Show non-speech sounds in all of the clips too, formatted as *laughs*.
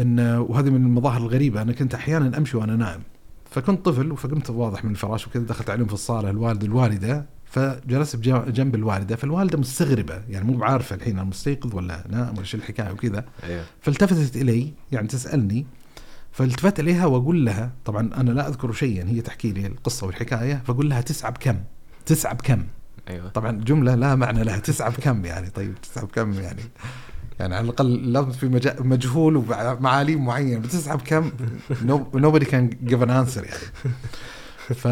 ان وهذه من المظاهر الغريبة. أنا كنت أحيانا أمشي وأنا نائم. فكنت طفل فقمت واضح من الفراش وكذا دخلت عليهم في الصالة الوالد الوالدة فجلست جنب الوالدة فالوالدة مستغربة. يعني مو بعارفة الحين أنا مستيقظ ولا نائم ولا شو الحكاية وكذا. أيوه. فالتفتت إلي يعني تسألني فالتفت إليها وأقول لها طبعا أنا لا أذكر شيئا هي تحكي لي القصة والحكاية فأقول لها تسعه بكم؟ تسعه بكم؟ أيوه. طبعا جملة لا معنى لها تسعه بكم يعني؟ طيب تسعه بكم يعني؟ يعني على الأقل لازم في مجهول ومعاليم معينه بتسعه بكم؟ nobody can give an answer يعني. ف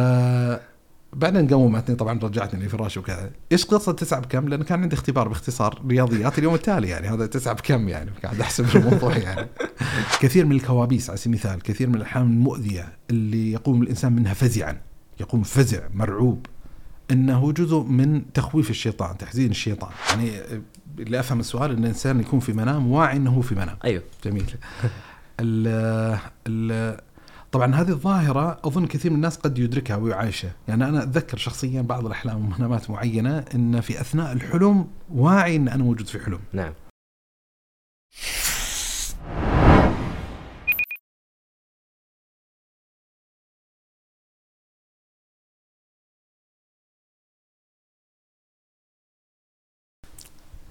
بعدين قومتني طبعا رجعتني لفراشي وكذا. إيش قصة تسعه بكم؟ لأن كان عندي اختبار باختصار رياضيات اليوم التالي يعني هذا تسعه بكم يعني؟ قاعد أحسب الموضوع يعني. كثير من الكوابيس على سبيل المثال كثير من الاحلام المؤذية اللي يقوم الإنسان منها فزعا يقوم فزع مرعوب إنه جزء من تخويف الشيطان تحزين الشيطان. يعني اللي أفهم السؤال إن الإنسان يكون في منام واعي إنه هو في منام. أيوه. جميل. ال ال طبعا هذه الظاهرة أظن كثير من الناس قد يدركها ويعايشها. يعني أنا أتذكر شخصيا بعض الأحلام ومنامات معينة أن في أثناء الحلم واعي أن أنا موجود في حلم. نعم.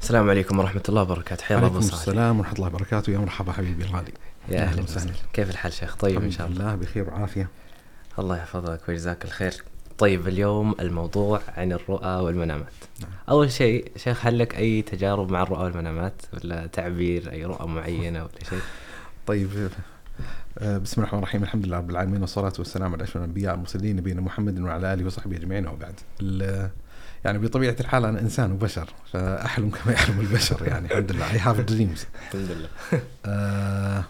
السلام عليكم ورحمة الله وبركاته. حيا الله صالح. السلام ورحمة الله وبركاته. يا مرحبا حبيبي الغالي. يا أهلا أهلا وسهلا. وسهلا. كيف الحال شيخ؟ طيب إن شاء الله. الله بخير وعافية. الله يحفظك ويجزاك الخير. طيب اليوم الموضوع عن الرؤى والمنامات. نعم. أول شيء شيخ هل لك أي تجارب مع الرؤى والمنامات؟ ولا تعبير أي رؤى معينة ولا شيء؟ طيب آه، بسم الله الرحمن الرحيم. الحمد لله رب العالمين والصلاة والسلام على أشرف الأنبياء والمرسلين نبينا محمد وعلى آله وصحبه أجمعين وبعد. يعني بطبيعة الحال أنا إنسان وبشر فأحلم كما يحلم البشر يعني الحمد لله. I have dreams. الحمد لله. *laughs* آه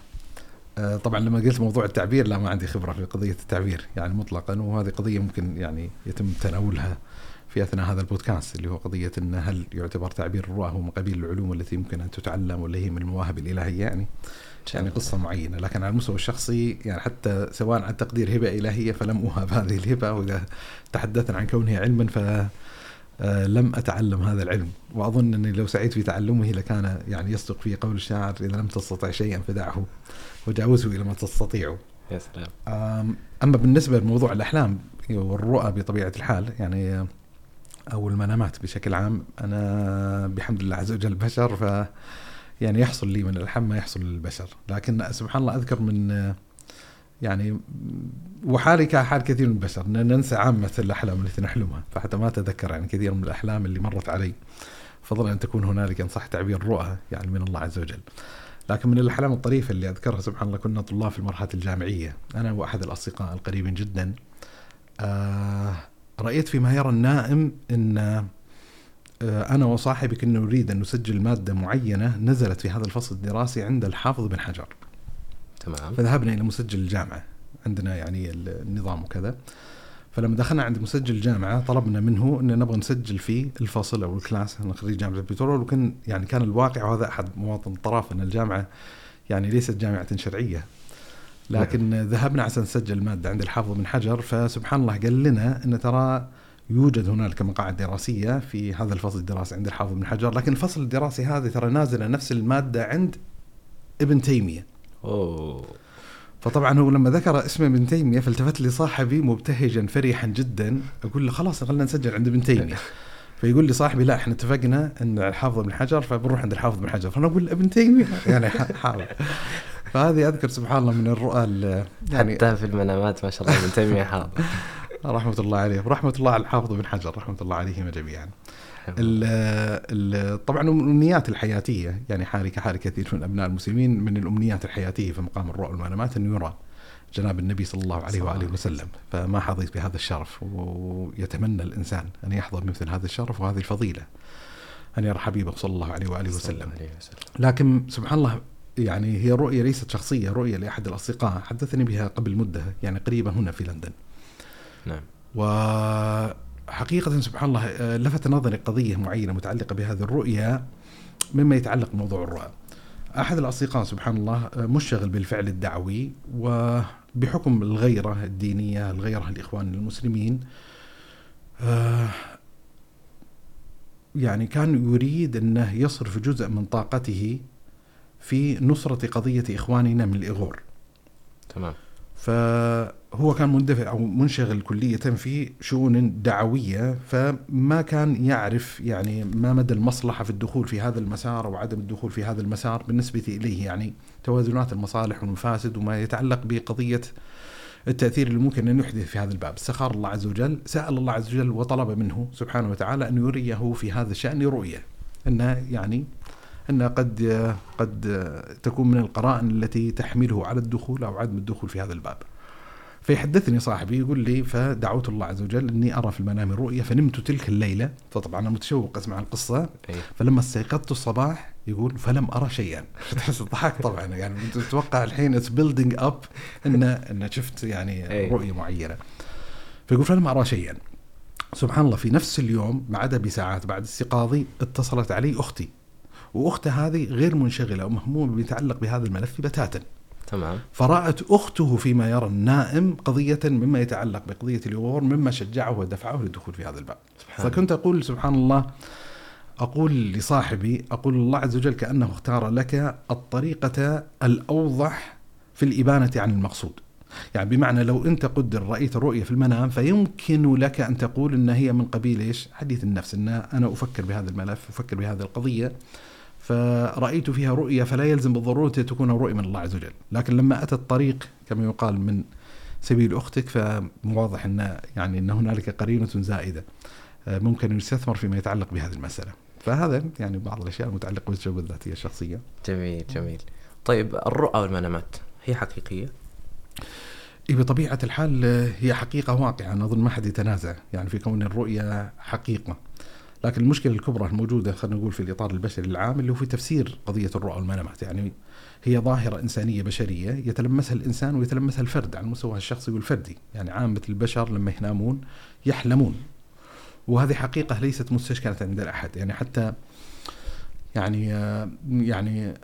آه طبعا لما قلت موضوع التعبير لا ما عندي خبرة في قضية التعبير يعني مطلقا وهذه قضية ممكن يعني يتم تناولها في أثناء هذا البودكاست اللي هو قضية إن هل يعتبر تعبير الرؤى هو من قبيل العلوم التي يمكن أن تتعلم واللي هي من المواهب الإلهية يعني؟ يعني قصة معينة. لكن على المستوى الشخصي يعني حتى سواء عن تقدير هبة إلهية فلم اوهب هذه الهبة وإذا تحدثنا عن كونها علما ف لم أتعلم هذا العلم. وأظن أني لو سعيت في تعلمه لكان يعني يصدق في قول الشاعر إذا لم تستطع شيئا فدعه وجاوزه إلى ما تستطيع يا سلام. أم- أما بالنسبة لموضوع الأحلام والرؤى بطبيعة الحال يعني أو المنامات بشكل عام أنا بحمد الله عز وجل بشر ف يعني يحصل لي من الالحام ما يحصل للبشر. لكن سبحان الله أذكر من يعني وحالي كحال كثير من البشر. ننسى عامه الأحلام التي نحلمها. فحتى ما أتذكر يعني كثير من الأحلام اللي مرت علي. فضلا أن تكون هنالك إن صح تعبير الرؤى يعني من الله عز وجل. لكن من الأحلام الطريفة اللي أذكرها سبحان الله كنا طلاب في المرحلة الجامعية. أنا وأحد الأصدقاء القريبين جدا. آه رأيت فيما يرى النائم إن آه أنا وصاحبي كنا نريد أن نسجل مادة معينة نزلت في هذا الفصل الدراسي عند الحافظ بن حجر. تمام. فذهبنا إلى مسجل الجامعة. عندنا يعني النظام وكذا. فلما دخلنا عند مسجل الجامعة طلبنا منه إن نبغى نسجل في الفصل أو الكلاس أنا خريج جامعة البترول وكان يعني كان الواقع وهذا أحد مواطن الطرف إن الجامعة يعني ليست جامعة شرعية. لكن ذهبنا عشان نسجل الماده عند الحافظ بن حجر. فسبحان الله قال لنا إن ترى يوجد هنالك مقاعد دراسية في هذا الفصل الدراسي عند الحافظ بن حجر. لكن الفصل الدراسي هذا ترى نازله نفس المادة عند ابن تيمية. أوه. فطبعا هو لما ذكر اسم ابن تيمية فالتفت لي صاحبي مبتهجا فرحا جدا. أقول له خلاص خلينا نسجل عند ابن تيمية. *laughs* فيقول لي صاحبي لا إحنا اتفقنا إن الحافظ ابن حجر فبنروح عند الحافظ ابن حجر. فأنا أقول ابن تيمية. *laughs* يعني ح- حاول فهذه أذكر سبحان الله من الرؤى ال- يعني حتى في المنامات ما شاء الله ابن تيمية حاضر. *laughs* رحمة الله عليه. ورحمه الله على الحافظ بن حجر. رحمة الله عليهما جميعا. ال ال طبعا الأمنيات الحياتية يعني حالي كحال كثير من أبناء المسلمين من الأمنيات الحياتية في مقام الرؤى والمنامات إنه يرى جناب النبي صلى الله عليه صلى واله وسلم. فما حظيت بهذا الشرف ويتمنى الإنسان أن يحظى بمثل هذا الشرف وهذه الفضيلة. أن يرى حبيبه صلى الله عليه وآله وسلم. لكن سبحان الله يعني هي رؤية ليست شخصية رؤية لأحد الأصدقاء. حدثني بها قبل مدة يعني قريبة هنا في لندن. نعم. وحقيقة سبحان الله آه، لفت نظري قضية معينة متعلقة بهذه الرؤية مما يتعلق بموضوع الرؤى. أحد الأصدقاء سبحان الله آه، مشتغل بالفعل الدعوي وبحكم الغيرة الدينية الغيرة الإخوان المسلمين آه، يعني كان يريد أنه يصرف جزء من طاقته في نصرة قضية إخواننا من الإغور. تمام. فهو كان مندفع أو منشغل كلية في شؤون دعوية فما كان يعرف يعني ما مدى المصلحة في الدخول في هذا المسار أو عدم الدخول في هذا المسار بالنسبة إليه. يعني توازنات المصالح والمفاسد وما يتعلق بقضية التأثير اللي ممكن أن يحدث في هذا الباب. استخار الله عز وجل سأل الله عز وجل وطلب منه سبحانه وتعالى أن يريه في هذا الشأن رؤية أنه يعني أن قد قد تكون من القرائن التي تحمله على الدخول أو عدم الدخول في هذا الباب. فيحدثني صاحبي يقول لي فدعوت الله عز وجل إني أرى في المنام رؤيا فنمت تلك الليلة. فطبعا أنا متشوق أسمع القصة. أي. فلما استيقظت الصباح يقول فلم أرى شيئا. *laughs* تحس الضحك طبعا. يعني تتوقع الحين it's building up ان إن شفت يعني أي. رؤية معينة. فيقول فلم أرى شيئا. سبحان الله في نفس اليوم بعدها بساعات بعد استيقاظي اتصلت علي أختي. وأختها هذه غير منشغلة ومهمومة بما يتعلق بهذا الملف بتاتا. تمام. فرأت أخته فيما يرى النائم قضية مما يتعلق بقضية اليغور مما شجعه ودفعه للدخول في هذا الباب. سبحان فكنت أقول سبحان الله أقول لصاحبي أقول الله عز وجل كأنه اختار لك الطريقة الأوضح في الإبانة عن المقصود. يعني بمعنى لو أنت قدر رأيت الرؤية في المنام فيمكن لك أن تقول أن هي من قبيل إيش؟ حديث النفس. أن أنا أفكر بهذا الملف أفكر بهذه القضية. فرأيت فيها رؤية فلا يلزم بالضرورة تكون رؤية من الله عز وجل. لكن لما أتى الطريق كما يقال من سبيل أختك فواضح أن يعني أن هنالك قرينة زائدة آه، ممكن أن يستثمر فيما يتعلق بهذه المسألة. فهذا يعني بعض الأشياء المتعلقة بالتجربة الذاتية الشخصية. جميل جميل. طيب الرؤى والمنامات هي حقيقية؟ إيه بطبيعة الحال آه، هي حقيقة واقعة. أنا أظن ما حد يتنازع يعني في كون الرؤية حقيقة. لكن المشكلة الكبرى الموجودة خلينا نقول في الإطار البشري العام اللي هو في تفسير قضية الرؤى والمنامات يعني هي ظاهرة إنسانية بشرية يتلمسها الإنسان ويتلمسها الفرد على المستوى الشخصي والفردي. يعني عامة البشر لما ينامون يحلمون. وهذه حقيقة ليست مستشكلة عند الأحد يعني حتى يعني يعني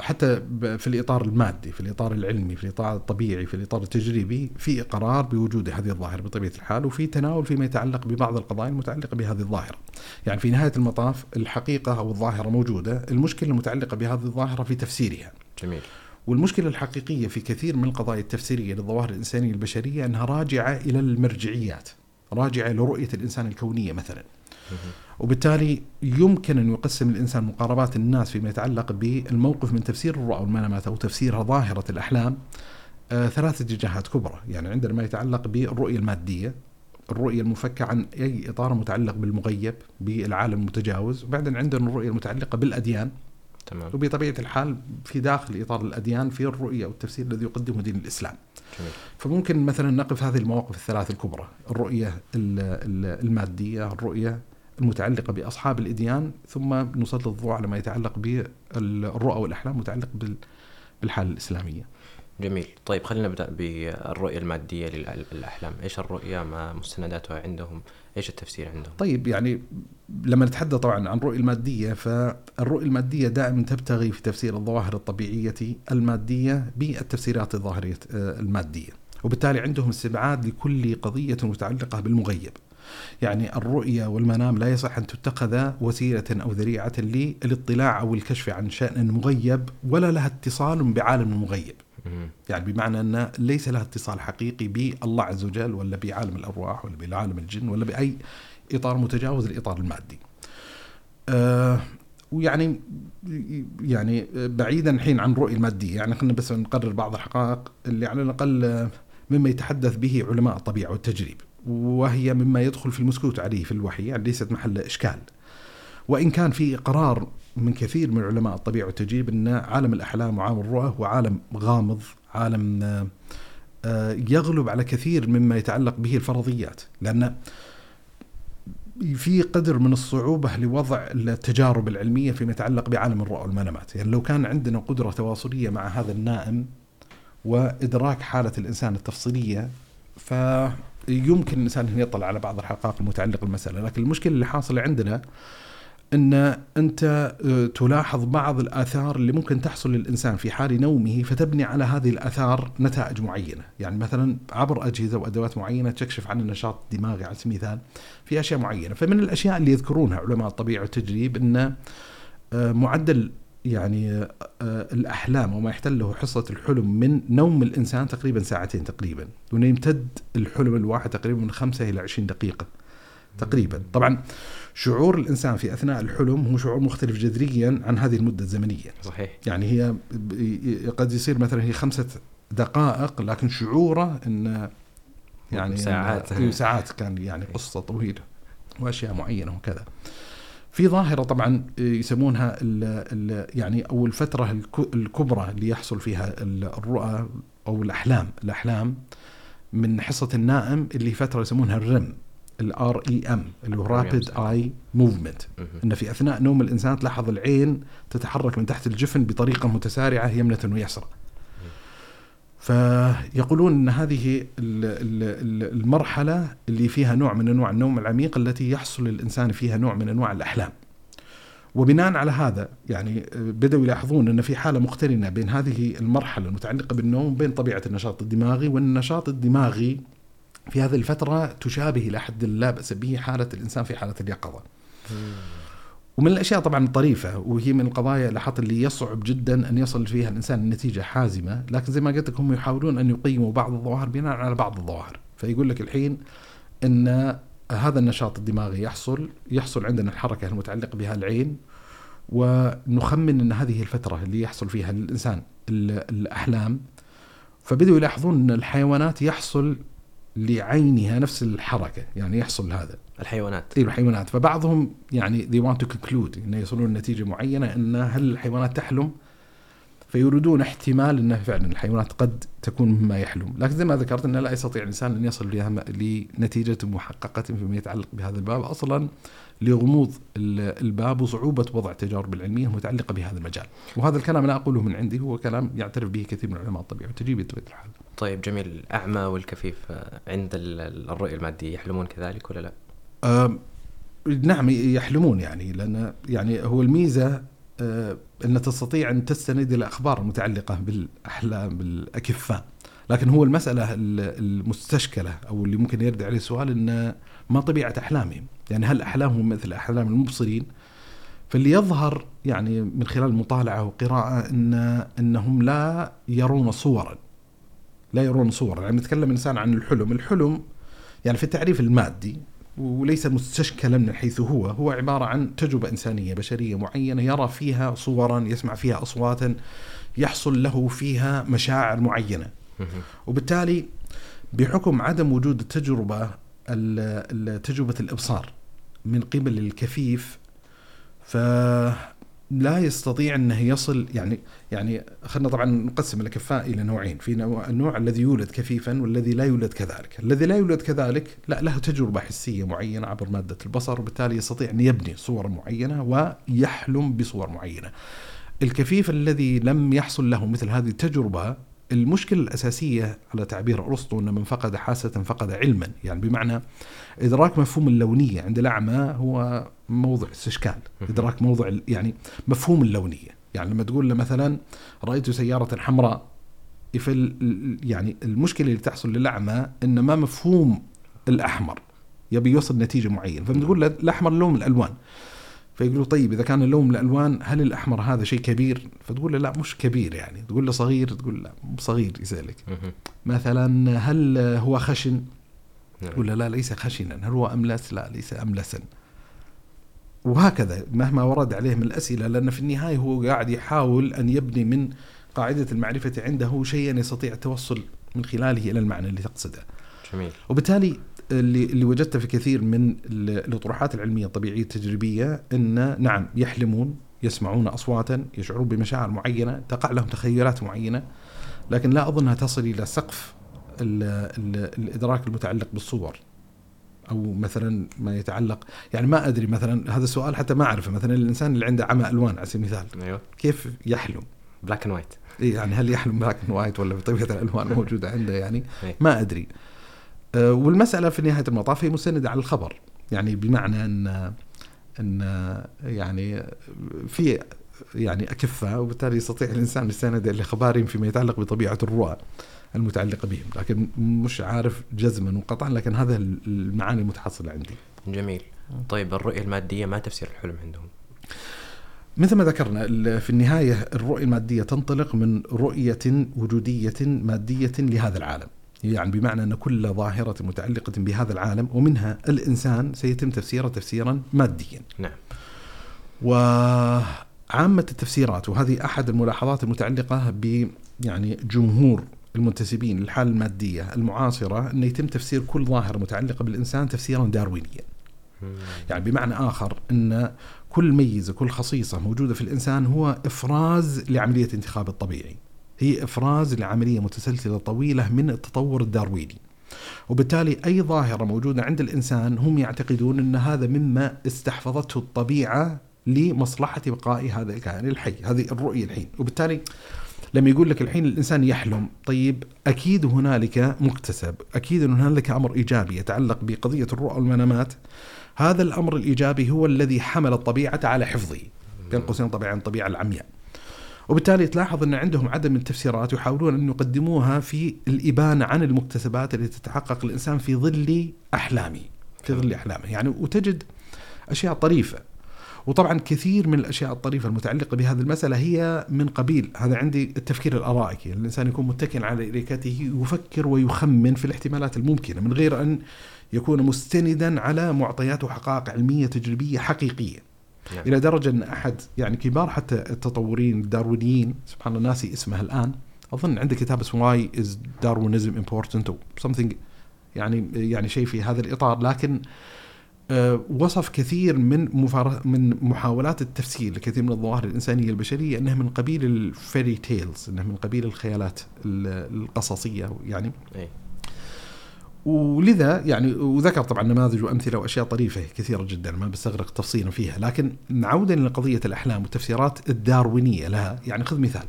حتى في الإطار المادي في الإطار العلمي في الإطار الطبيعي في الإطار التجريبي في إقرار بوجود هذه الظاهرة بطبيعة الحال وفي تناول فيما يتعلق ببعض القضايا المتعلقة بهذه الظاهرة. يعني في نهاية المطاف الحقيقة أو الظاهرة موجودة المشكلة المتعلقة بهذه الظاهرة في تفسيرها. جميل. والمشكلة الحقيقية في كثير من القضايا التفسيرية للظواهر الإنسانية البشرية أنها راجعة إلى المرجعيات راجعة لرؤية الإنسان الكونية مثلا. وبالتالي يمكن أن يقسم الإنسان مقاربات الناس فيما يتعلق بالموقف من تفسير الرؤى والمنامات أو تفسير ظاهرة الأحلام آه ثلاث اتجاهات كبرى. يعني عندنا ما يتعلق بالرؤية المادية الرؤية المفكة عن أي إطار متعلق بالمغيب بالعالم المتجاوز وبعدين عندنا الرؤية المتعلقة بالأديان. تمام. وبطبيعة الحال في داخل إطار الأديان في الرؤية والتفسير الذي يقدمه دين الإسلام. جميل. فممكن مثلا نقف هذه المواقف الثلاث الكبرى الرؤية ال- ال- المادية الرؤية المتعلقة بأصحاب الإديان ثم نسلط الضوء على ما يتعلق بالرؤى والأحلام متعلق بال- بالحالة الإسلامية. جميل. طيب خلينا نبدأ بالرؤية المادية للأ- للأحلام. إيش الرؤية؟ ما مستنداتها عندهم؟ إيش التفسير عندهم؟ طيب يعني لما نتحدث طبعا عن الرؤية المادية فالرؤية المادية دائما تبتغي في تفسير الظواهر الطبيعية المادية بالتفسيرات الظاهرية آه، المادية. وبالتالي عندهم استبعاد لكل قضية متعلقة بالمغيب. يعني الرؤية والمنام لا يصح أن تتخذ وسيلة أو ذريعة للاطلاع أو الكشف عن شأن مغيب ولا لها اتصال بعالم المغيب مهم. يعني بمعنى أن ليس لها اتصال حقيقي بالله عز وجل ولا بعالم الأرواح ولا بعالم الجن ولا بأي إطار متجاوز الإطار المادي. آه ويعني يعني بعيدا الحين عن الرؤية المادية يعني خلينا بس نقرر بعض الحقائق اللي على الأقل آه، مما يتحدث به علماء الطبيعة والتجريب. وهي مما يدخل في المسكوت عليه في الوحي يعني ليست محل إشكال. وإن كان في إقرار من كثير من علماء الطبيعة والتجريب أن عالم الأحلام وعالم الرؤى هو عالم غامض عالم آه، يغلب على كثير مما يتعلق به الفرضيات. لأن في قدر من الصعوبة لوضع التجارب العلمية فيما يتعلق بعالم الرؤى والمنامات. يعني لو كان عندنا قدرة تواصلية مع هذا النائم وإدراك حالة الإنسان التفصيلية فيمكن الإنسان أن يطلع على بعض الحقائق المتعلقة بالمسألة لكن المشكلة اللي حاصلة عندنا إن أنت آه، تلاحظ بعض الآثار اللي ممكن تحصل للإنسان في حال نومه فتبني على هذه الآثار نتائج معينة، يعني مثلا عبر أجهزة وأدوات معينة تكشف عن النشاط الدماغي على سبيل المثال في أشياء معينة، فمن الأشياء اللي يذكرونها علماء الطبيعة والتجريب إن آه، معدل يعني آه، الأحلام وما يحتل له حصة الحلم من نوم الإنسان تقريبا ساعتين تقريبا وانه يمتد الحلم الواحد تقريبا من خمسة إلى 20 دقيقة تقريبا. طبعا شعور الإنسان في أثناء الحلم هو شعور مختلف جذريا عن هذه المدة الزمنية. صحيح. يعني هي قد يصير مثلا هي خمسة دقائق لكن شعوره إن يعني ساعات. ساعات كان يعني قصة طويلة وأشياء معينة وكذا. في ظاهرة طبعا يسمونها ال ال يعني أو الفترة الك- الكبرى اللي يحصل فيها ال- الرؤى أو الأحلام الأحلام من حصة النائم اللي فترة يسمونها ال REM ال R E M اللي هو rapid eye movement مهم. ان في أثناء نوم الإنسان تلاحظ العين تتحرك من تحت الجفن بطريقة متسارعة يمنة ويسرة. فيقولون إن هذه ال- ال- ال- المرحلة اللي فيها نوع من أنواع النوم العميق التي يحصل للانسان فيها نوع من أنواع الأحلام. وبناء على هذا يعني بدأوا يلاحظون أن في حالة مقترنة بين هذه المرحلة المتعلقة بالنوم بين طبيعة النشاط الدماغي والنشاط الدماغي في هذه الفترة تشابه إلى حد لا بأس به حالة الإنسان في حالة اليقظة ومن الأشياء طبعا الطريفة وهي من القضايا لاحظت اللي يصعب جدا أن يصل فيها الإنسان لنتيجه حازمة، لكن زي ما قلت لك هم يحاولون أن يقيموا بعض الظواهر بناء على بعض الظواهر، فيقول لك الحين إن هذا النشاط الدماغي يحصل يحصل عندنا الحركة المتعلقة بها العين ونخمن إن هذه الفترة اللي يحصل فيها للانسان ال- الأحلام فبدأوا يلاحظون إن الحيوانات يحصل لعينها نفس الحركة، يعني يحصل هذا. الحيوانات. اي الحيوانات. فبعضهم يعني they want to conclude انه يصلون لنتيجه معينة إن هل الحيوانات تحلم؟ فيريدون احتمال ان فعلا الحيوانات قد تكون مما يحلم، لكن زي ما ذكرت إنه لا يستطيع الإنسان أن يصل لنتيجة محققة فيما يتعلق بهذا الباب أصلا لغموض ال- الباب وصعوبة وضع التجارب العلمية المتعلقة بهذا المجال، وهذا الكلام لا أقوله من عندي هو كلام يعترف به كثير من علماء الطبيعة بطبيعه الحال. طيب جميل. الأعمى والكفيف آه، عند ال- ال- الرؤية المادية يحلمون كذلك ولا لا؟ آم، نعم يحلمون يعني لأن يعني هو الميزة آه، أن تستطيع أن تستند إلى أخبار متعلقة بالأحلام بالاكفاء لكن هو المسألة ال- المستشكلة أو اللي ممكن يرد عليه السؤال إن ما طبيعة أحلامهم؟ يعني هل أحلامهم مثل أحلام المبصرين؟ فاللي يظهر يعني من خلال المطالعه وقراءة ان إنهم لا يرون صورا لا يرون صورا يعني نتكلم الانسان عن الحلم، الحلم يعني في التعريف المادي وليس مستشكلا من حيث هو هو عبارة عن تجربة إنسانية بشرية معينة يرى فيها صورا يسمع فيها أصواتا يحصل له فيها مشاعر معينة. وبالتالي بحكم عدم وجود التجربة ال- ال- تجربة الإبصار من قبل الكفيف فلا يستطيع انه يصل يعني يعني خلينا طبعا نقسم الاكفاء إلى نوعين، في نوع النوع الذي يولد كفيفا والذي لا يولد كذلك، الذي لا يولد كذلك لا له تجربة حسية معينة عبر مادة البصر وبالتالي يستطيع أن يبني صور معينة ويحلم بصور معينة. الكفيف الذي لم يحصل له مثل هذه التجربة المشكلة الأساسية على تعبير أرسطو أن من فقد حاسة فقد علما. يعني بمعنى إدراك مفهوم اللونية عند الأعمى هو موضع استشكال إدراك موضع يعني مفهوم اللونية يعني لما تقول له مثلا رأيت سيارة حمراء فال يعني المشكلة اللي تحصل للأعمى أن ما مفهوم الأحمر يبي يوصل نتيجة معينة فبتقول له الأحمر لون من الألوان فيقولوا طيب إذا كان اللون من الألوان هل الأحمر هذا شيء كبير؟ فتقول له لا مش كبير يعني، تقول له صغير تقول لا مو صغير يسألك. مثلا هل هو خشن؟ نعم. تقول له لا ليس خشنا، هل هو أملس؟ لا ليس املسا. وهكذا مهما ورد عليه من الأسئلة لأن في النهاية هو قاعد يحاول أن يبني من قاعدة المعرفة عنده شيئا يستطيع التوصل من خلاله إلى المعنى اللي تقصده. جميل وبالتالي اللي اللي وجدته في كثير من ال- الأطروحات العلمية الطبيعية التجريبية إن نعم يحلمون يسمعون اصواتا يشعرون بمشاعر معينة تقع لهم تخيلات معينة لكن لا أظنها تصل إلى سقف ال ال الإدراك المتعلق بالصور أو مثلا ما يتعلق. يعني ما أدري مثلا هذا السؤال حتى ما أعرفه. مثلا الإنسان اللي عنده عمى ألوان على سبيل المثال أيوه. كيف يحلم؟ black and white إيه يعني هل يحلم black and white ولا بطبيعة الألوان موجودة عنده يعني؟ إيه. ما أدري. أه، والمسألة في نهاية المطاف هي مستنده على الخبر. يعني بمعنى أن أن يعني في يعني أكفاء وبالتالي يستطيع الإنسان يستند إلى اخبارهم فيما يتعلق بطبيعة الرؤى المتعلقة بهم لكن مش عارف جزما وقطعا لكن هذا المعاني المتحصله عندي جميل طيب الرؤية المادية ما تفسير الحلم عندهم مثل ما ذكرنا في النهاية الرؤية المادية تنطلق من رؤية وجودية مادية لهذا العالم. يعني بمعنى أن كل ظاهرة متعلقة بهذا العالم ومنها الإنسان سيتم تفسيره تفسيرا ماديا. نعم وعامة التفسيرات وهذه أحد الملاحظات المتعلقة ب يعني جمهور المنتسبين للحالة المادية المعاصرة أن يتم تفسير كل ظاهرة متعلقة بالإنسان تفسيرا داروينيا. يعني بمعنى آخر أن كل ميزة كل خصيصة موجودة في الإنسان هو إفراز لعملية انتخاب الطبيعي. هي إفراز لعملية متسلسلة طويلة من التطور الدارويني. وبالتالي أي ظاهرة موجودة عند الإنسان هم يعتقدون أن هذا مما استحفظته الطبيعة لمصلحة بقاء هذا الكائن الحي هذه الرؤية الحين. وبالتالي لما يقول لك الحين الإنسان يحلم طيب أكيد هنالك مكتسب أكيد أن هنالك أمر إيجابي يتعلق بقضية الرؤى والمنامات. هذا الأمر الإيجابي هو الذي حمل الطبيعة على حفظه بين قوسين طبعا الطبيعة العمياء. وبالتالي تلاحظ أن عندهم عدد من التفسيرات يحاولون أن يقدموها في الإبانة عن المكتسبات التي تتحقق الإنسان في ظل أحلامه في ظل أحلامه. يعني وتجد أشياء طريفة. وطبعا كثير من الأشياء الطريفة المتعلقة بهذه المسألة هي من قبيل هذا عندي التفكير الأرائكي، الإنسان يكون متكئا على اريكته يفكر ويخمن في الاحتمالات الممكنة من غير أن يكون مستندا على معطيات وحقائق علمية تجريبية حقيقية. نعم. إلى درجة أن أحد يعني كبار حتى التطوريين الداروينيين سبحان الله ناسي اسمه الآن أظن عنده كتاب اسمه Why is Darwinism important أو something يعني يعني شيء في هذا الإطار لكن آه، وصف كثير من. من محاولات التفسير لكثير من الظواهر الإنسانية البشرية إنها من قبيل ال fairy tales إنها من قبيل الخيالات ال- القصصية يعني. إي. ولذا يعني وذكر طبعا نماذج وأمثلة وأشياء طريفة كثيرة جدا ما بستغرق تفصيلا فيها لكن عودا لقضية الأحلام والتفسيرات الداروينية لها. يعني خذ مثال.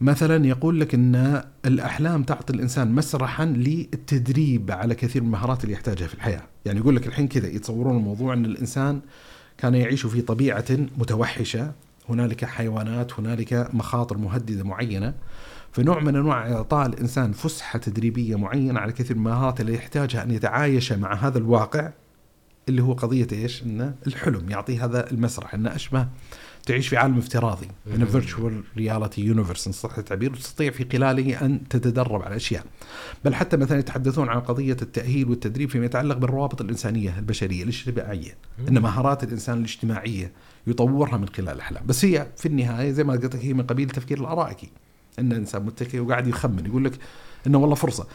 مثلا يقول لك إن الأحلام تعطي الإنسان مسرحا للتدريب على كثير من المهارات اللي يحتاجها في الحياة، يعني يقول لك الحين كذا يتصورون الموضوع إن الإنسان كان يعيش في طبيعة متوحشة، هنالك حيوانات، هنالك مخاطر مهددة معينة، فنوع من أنواع إعطاء الإنسان فسحة تدريبية معينة على كثير من المهارات اللي يحتاجها أن يتعايش مع هذا الواقع اللي هو قضية إيش؟ إنه الحلم يعطيه هذا المسرح إنه اشبه تعيش في عالم افتراضي. من مم. virtual reality universe إن صح التعبير وتستطيع في خلاله أن تتدرب على أشياء. بل حتى مثلا يتحدثون عن قضية التأهيل والتدريب فيما يتعلق بالروابط الإنسانية البشرية الاجتماعية. إن مهارات الإنسان الاجتماعية يطورها من خلال الأحلام. بس هي في النهاية زي ما قلت لك هي من قبيل التفكير الأرائكي. إن الانسان متكئ وقاعد يخمن يقول لك إنه والله فرصة.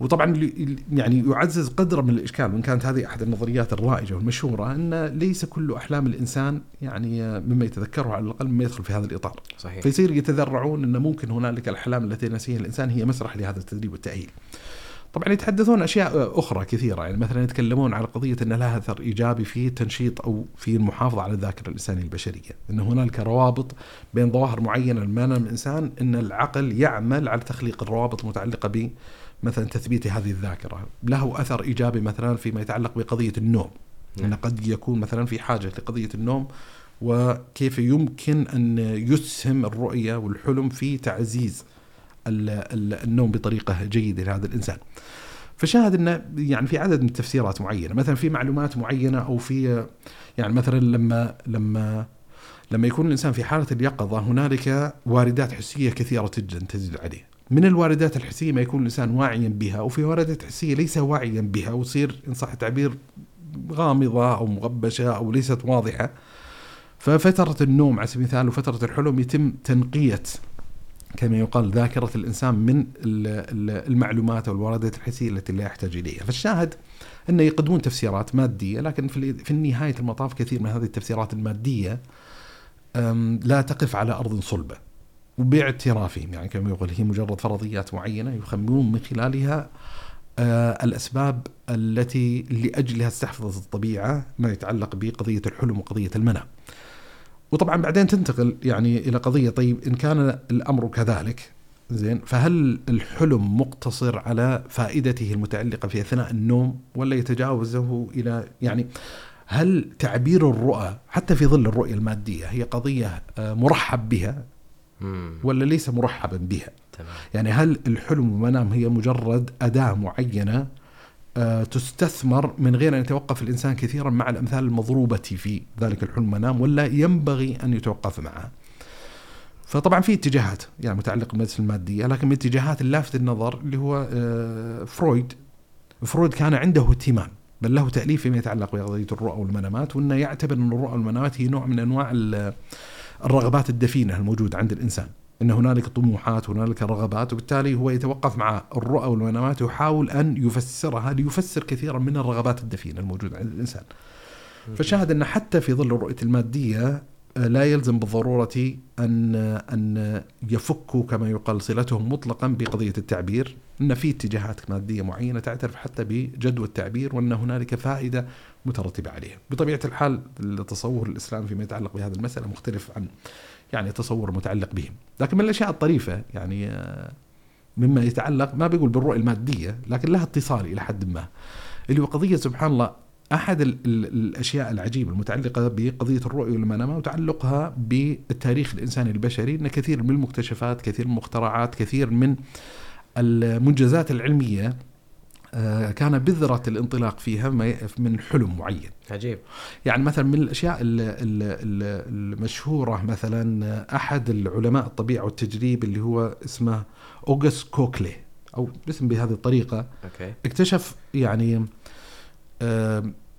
وطبعا يعني يعزز قدر من الإشكال وإن كانت هذه أحد النظريات الرائجة والمشهورة أن ليس كل أحلام الإنسان يعني مما يتذكره على الأقل مما يدخل في هذا الإطار. صحيح. فيصير يتذرعون أن ممكن هنالك الأحلام التي نسيها الإنسان هي مسرح لهذا التدريب والتأهيل. طبعا يتحدثون أشياء أخرى كثيرة يعني مثلا يتكلمون على قضية أن لها أثر إيجابي في تنشيط أو في المحافظة على الذاكرة الإنسانية البشرية، أن هنالك روابط بين ظواهر معينة ينام الإنسان أن العقل يعمل على تخليق الروابط المتعلقة ب مثلا تثبيت هذه الذاكرة، له أثر إيجابي مثلا فيما يتعلق بقضية النوم. نعم. أنه قد يكون مثلا في حاجة لقضية النوم وكيف يمكن أن يسهم الرؤية والحلم في تعزيز ال- ال- النوم بطريقة جيدة لهذا الإنسان فشاهد أنه يعني في عدد من التفسيرات معينة مثلا في معلومات معينة أو في يعني مثلا لما لما لما يكون الإنسان في حالة اليقظة هنالك واردات حسية كثيرة جدا تزيد عليه من الواردات الحسية ما يكون الإنسان واعيا بها وفي واردات حسية ليس واعيا بها وتصير إن صح التعبير غامضة أو مغبشة أو ليست واضحة. ففترة النوم على سبيل المثال وفترة الحلم يتم تنقية كما يقال ذاكرة الإنسان من ال- ال- المعلومات أو الواردات الحسية التي لا يحتاج إليها. فالشاهد أنه يقدمون تفسيرات مادية لكن في نهاية المطاف كثير من هذه التفسيرات المادية لا تقف على أرض صلبة. وباعترافهم يعني كما يقول هي مجرد فرضيات معينة يخمنون من خلالها آه، الأسباب التي لأجلها استحفظت الطبيعة ما يتعلق بقضية الحلم وقضية المنام وطبعا بعدين تنتقل يعني إلى قضية طيب إن كان الأمر كذلك زين فهل الحلم مقتصر على فائدته المتعلقة في أثناء النوم ولا يتجاوزه إلى يعني هل تعبير الرؤى حتى في ظل الرؤية المادية هي قضية آه، مرحب بها. ولا ليس مرحبا بها. تمام. يعني هل الحلم والمنام هي مجرد أداة معينة؟ آه، تستثمر من غير أن يتوقف الإنسان كثيرا مع الأمثال المضروبة في ذلك الحلم منام ولا ينبغي أن يتوقف معها. فطبعا في اتجاهات يعني متعلقه بالمدرسة المادية لكن من الاتجاهات اللافت النظر اللي هو آه، فرويد. فرويد كان عنده اهتمام بل له تأليف فيما يتعلق بقضية الرؤى والمنامات وأنه يعتبر أن الرؤى والمنامات هي نوع من أنواع الرغبات الدفينة الموجودة عند الإنسان. إن هنالك طموحات هنالك رغبات وبالتالي هو يتوقف مع الرؤى والمنامات ويحاول أن يفسرها ليفسر كثيرا من الرغبات الدفينة الموجودة عند الإنسان. فشاهد أن حتى في ظل الرؤيه المادية لا يلزم بالضرورة أن أن يفكوا كما يقال صلتهم مطلقا بقضية التعبير، إن في اتجاهات مادية معينة تعترف حتى بجدوى التعبير وأن هنالك فائدة مترتبة عليها. بطبيعة الحال التصور الاسلامي فيما يتعلق بهذه المسألة مختلف عن يعني تصور متعلق بهم، لكن من الأشياء الطريفة يعني آه، مما يتعلق ما بيقول بالرؤيه المادية لكن لها اتصال إلى حد ما. اللي هو قضية سبحان الله أحد ال ال الأشياء العجيبة المتعلقة بقضية الرؤية والمنامة وتعلقها بالتاريخ الإنساني البشري إن كثير من المكتشفات، كثير من المخترعات، كثير من المنجزات العلمية آه، كان بذرة الانطلاق فيها من حلم معين. عجيب يعني مثلا من الأشياء ال- ال- ال- المشهورة مثلا أحد العلماء الطبيعة والتجريب اللي هو اسمه اوغست كيكولي أو اسم بهذه الطريقة okay اكتشف يعني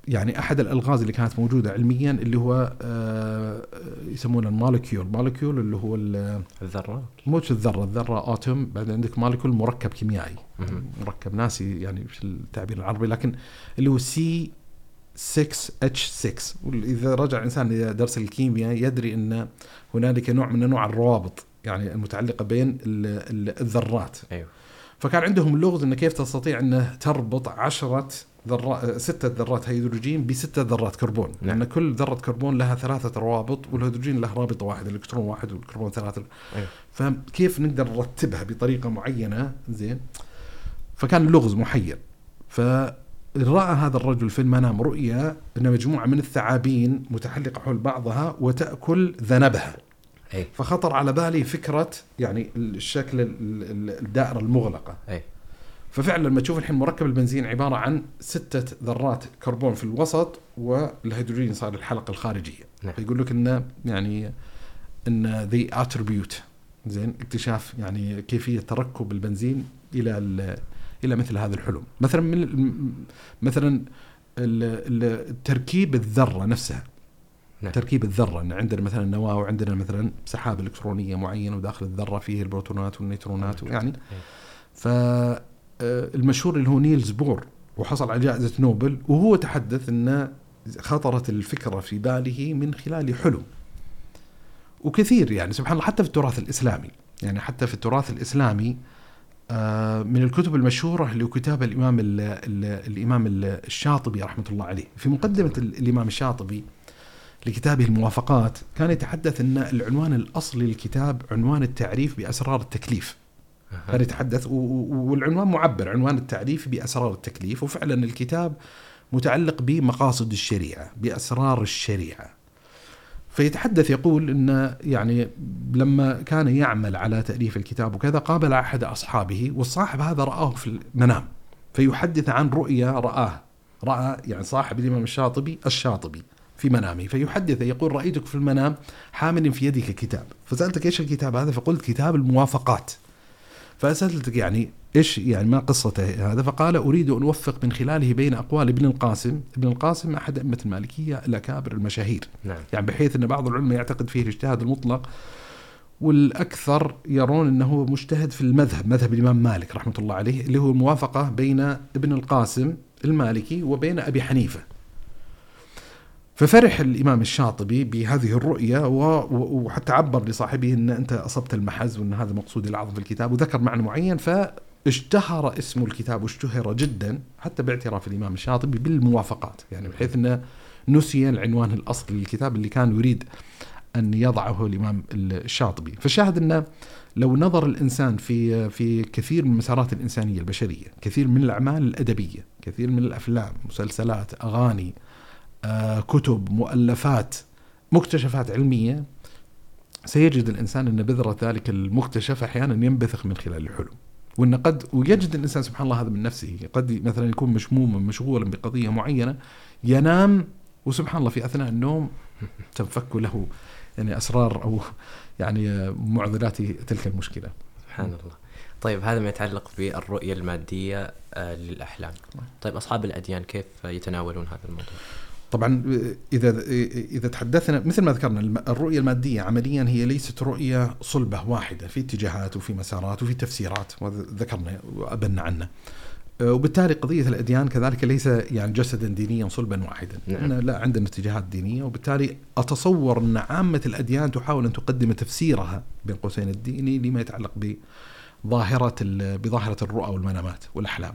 يعني أحد الألغاز اللي كانت موجودة علميا اللي هو يسمونه ال molecule molecule اللي هو ال- الذرة. مش الذرة. الذرة atom بعدين عندك molecule مركب كيميائي. مركب ناسي يعني في التعبير العربي لكن اللي هو C 6 H 6 وإذا رجع الإنسان إلى درس الكيمياء يدري أن هنالك نوع من أنواع الروابط يعني المتعلقة بين ال- ال- الذرات. أيوه. فكان عندهم اللغز إنه كيف تستطيع أنه تربط عشرة ذرات ستة ذرات هيدروجين بستة ذرات كربون. نعم. لأن كل ذرة كربون لها ثلاثة روابط والهيدروجين له رابطة واحد الكترون واحد والكربون ثلاثة. أيوه. فكيف نقدر نرتبها بطريقة معينة؟ زين. فكان اللغز محير. فرأى هذا الرجل في المنام رؤيا ان مجموعة من الثعابين متحلقة حول بعضها وتأكل ذنبها. أي. فخطر على بالي فكرة يعني الشكل ال- ال- الدائرة المغلقة. أي. ففعلا لما تشوف الحين مركب البنزين عبارة عن ستة ذرات كربون في الوسط والهيدروجين صار الحلقة الخارجية. نعم. فيقول لك إنه يعني إن ذي اتربيوت زين اكتشاف يعني كيفية تركب البنزين إلى ال- إلى مثل هذا الحلم. مثلا من مثلا تركيب الذرة نفسها. نعم. تركيب الذرة إن عندنا مثلا نواة وعندنا مثلا سحابة إلكترونية معينة وداخل الذرة فيه البروتونات والنيوترونات يعني. فالمشهور اللي هو نيلز بور وحصل على جائزة نوبل وهو تحدث أن خطرت الفكرة في باله من خلال حلم. وكثير يعني سبحان الله حتى في التراث الإسلامي. يعني حتى في التراث الإسلامي آه، من الكتب المشهورة اللي كتاب الإمام ال ال الإمام ال- الشاطبي رحمة الله عليه. في مقدمة ال- الإمام الشاطبي لكتابه الموافقات كان يتحدث أن العنوان الأصلي للكتاب عنوان التعريف بأسرار التكليف. و- والعنوان معبر عنوان التعريف بأسرار التكليف وفعلا الكتاب متعلق بمقاصد الشريعة بأسرار الشريعة. فيتحدث يقول إن يعني لما كان يعمل على تأليف الكتاب وكذا قابل أحد أصحابه والصاحب هذا رآه في المنام فيحدث عن رؤيا رآه. رأى يعني صاحب الإمام الشاطبي الشاطبي في منامه فيحدث يقول رأيتك في المنام حامل في يدك كتاب. فسألتك إيش الكتاب هذا؟ فقلت كتاب الموافقات. فسألتك يعني إيش يعني ما قصته هذا؟ فقال أريد أن أوفق من خلاله بين أقوال ابن القاسم ابن القاسم أحد أئمة المالكية الأكابر المشاهير. نعم. يعني بحيث أن بعض العلماء يعتقد فيه الاجتهاد المطلق والأكثر يرون أنه مجتهد في المذهب مذهب الإمام مالك رحمة الله عليه اللي هو الموافقة بين ابن القاسم المالكي وبين أبي حنيفة. ففرح الإمام الشاطبي بهذه الرؤية وحتى عبر لصاحبه إن أنت أصبت المحز وإن هذا مقصودي الاعظم في الكتاب وذكر معنى معين فاشتهر اسم الكتاب واشتهر جدا حتى باعتراف الإمام الشاطبي بالموافقات. يعني بحيث إنه نسي العنوان الأصلي للكتاب اللي كان يريد أن يضعه الإمام الشاطبي. فالشاهد إنه لو نظر الإنسان في في كثير من المسارات الإنسانية البشرية كثير من الأعمال الأدبية كثير من الأفلام مسلسلات أغاني كتب مؤلفات مكتشفات علمية سيجد الإنسان أن بذرة ذلك المكتشف أحيانا ينبثق من خلال الحلم وأن قد ويجد الإنسان سبحان الله هذا من نفسه قد مثلا يكون مشموما مشغولا بقضية معينة ينام وسبحان الله في أثناء النوم *laughs* تنفك له يعني أسرار أو يعني معضلات تلك المشكلة. سبحان الله. طيب هذا ما يتعلق بالرؤية المادية آه، للأحلام. طيب أصحاب الأديان كيف يتناولون هذا الموضوع؟ طبعا إذا إذا تحدثنا مثل ما ذكرنا الرؤية المادية عمليا هي ليست رؤية صلبة واحدة في اتجاهات وفي مسارات وفي تفسيرات وذكرنا وأبنا عنه. وبالتالي قضية الأديان كذلك ليس يعني جسدا دينيا صلبا واحدا، نعم. لا عندنا اتجاهات دينية وبالتالي أتصور أن عامة الأديان تحاول أن تقدم تفسيرها بين قوسين الديني لما يتعلق بظاهرة بظاهرة الرؤى والمنامات والأحلام.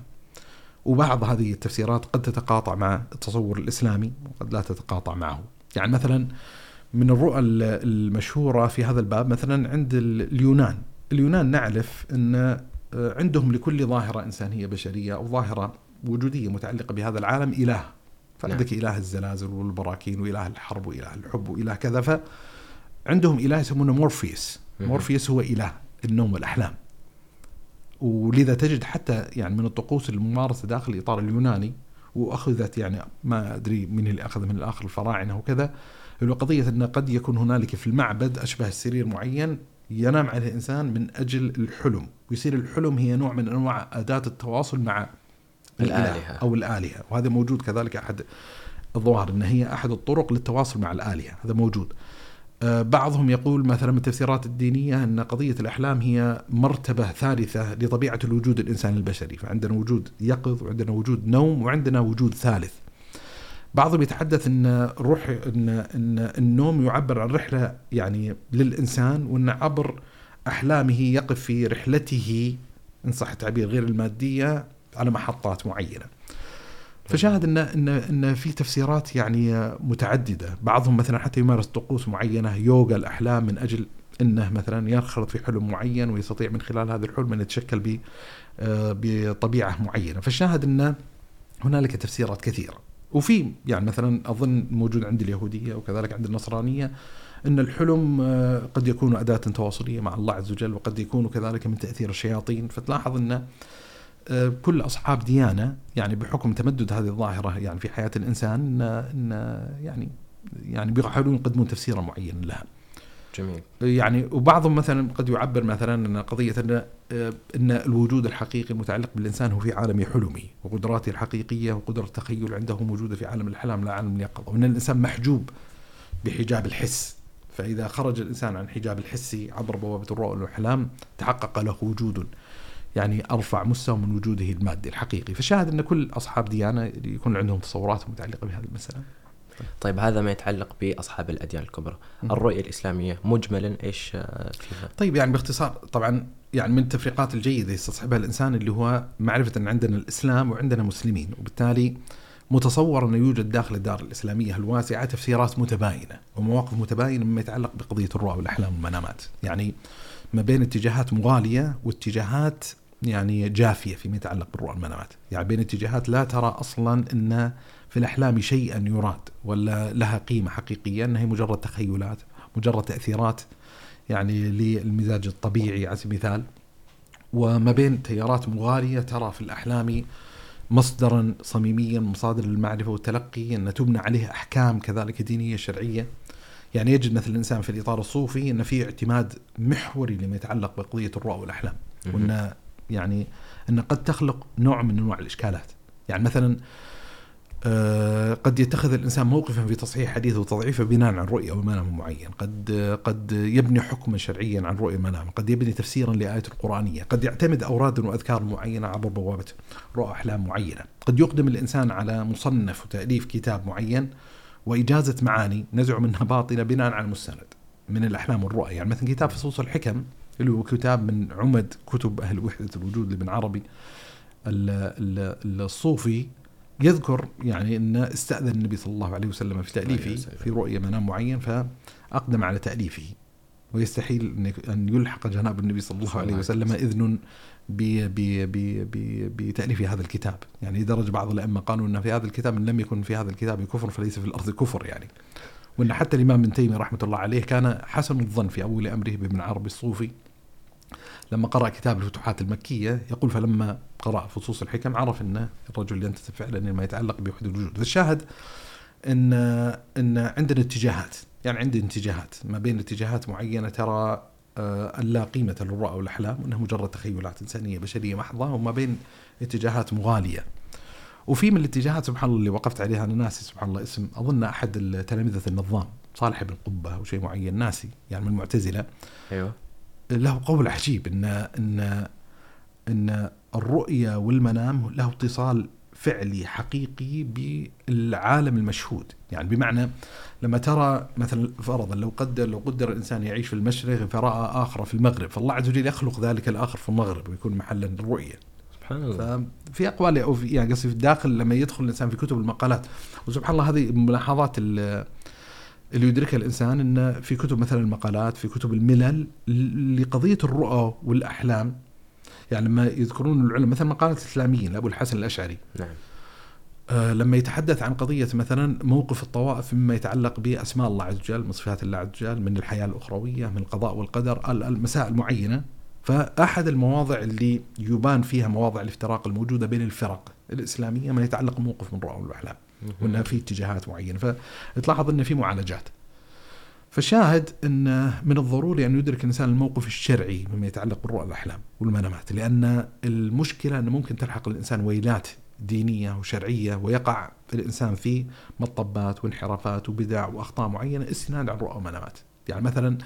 وبعض هذه التفسيرات قد تتقاطع مع التصور الإسلامي وقد لا تتقاطع معه. يعني مثلا من الرؤى المشهورة في هذا الباب مثلا عند اليونان، اليونان نعرف إن عندهم لكل ظاهرة إنسانية بشرية أو ظاهرة وجودية متعلقة بهذا العالم إله. فعندك نعم. إله الزلازل والبراكين وإله الحرب وإله الحب وإله كذا فعندهم إله يسمونه مورفيس. مورفيس هو إله النوم والأحلام. ولذا تجد حتى يعني من الطقوس الممارسة داخل الاطار اليوناني وأخذت يعني ما أدري من اللي أخذ من الآخر الفراعنة وكذا اللي قضية أن قد يكون هنالك في المعبد أشبه السرير معين ينام عليه الانسان من أجل الحلم ويصير الحلم هي نوع من أنواع أداة التواصل مع الآلهة. أو الآلهة. وهذا موجود كذلك أحد الظواهر إن هي أحد الطرق للتواصل مع الآلهة. هذا موجود. بعضهم يقول مثلا من التفسيرات الدينية أن قضية الأحلام هي مرتبة ثالثة لطبيعة الوجود الإنساني البشري فعندنا وجود يقظ وعندنا وجود نوم وعندنا وجود ثالث بعضهم يتحدث أن روح ان أن النوم يعبر عن رحلة يعني للإنسان وأن عبر أحلامه يقف في رحلته إن صح التعبير غير المادية على محطات معينة. فشاهد ان ان إن في تفسيرات يعني متعددة، بعضهم مثلا حتى يمارس طقوس معينة يوغا الأحلام من أجل إنه مثلا ينخرط في حلم معين ويستطيع من خلال هذا الحلم أن يتشكل ب آه، بطبيعة معينة، فالشاهد إن هنالك تفسيرات كثيرة. وفي يعني مثلا أظن موجود عند اليهودية وكذلك عند النصرانية إن الحلم آه، قد يكون أداة تواصلية مع الله عز وجل وقد يكون كذلك من تأثير الشياطين. فتلاحظ إن آه، كل أصحاب ديانة يعني بحكم تمدد هذه الظاهرة يعني في حياة الإنسان ان يعني يعني بيحاولون يقدمون تفسيرا معينا لها. جميل. يعني وبعضهم مثلا قد يعبر مثلا إن قضية إن إن الوجود الحقيقي المتعلق بالإنسان هو في عالم حلمه وقدراته الحقيقية وقدرة التخيل عنده موجودة في عالم الأحلام لا عالم اليقظة وإن الإنسان محجوب بحجاب الحس فإذا خرج الإنسان عن حجاب الحسي عبر بوابة الرؤى والأحلام تحقق له وجود يعني أرفع مستوى من وجوده المادي الحقيقي. فشاهد أن كل أصحاب ديانه يكون عندهم تصورات متعلقة بهذه المسألة. طيب هذا ما يتعلق بأصحاب الأديان الكبرى، الرؤية الإسلامية مجملا إيش فيها؟ طيب يعني باختصار طبعا يعني من التفريقات الجيدة يستصحبها الإنسان اللي هو معرفة أن عندنا الإسلام وعندنا مسلمين وبالتالي متصور أنه يوجد داخل الدار الإسلامية الواسعة تفسيرات متباينة ومواقف متباينة مما يتعلق بقضية الرؤى والأحلام والمنامات، يعني ما بين اتجاهات مغالية واتجاهات يعني جافية فيما يتعلق بالرؤى والمنامات، يعني بين اتجاهات لا ترى أصلا إن في الأحلام شيئا يراد ولا لها قيمة حقيقية أنها هي مجرد تخيلات مجرد تأثيرات يعني للمزاج الطبيعي على سبيل المثال. وما بين تيارات مغالية ترى في الأحلام مصدرا صميميا مصادر المعرفة والتلقي أن تبنى عليه أحكام كذلك دينية شرعية. يعني يجد مثل الإنسان في الإطار الصوفي أن في اعتماد محوري لما يتعلق بقضية الرؤى والأحلام وأن يعني أن قد تخلق نوع من أنواع الإشكالات. يعني مثلا آه، قد يتخذ الإنسان موقفا في تصحيح حديثه وتضعيفه بناء عن رؤية أو منام معين، قد قد يبني حكما شرعيا عن رؤية منام، قد يبني تفسيرا لآية القرانيه، قد يعتمد اوراد وأذكار معينة عبر بوابة رؤى أحلام معينة، قد يقدم الإنسان على مصنف وتأليف كتاب معين وإجازة معاني نزع منها باطلة بناء على المستند من الأحلام والرؤى، يعني مثلا كتاب فصوص الحكم اللي هو كتاب من عمد كتب أهل وحدة الوجود لابن عربي. الصوفي يذكر يعني أن استأذن النبي صلى الله عليه وسلم في تأليفه في رؤية منام معين فأقدم على تأليفه. ويستحيل أن يلحق جناب النبي صلى الله عليه وسلم إذن بتأليف هذا الكتاب. يعني درج بعض الأئمة قالوا أن في هذا الكتاب إن لم يكن في هذا الكتاب كفر فليس في الأرض كفر يعني. وأن حتى الإمام ابن تيمية رحمة الله عليه كان حسن الظن في أول أمره بابن عربي الصوفي. لما قرأ كتاب الفتوحات المكية يقول فلما قرأ فصوص الحكم عرف أن الرجل ينتسب فعلا لما يتعلق بوحدة الوجود. فالشاهد أن أن عندنا اتجاهات يعني عندي اتجاهات ما بين اتجاهات معينة ترى آه، أن لا قيمة للرؤى والأحلام وأنها مجرد تخيلات إنسانية بشرية محضة وما بين اتجاهات مغالية. وفي من الاتجاهات سبحان الله اللي وقفت عليها أنا ناسي سبحان الله اسم أظن أحد تلامذة النظام صالح بن قبة أو شيء معين ناسي يعني من المعتزلة. أيوه. له قول عجيب إن إن إن الرؤيا والمنام له اتصال فعلي حقيقي بالعالم المشهود. يعني بمعنى لما ترى مثلا فرضا لو قدر لو قدر الإنسان يعيش في المشرق فراى آخر في المغرب فالله عز وجل يخلق ذلك الآخر في المغرب ويكون محلا للرؤية. سبحان الله. ففي أقوال أو في يعني قصدي في الداخل لما يدخل الإنسان في كتب المقالات. وسبحان الله هذه ملاحظات اللي يدركها الإنسان ان في كتب مثلا المقالات في كتب الملل لقضية الرؤى والأحلام. يعني لما يذكرون العلماء مثلا مقالات الإسلاميين لأبو الحسن الأشعري. نعم. آه لما يتحدث عن قضية مثلا موقف الطوائف مما يتعلق بأسماء الله عز وجل من صفات الله عز وجل من الحياة الأخروية من القضاء والقدر المسائل معينة. فأحد المواضع اللي يبان فيها مواضع الافتراق الموجودة بين الفرق الإسلامية ما يتعلق موقف من رؤى والأحلام وإنها في اتجاهات معينة. فتلاحظ إن في معالجات. فالشاهد إن من الضروري أن يدرك الإنسان الموقف الشرعي مما يتعلق بالرؤى والأحلام والمنامات لأن المشكلة انه ممكن تلحق الإنسان ويلات دينية وشرعية ويقع الإنسان في مطبات وانحرافات وبدع وأخطاء معينة استناد على الرؤى والمنامات يعني مثلا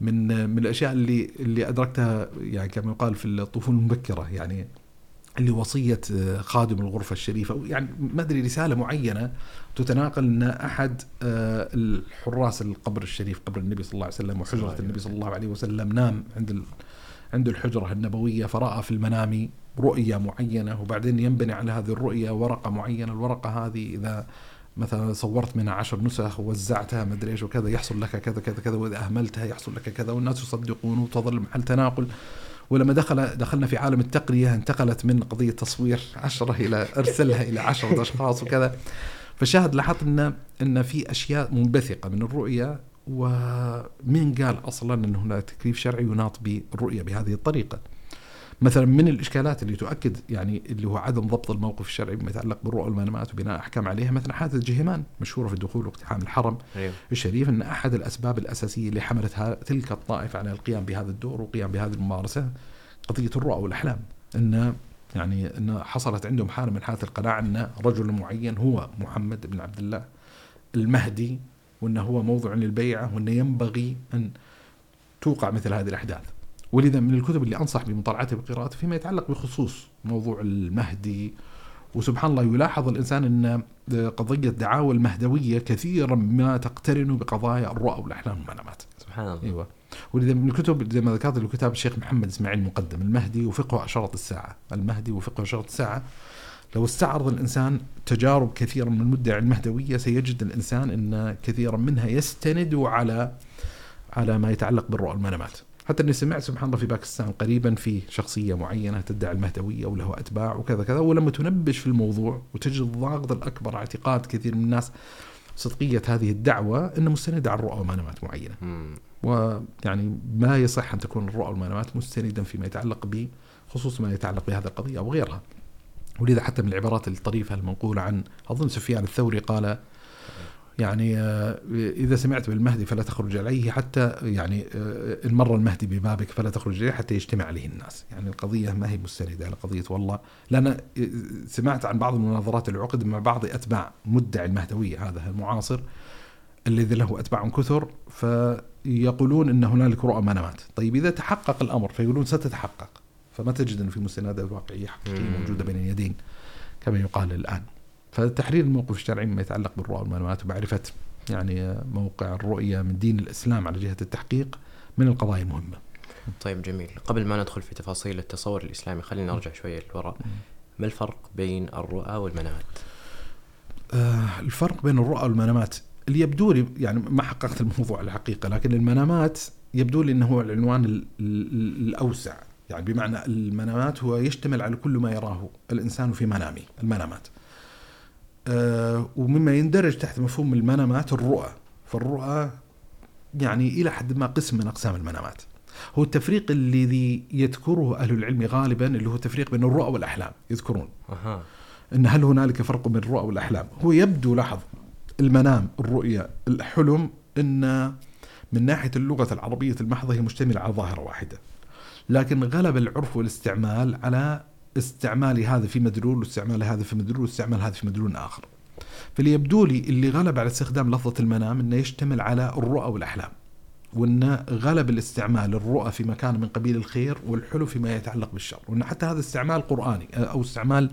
من من الأشياء اللي اللي أدركتها يعني كما يقال في الطفولة المبكرة. يعني اللي وصية آه، خادم الغرفة الشريفة. يعني ما أدري رسالة معينة تتناقل أن أحد آه، الحراس القبر الشريف قبر النبي صلى الله عليه وسلم وحجرة النبي صلى الله عليه وسلم نام عند عند الحجرة النبوية فرأى في المنام رؤية معينة وبعدين ينبني على هذه الرؤية ورقة معينة. الورقة هذه إذا مثلا صورت منها عشر نسخ ووزعتها ما أدري إيش وكذا يحصل لك كذا كذا كذا وإذا أهملتها يحصل لك كذا والناس يصدقون وتظل محل تناقل. ولما دخل دخلنا في عالم التقنية انتقلت من قضية تصوير عشرة إلى أرسلها إلى عشرة أشخاص وكذا. فشاهد لاحظت أن أن في أشياء منبثقة من الرؤية ومن قال أصلا أن هناك تكليف شرعي يناط بالرؤية بهذه الطريقة؟ مثلا من الإشكالات اللي تؤكد يعني اللي هو عدم ضبط الموقف الشرعي بما يتعلق بالرؤى والمنامات وبناء أحكام عليها مثلا حادثه جهيمان مشهورة في الدخول واقتحام الحرم. أيوه. الشريف أن أحد الأسباب الأساسية اللي حملتها تلك الطائفة على القيام بهذا الدور والقيام بهذه الممارسة قضية الرؤى والأحلام. أن يعني أن حصلت عندهم حالة من حالات القناعة أن رجل معين هو محمد بن عبد الله المهدي وأنه هو موضع للبيعة وأنه ينبغي أن توقع مثل هذه الأحداث. ولذا من الكتب اللي أنصح بمطالعتها وقراءتها فيما يتعلق بخصوص موضوع المهدي وسبحان الله يلاحظ الإنسان أن قضيه دعاوى المهدوية كثيرا ما تقترن بقضايا الرؤى والأحلام والمنامات. سبحان الله. أيوه. ولذا من الكتب زي ما ذكرت اللي كتاب الشيخ محمد إسماعيل مقدم المهدي وفقه أشرط الساعة، المهدي وفقه أشرط الساعة لو استعرض الإنسان تجارب كثيره من المدعي المهدوية سيجد الإنسان أن كثيرا منها يستند على على ما يتعلق بالرؤى والمنامات. حتى إني سمعت سبحان الله في باكستان قريبا في شخصية معينة تدعي المهدوية وله أتباع وكذا كذا ولما تنبش في الموضوع وتجد الضغط الأكبر اعتقاد كثير من الناس صدقية هذه الدعوة إنه مستنده على الرؤى والمنامات معينة. ويعني ما يصح أن تكون الرؤى والمنامات مستندا فيما يتعلق بخصوص ما يتعلق بهذه القضية أو غيرها. ولذا حتى من العبارات الطريفة المنقولة عن أظن سفيان الثوري قال يعني آه، إذا سمعت بالمهدي فلا تخرج عليه حتى يعني آه، إن مر المهدي ببابك فلا تخرج عليه حتى يجتمع عليه الناس. يعني القضية ما هي مستندة على قضية والله. لأن آه، سمعت عن بعض المناظرات اللي عقد مع بعض أتباع مدعي المهدوية هذا المعاصر الذي له أتباع كثر فيقولون أن هنالك رؤى منامات طيب إذا تحقق الأمر فيقولون ستتحقق فما تجد أن في مستندات واقعية حقيقية موجودة بين اليدين كما يقال الآن. فتحرير الموقف الشرعي مما يتعلق بالرؤى والمعلومات ومعرفة يعني موقع الرؤية من دين الإسلام على جهة التحقيق من القضايا المهمة. طيب جميل. قبل ما ندخل في تفاصيل التصور الإسلامي خلينا نرجع شوية للوراء. ما الفرق بين الرؤى والمنامات؟ آه الفرق بين الرؤى والمنامات اللي يبدو لي يعني ما حققت الموضوع الحقيقة لكن المنامات يبدو لي أنه هو العنوان الأوسع. يعني بمعنى المنامات هو يشتمل على كل ما يراه الإنسان في منامه المنامات. ومما يندرج تحت مفهوم المنامات الرؤى. فالرؤى يعني إلى حد ما قسم من أقسام المنامات. هو التفريق الذي يذكره أهل العلم غالبا اللي هو التفريق بين الرؤى والأحلام يذكرون. إن هل هنالك فرق بين الرؤى والأحلام؟ هو يبدو لاحظ المنام الرؤيا الحلم إن من ناحية اللغة العربية المحضة هي مشتملة على ظاهرة واحدة. لكن غلب العرف والاستعمال على استعمال هذا في مدلول واستعمال هذا في مدلول واستعمال هذا في مدلول آخر. فاللي يبدو لي اللي غلب على استخدام لفظة المنام إنه يشتمل على الرؤى والأحلام وإن غلب الاستعمال الرؤى في مكان من قبيل الخير والحلم فيما يتعلق بالشر وإن حتى هذا استعمال قرآني أو استعمال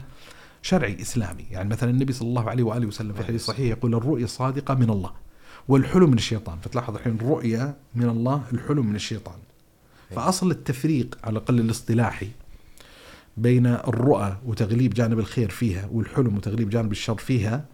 شرعي إسلامي. يعني مثلا النبي صلى الله عليه وآله وسلم في حديث صحيح يقول الرؤيا الصادقه من الله والحلم من الشيطان. فتلاحظ الحين الرؤيا من الله الحلم من الشيطان. فأصل التفريق على الأقل الاصطلاحي بين الرؤى وتغليب جانب الخير فيها والحلم وتغليب جانب الشر فيها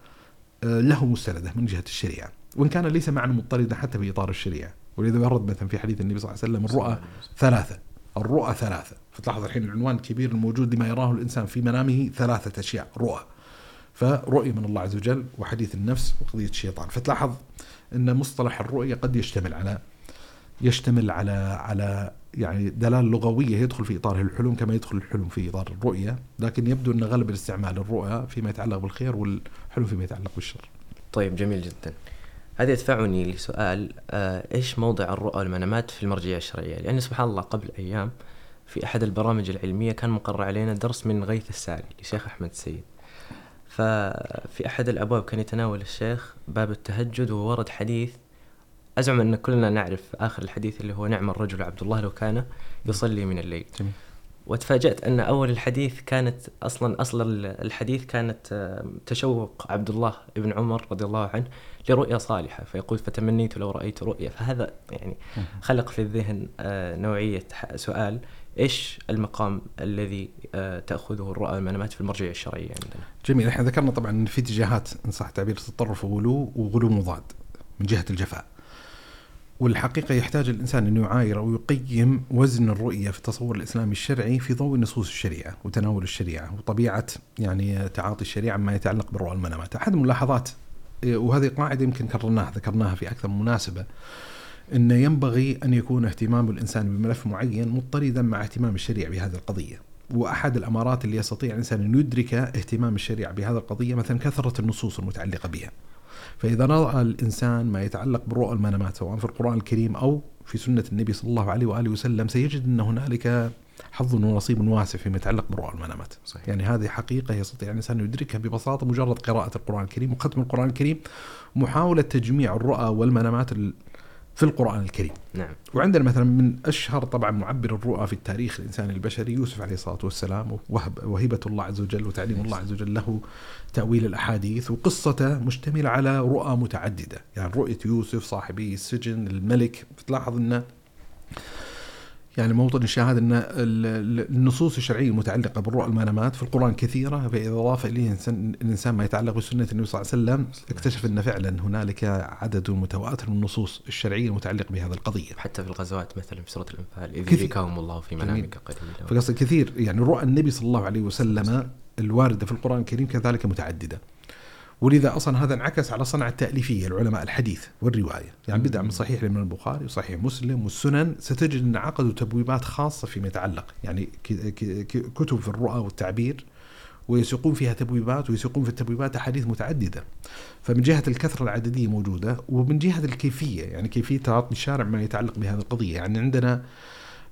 آه، له مستندة من جهة الشريعة. وإن كان ليس معنى مضطردا حتى في إطار الشريعة. ولذا ورد مثلا في حديث النبي صلى الله عليه وسلم الرؤى ثلاثة. الرؤى ثلاثة. فتلاحظ الحين العنوان الكبير الموجود لما يراه الإنسان في منامه ثلاثة أشياء. رؤى. فرؤية من الله عز وجل وحديث النفس وقضية الشيطان. فتلاحظ أن مصطلح الرؤية قد يشتمل على يشتمل على على يعني دلالة لغوية يدخل في إطار الحلم كما يدخل الحلم في إطار الرؤية لكن يبدو أن غالب الاستعمال الرؤية فيما يتعلق بالخير والحلم فيما يتعلق بالشر طيب جميل جدا هذا يدفعني لسؤال آه إيش موضع الرؤى والمنامات في المرجعية الشرعية؟ لأن سبحان الله قبل أيام في أحد البرامج العلمية كان مقرر علينا درس من غيث الساري لشيخ أحمد السيد. ففي أحد الأبواب كان يتناول الشيخ باب التهجد وورد حديث أزعم أن كلنا نعرف آخر الحديث اللي هو نعم الرجل عبد الله لو كان يصلي من الليل. جميل. وتفاجأت أن أول الحديث كانت أصلا أصل الحديث كانت تشوق عبد الله بن عمر رضي الله عنه لرؤيا صالحة فيقول فتمنيت لو رأيت رؤيا فهذا يعني خلق في الذهن آه، نوعية سؤال إيش المقام الذي آه، تأخذه الرؤى والمنامات في المرجعية الشرعية عندنا جميل إحنا ذكرنا طبعا إن في اتجاهات إن صح التعبير تطرف وغلو وغلو مضاد من جهة الجفاء. والحقيقة يحتاج الإنسان انه يعاير أو يقيم وزن الرؤية في التصور الإسلامي الشرعي في ضوء نصوص الشريعة وتناول الشريعة وطبيعة يعني تعاطي الشريعة ما يتعلق بالرؤى والمنامات. أحد الملاحظات وهذه قاعدة يمكن كررناها ذكرناها في أكثر من مناسبة أن ينبغي أن يكون اهتمام الإنسان بملف معين مضطردا مع اهتمام الشريعة بهذه القضية وأحد الأمارات اللي يستطيع الإنسان أن يدرك اهتمام الشريعة بهذه القضية مثلا كثرة النصوص المتعلقة بها فإذا رأى الإنسان ما يتعلق بالرؤى والمنامات سواء في القرآن الكريم أو في سنة النبي صلى الله عليه وآله وسلم سيجد أن هنالك حظ ونصيب واسع فيما يتعلق بالرؤى والمنامات صحيح. يعني هذه حقيقة يستطيع الإنسان أن يدركها ببساطة مجرد قراءة القرآن الكريم وختم القرآن الكريم محاولة تجميع الرؤى والمنامات ال- في القرآن الكريم. نعم. وعندنا مثلا من أشهر طبعا معبر الرؤى في التاريخ الانساني البشري يوسف عليه الصلاة والسلام وهب وهبه الله عز وجل وتعليم الله عز وجل له تأويل الأحاديث وقصته مشتملة على رؤى متعددة، يعني رؤية يوسف صاحبي السجن الملك. تلاحظ إن يعني موطن الشاهد إن ال- ال- النصوص الشرعية المتعلقة بالرؤى المنامات في القرآن كثيرة فاذا اضاف اليه الإنسان ما يتعلق بسنة النبي صلى الله عليه وسلم اكتشف إن فعلا هنالك عدد متواتر من النصوص الشرعية المتعلقة بهذه القضية. حتى في الغزوات مثلا في سورة الأنفال إذ كثير. يريكهم الله في. منامك قليلا فقصد كثير يعني رؤى النبي صلى الله عليه وسلم الواردة في القرآن الكريم كذلك متعددة. ولذا أصلا هذا انعكس على صنعة التاليفيه العلماء الحديث والرواية، يعني بدءا من صحيح الإمام البخاري وصحيح مسلم والسنن ستجد أن عقدوا تبويبات خاصة فيما يتعلق، يعني كتب في الرؤى والتعبير ويسوقون فيها تبويبات ويسوقون في التبويبات أحاديث متعددة. فمن جهة الكثرة العددية موجودة ومن جهة الكيفية. يعني كيفية تعاطي الشارع ما يتعلق بهذه القضية، يعني عندنا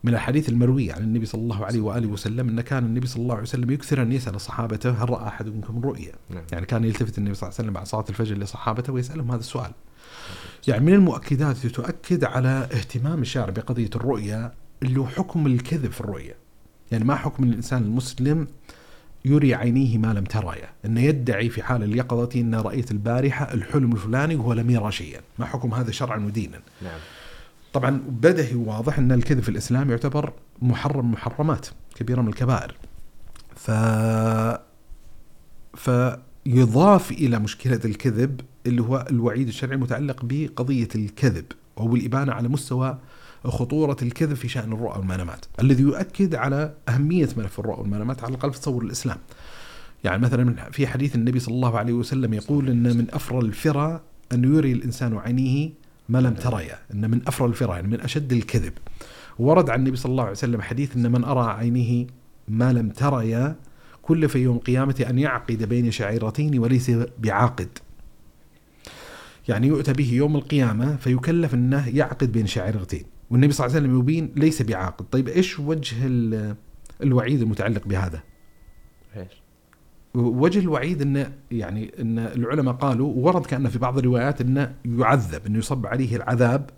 من الحديث المروي عن النبي صلى الله عليه وآله وسلم أن كان النبي صلى الله عليه وسلم يكثر ان يسال صحابته هل رأى احد منكم رؤيا؟ نعم. يعني كان يلتفت النبي صلى الله عليه وسلم بعد صلاة الفجر لصحابته ويسألهم هذا السؤال. يعني من المؤكدات التي تؤكد على اهتمام الشارع بقضية الرؤيا اللي هو حكم الكذب في الرؤيا. يعني ما حكم الإنسان المسلم يري عينيه ما لم تريا، إنه يدعي في حال اليقظة إن رايت البارحة الحلم الفلاني وهو لم يرى شيئا، ما حكم هذا شرعا ودينا؟ نعم طبعا بدهي واضح إن الكذب في الإسلام يعتبر محرم محرمات كبيرة من الكبائر. ف فيضاف إلى مشكلة الكذب اللي هو الوعيد الشرعي المتعلق بقضية الكذب أو الإبانة على مستوى خطورة الكذب في شأن الرؤى والمنامات الذي يؤكد على أهمية ملف الرؤى والمنامات على الاقل في تصور الإسلام. يعني مثلا في حديث النبي صلى الله عليه وسلم يقول إن من أفرى الفرى أن يري الإنسان عينيه ما لم تريا إن من افرى الفرى يعني من أشد الكذب ورد عن النبي صلى الله عليه وسلم حديث إن من أرى عينه ما لم تريا كل في يوم القيامة أن يعقد بين شعيرتين وليس بعاقد. يعني يؤتى به يوم القيامة فيكلف إنه يعقد بين شعيرتين، والنبي صلى الله عليه وسلم يبين ليس بعاقد، طيب إيش وجه ال- الوعيد المتعلق بهذا؟ إيش؟ وجه الوعيد انه يعني إن العلماء قالوا ورد كأن في بعض الروايات انه يعذب انه يصب عليه العذاب.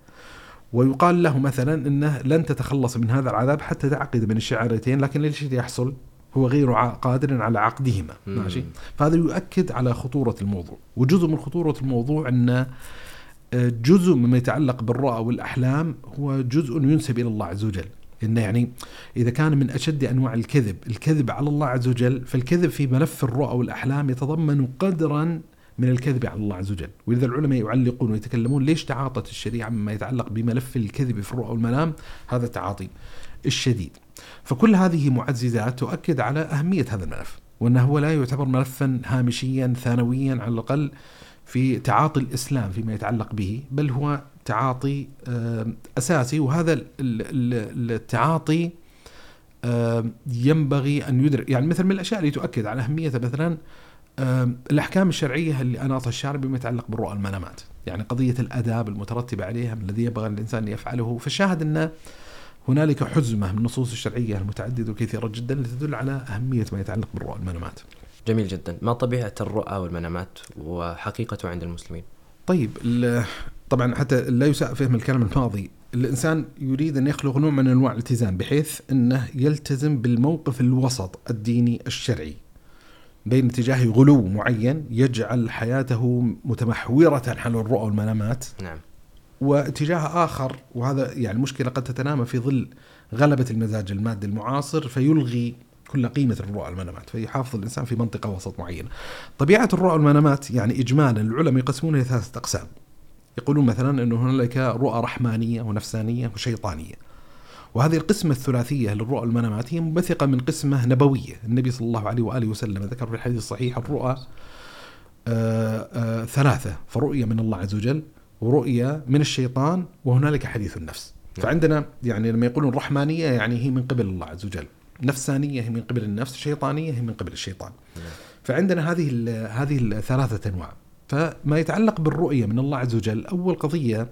ويقال له مثلا انه لن تتخلص من هذا العذاب حتى تعقد بين الشعرتين لكن ليش يحصل؟ هو غير قادر على عقدهما. ماشي؟ فهذا يؤكد على خطورة الموضوع. وجزء من خطورة الموضوع إن آه، جزء مما يتعلق بالرؤى والأحلام هو جزء ينسب إلى الله عز وجل. إنه يعني إذا كان من أشد أنواع الكذب الكذب على الله عز وجل فالكذب في ملف الرؤى والأحلام يتضمن قدرا من الكذب على الله عز وجل. ولذا العلماء يعلقون ويتكلمون ليش تعاطت الشريعة مما يتعلق بملف الكذب في الرؤى والمنام هذا التعاطي الشديد. فكل هذه معززات تؤكد على أهمية هذا الملف وأنه هو لا يعتبر ملفا هامشيا ثانويا على الأقل في تعاطي الإسلام فيما يتعلق به بل هو تعاطي أساسي وهذا ال- ال- التعاطي ينبغي أن يدرك يعني مثل من الأشياء اللي تؤكد على اهميته مثلا الأحكام الشرعية اللي اناطها الشارع بما يتعلق بالرؤى المنامات، يعني قضية الآداب المترتبة عليها الذي ينبغي الإنسان أن يفعله، فالشاهد أن هنالك حزمة من النصوص الشرعية المتعددة وكثيرة جدا اللي تدل على أهمية ما يتعلق بالرؤى المنامات. جميل جدا. ما طبيعة الرؤى والمنامات وحقيقته عند المسلمين؟ طيب ال- طبعا حتى لا يساء فهم الكلام الماضي. الإنسان يريد أن يخلق نوع من أنواع الالتزام بحيث أنه يلتزم بالموقف الوسط الديني الشرعي. بين اتجاه غلو معين يجعل حياته متمحورة حول الرؤى والمنامات. نعم. واتجاه آخر وهذا يعني مشكلة قد تتنامى في ظل غلبة المزاج المادي المعاصر فيلغي كل قيمة الرؤى والمنامات فيحافظ الإنسان في منطقة وسط معينة. طبيعة الرؤى والمنامات يعني اجمالا العلماء يقسمونها إلى ثلاثة أقسام. يقولون مثلا انه هنالك رؤى رحمانية ونفسانية وشيطانية. وهذه القسمة الثلاثية للرؤى والمنامات هي منبثقة من قسمة نبوية، النبي صلى الله عليه وآله وسلم ذكر في الحديث الصحيح الرؤى آه، آه، ثلاثة، فرؤية من الله عز وجل، ورؤية من الشيطان، وهنالك حديث النفس. نعم. فعندنا يعني لما يقولون رحمانية يعني هي من قبل الله عز وجل، نفسانية هي من قبل النفس، شيطانية هي من قبل الشيطان. فعندنا هذه هذه الثلاثة أنواع. فما يتعلق بالرؤية من الله عز وجل، أول قضية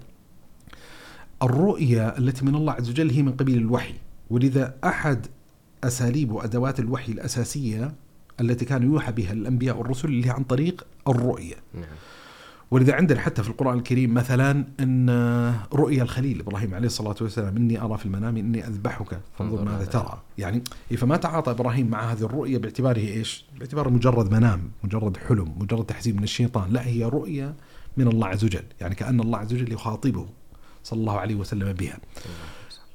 الرؤية التي من الله عز وجل هي من قبيل الوحي، ولذا أحد أساليب وأدوات الوحي الأساسية التي كان يوحى بها الأنبياء والرسل اللي عن طريق الرؤية. نعم ولذا عندنا حتى في القرآن الكريم مثلا أن رؤيا الخليل إبراهيم عليه الصلاة والسلام إني أرى في المنام إني أذبحك فانظر ماذا ترى. يعني فما تعاطى إبراهيم مع هذه الرؤية باعتباره إيش؟ باعتباره مجرد منام مجرد حلم مجرد تحزين من الشيطان. لا هي رؤية من الله عز وجل يعني كأن الله عز وجل يخاطبه صلى الله عليه وسلم بها.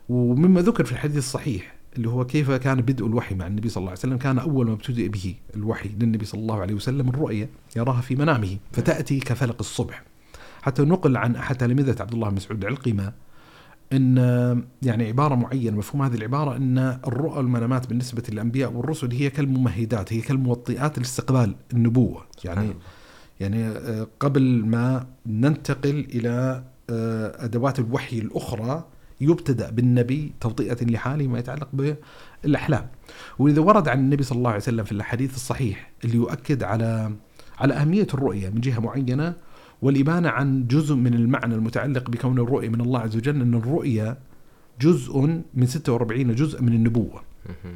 ومما ذكر في الحديث الصحيح اللي هو كيف كان بدء الوحي مع النبي صلى الله عليه وسلم كان أول ما ابتدأ به الوحي للنبي صلى الله عليه وسلم الرؤية يراها في منامه فتأتي كفلق الصبح حتى نقل عن أحد تلامذة عبد الله بن مسعود العلقمة إن يعني عبارة معينة مفهوم هذه العبارة إن الرؤى والمنامات بالنسبة للأنبياء والرسل هي كالممهدات هي كالموطئات لاستقبال النبوة يعني الله. يعني آه، قبل ما ننتقل إلى آه، أدوات الوحي الأخرى يبتدأ بالنبي توطئه لحاله ما يتعلق بالأحلام. ولذا ورد عن النبي صلى الله عليه وسلم في الحديث الصحيح اللي يؤكد على على أهمية الرؤية من جهة معينة والابانه عن جزء من المعنى المتعلق بكون الرؤية من الله عز وجل أن الرؤية جزء من 46 جزء من النبوة. مهم.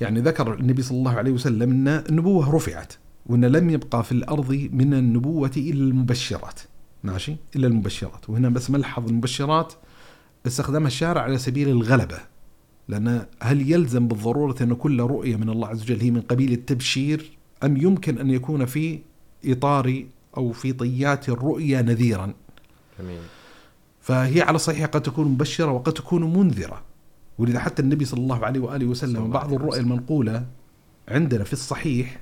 يعني ذكر النبي صلى الله عليه وسلم أن النبوة رفعت وأن لم يبقى في الأرض من النبوة إلا المبشرات. ماشي؟ إلا المبشرات. وهنا بس ملحظ المبشرات استخدمها الشارع على سبيل الغلبة. لأن هل يلزم بالضرورة أن كل رؤية من الله عز وجل هي من قبيل التبشير؟ أم يمكن أن يكون في إطار أو في طيات الرؤيا نذيرا؟ جميل فهي على صحيح قد تكون مبشرة وقد تكون منذرة. ولذا حتى النبي صلى الله عليه وآله وسلم بعض وسلم. المنقولة عندنا في الصحيح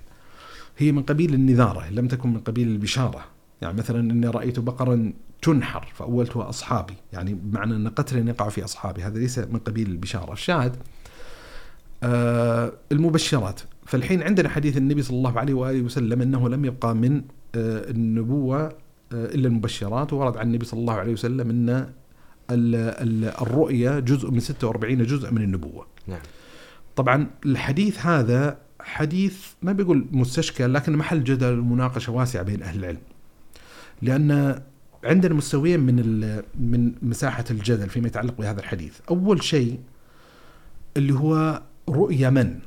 هي من قبيل النذارة لم تكن من قبيل البشارة. يعني مثلا إني رأيت بقرا تنحر فأولتها أصحابي. يعني بمعنى أن قتل يقع في أصحابي. هذا ليس من قبيل البشارة. الشاهد آه المبشرات. فالحين عندنا حديث النبي صلى الله عليه وآله وسلم أنه لم يبقى من آه النبوة آه إلا المبشرات. وورد عن النبي صلى الله عليه وسلم أن ال- ال- الرؤية جزء من 46 جزء من النبوة. نعم. طبعا الحديث هذا حديث ما بيقول مستشكل لكن محل جدل ومناقشة واسعة بين أهل العلم. لأن عندنا مستويين من من مساحة الجدل فيما يتعلق بهذا الحديث. أول شيء اللي هو رؤيا من؟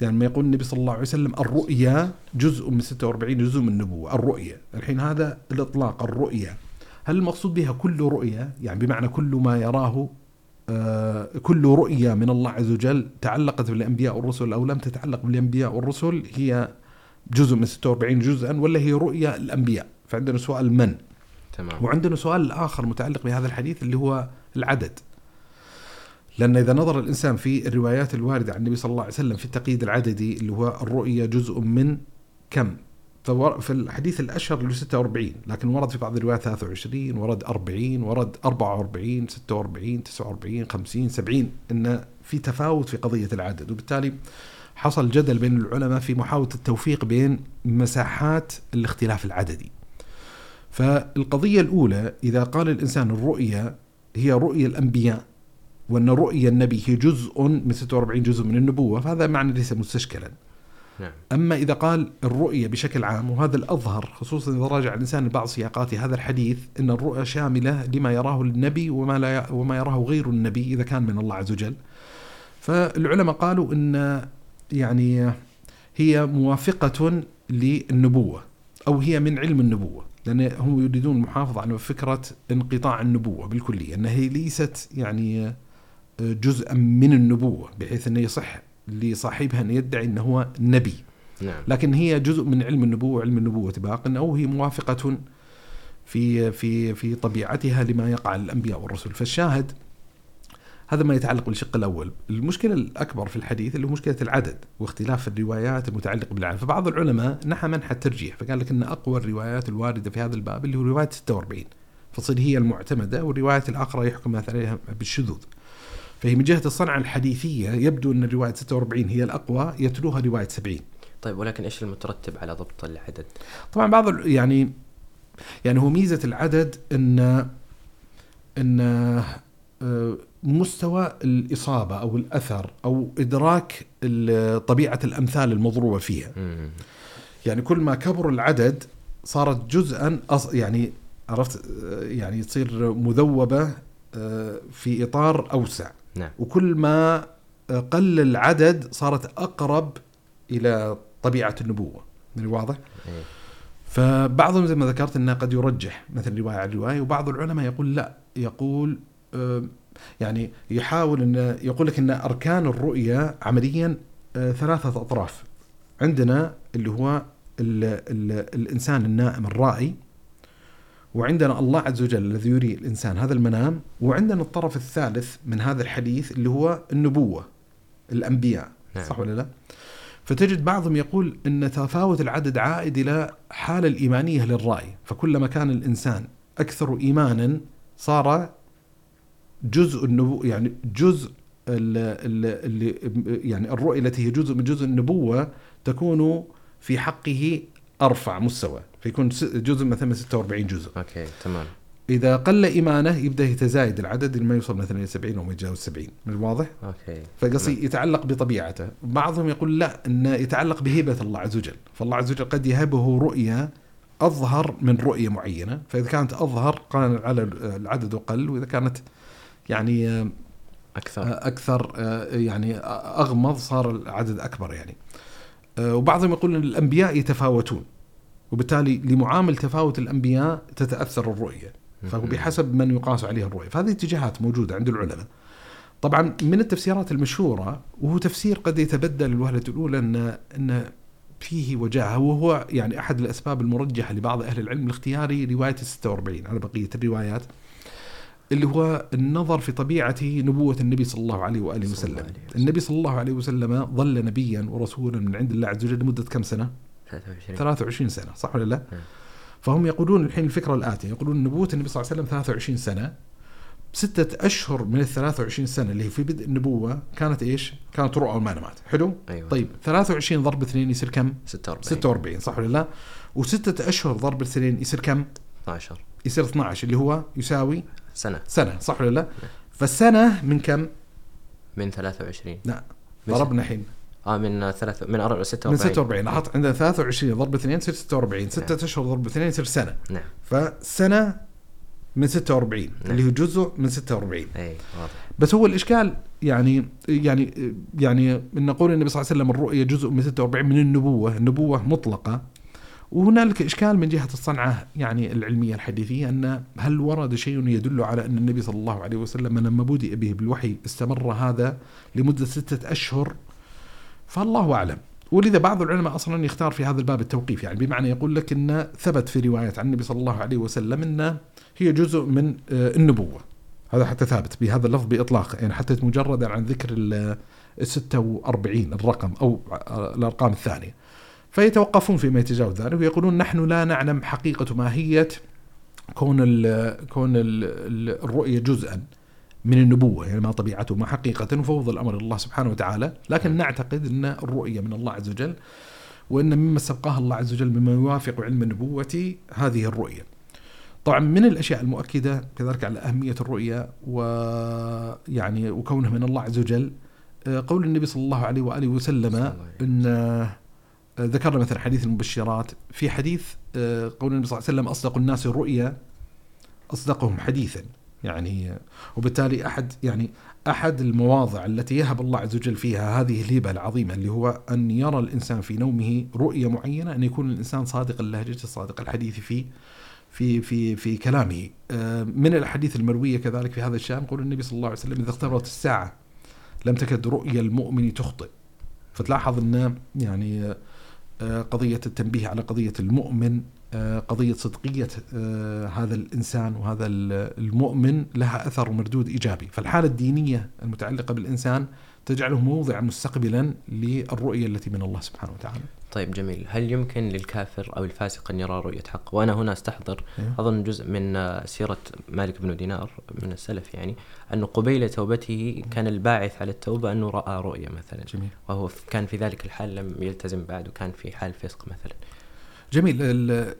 يعني ما يقول النبي صلى الله عليه وسلم الرؤيا جزء من 46 جزء من النبوة الرؤيا الحين هذا الإطلاق الرؤيا هل المقصود بها كل رؤيا يعني بمعنى كل ما يراه آه، كل رؤيا من الله عز وجل تعلقت بالأنبياء والرسل أو لم تتعلق بالأنبياء والرسل هي جزء من 46 جزءا ولا هي رؤيا الأنبياء؟ فعندنا سؤال من؟ تمام. وعندنا سؤال آخر متعلق بهذا الحديث اللي هو العدد. لأن إذا نظر الإنسان في الروايات الواردة عن النبي صلى الله عليه وسلم في التقييد العددي اللي هو الرؤية جزء من كم؟ في الحديث الأشهر اللي هو 46 لكن ورد في بعض الروايات 23 ورد 40 ورد 44 46 49 50 70 إن في تفاوت في قضية العدد. وبالتالي حصل جدل بين العلماء في محاولة التوفيق بين مساحات الاختلاف العددي. فالقضية الأولى إذا قال الإنسان الرؤيا هي رؤيا الأنبياء وأن رؤيا النبي هي جزء من 46 جزء من النبوة فهذا معنى ليس مستشكلا. نعم. أما إذا قال الرؤية بشكل عام وهذا الأظهر خصوصا إذا راجع الإنسان لبعض سياقات هذا الحديث أن الرؤيا شاملة لما يراه النبي وما, لا. وما يراه غير النبي إذا كان من الله عز وجل. فالعلماء قالوا أن يعني هي موافقة للنبوة أو هي من علم النبوة. لأن هم يريدون المحافظة على فكرة انقطاع النبوة بالكلية أنها هي ليست يعني جزءا من النبوة بحيث أنه يصح لصاحبها أن يدعي أنه هو نبي. نعم. لكن هي جزء من علم النبوة وعلم النبوة باق أو هي موافقة في في في طبيعتها لما يقع للأنبياء والرسل. فالشاهد هذا ما يتعلق بالشق الأول. المشكلة الأكبر في الحديث اللي هو مشكلة العدد واختلاف الروايات المتعلقة بالعدد. فبعض العلماء نحى منحى الترجيح فقال لك أن أقوى الروايات الواردة في هذا الباب اللي هو رواية 46 فتصير هي المعتمدة والروايات الأخرى يحكم مثلا عليها بالشذوذ. فهي من جهة الصنعة الحديثية يبدو أن الرواية 46 هي الأقوى يتلوها رواية 70 طيب ولكن إيش المترتب على ضبط العدد؟ طبعا بعض يعني يعني هو ميزة العدد ان إن آه، مستوى الإصابة أو الأثر أو إدراك طبيعة الأمثال المضروبة فيها مم. يعني كل ما كبر العدد صارت جزءا أص- يعني عرفت آه، يعني تصير مذوبة آه، في إطار أوسع نعم وكل ما قل العدد صارت أقرب إلى طبيعة النبوة من واضح؟ إيه. فبعضهم زي ما ذكرت إنه قد يرجح مثل رواية عن رواية وبعض العلماء يقول لا يقول آه، يعني يحاول إن يقول لك إن أركان الرؤيه عمليا آه، ثلاثة أطراف عندنا اللي هو ال ال الإنسان النائم الرائي وعندنا الله عز وجل الذي يري الإنسان هذا المنام وعندنا الطرف الثالث من هذا الحديث اللي هو النبوة الأنبياء نعم. صح ولا لا؟ فتجد بعضهم يقول إن تفاوت العدد عائد إلى حالة الإيمانية للرأي، فكلما كان الإنسان أكثر ايمانا صار جزء النبوة يعني جزء ال- ال- اللي يعني الرؤية التي هي جزء من جزء النبوة تكون في حقه أرفع مستوى، فيكون جزء مثلا من 46 جزء. okay تمام إذا قل إيمانه يبدأ يتزايد العدد لما يوصل مثلا إلى 70 أو ما يتجاوز 70 من واضح؟ okay فقصدي يتعلق بطبيعته بعضهم يقول لا إنه يتعلق بهبه الله عز وجل فالله عز وجل قد يهبه رؤيه أظهر من رؤية معينة فإذا كانت أظهر كان على العدد قل وإذا كانت يعني آه، أكثر. أكثر آه، يعني أغمض صار العدد أكبر يعني. آه، وبعضهم يقول إن الأنبياء يتفاوتون. وبالتالي لمعامل تفاوت الأنبياء تتأثر الرؤية فهو مم. بحسب من يقاس عليه الرؤية. فهذه اتجاهات موجودة عند العلماء. طبعا من التفسيرات المشهورة وهو تفسير قد يتبدل الوهلة الأولى إن إن فيه وجاهة. وهو يعني أحد الأسباب المرجحة لبعض أهل العلم الاختياري رواية 46 على بقية الروايات اللي هو النظر في طبيعه نبوة النبي صلى الله عليه صلى وسلم. عليه وسلم. النبي صلى الله عليه وسلم ظل نبيا ورسولا من عند الله عز وجل لمدة كم سنة؟ 23 23 سنة صح ولا لا؟ نعم. فهم يقولون الحين الفكرة الآتية يقولون نبوة النبي صلى الله عليه وسلم 23 سنة ستة أشهر من ال 23 سنة اللي هي في بدء النبوة كانت إيش؟ كانت رؤى ومنامات، حلو؟ أيوه طيب 23 ضرب اثنين يصير كم؟ 46 46 صح ولا لا؟ وستة أشهر ضرب اثنين يصير كم؟ 12 يصير 12 اللي هو يساوي سنة. سنة صح ولا لا؟ فالسنة من كم؟ من 23 لا ضربنا الحين. آه من ثلاثة من أر- 46 من 46 لاحظت عندنا 23 ضرب 2 يصير 46 ستة أشهر ضرب 2 يصير سنة. نعم. فسنه من 46 نعم. اللي هو جزء من 46 إي واضح. بس هو الإشكال يعني يعني يعني إن نقول النبي صلى الله عليه وسلم الرؤية جزء من 46 من النبوة، النبوة مطلقة. وهنالك إشكال من جهة الصنعة يعني العلمية الحديثية أن هل ورد شيء يدل على أن النبي صلى الله عليه وسلم لما بدأ به بالوحي استمر هذا لمدة ستة أشهر فالله أعلم. ولذا بعض العلماء أصلا يختار في هذا الباب التوقيف يعني بمعنى يقول لك إن ثبت في روايات عن النبي صلى الله عليه وسلم إن هي جزء من آه، النبوة. هذا حتى ثابت بهذا اللفظ بإطلاق يعني حتى مجردا عن ذكر ال ال 46 الرقم أو الأرقام الثانية. فيتوقفون فيما يتجاوز ذلك ويقولون نحن لا نعلم حقيقة ماهيه كون ال كون ال ال الرؤية جزءا من النبوة يعني ما طبيعته ما حقيقة وفوض الأمر إلى الله سبحانه وتعالى، لكن نعتقد إن الرؤية من الله عز وجل وإن مما سبقها الله عز وجل مما يوافق علم النبوة هذه الرؤية. طبعا من الأشياء المؤكدة كذلك على أهمية الرؤيا ويعني وكونها من الله عز وجل آه، قول النبي صلى الله عليه وآله وسلم. إن ذكرنا مثلا حديث المبشرات. في حديث آه، قول النبي صلى الله عليه وسلم أصدق الناس رؤيا أصدقهم حديثا. يعني آه، وبالتالي أحد يعني أحد المواضع التي يهب الله عز وجل فيها هذه الهبة العظيمة اللي هو أن يرى الإنسان في نومه رؤية معينة أن يكون الإنسان صادق اللهجة صادق الحديث في في في في كلامه. آه، من الأحاديث المروية كذلك في هذا الشأن قول النبي صلى الله عليه وسلم إذا اقتربت الساعة لم تكد رؤيا المؤمن تخطئ. فتلاحظ أن يعني آه، قضية التنبيه على قضية المؤمن آه، قضية صدقية آه، هذا الإنسان وهذا ال- المؤمن لها أثر ومردود إيجابي. فالحالة الدينية المتعلقة بالإنسان تجعله موضعا مستقبلا للرؤية التي من الله سبحانه وتعالى. طيب جميل. هل يمكن للكافر أو الفاسق أن يرى رؤية حق؟ وأنا هنا أستحضر. أظن جزء من سيرة مالك بن دينار من السلف يعني أنه قبيل توبته كان الباعث على التوبة أنه رأى رؤية مثلا. جميل. وهو كان في ذلك الحال لم يلتزم بعد وكان في حال فسق مثلا. جميل.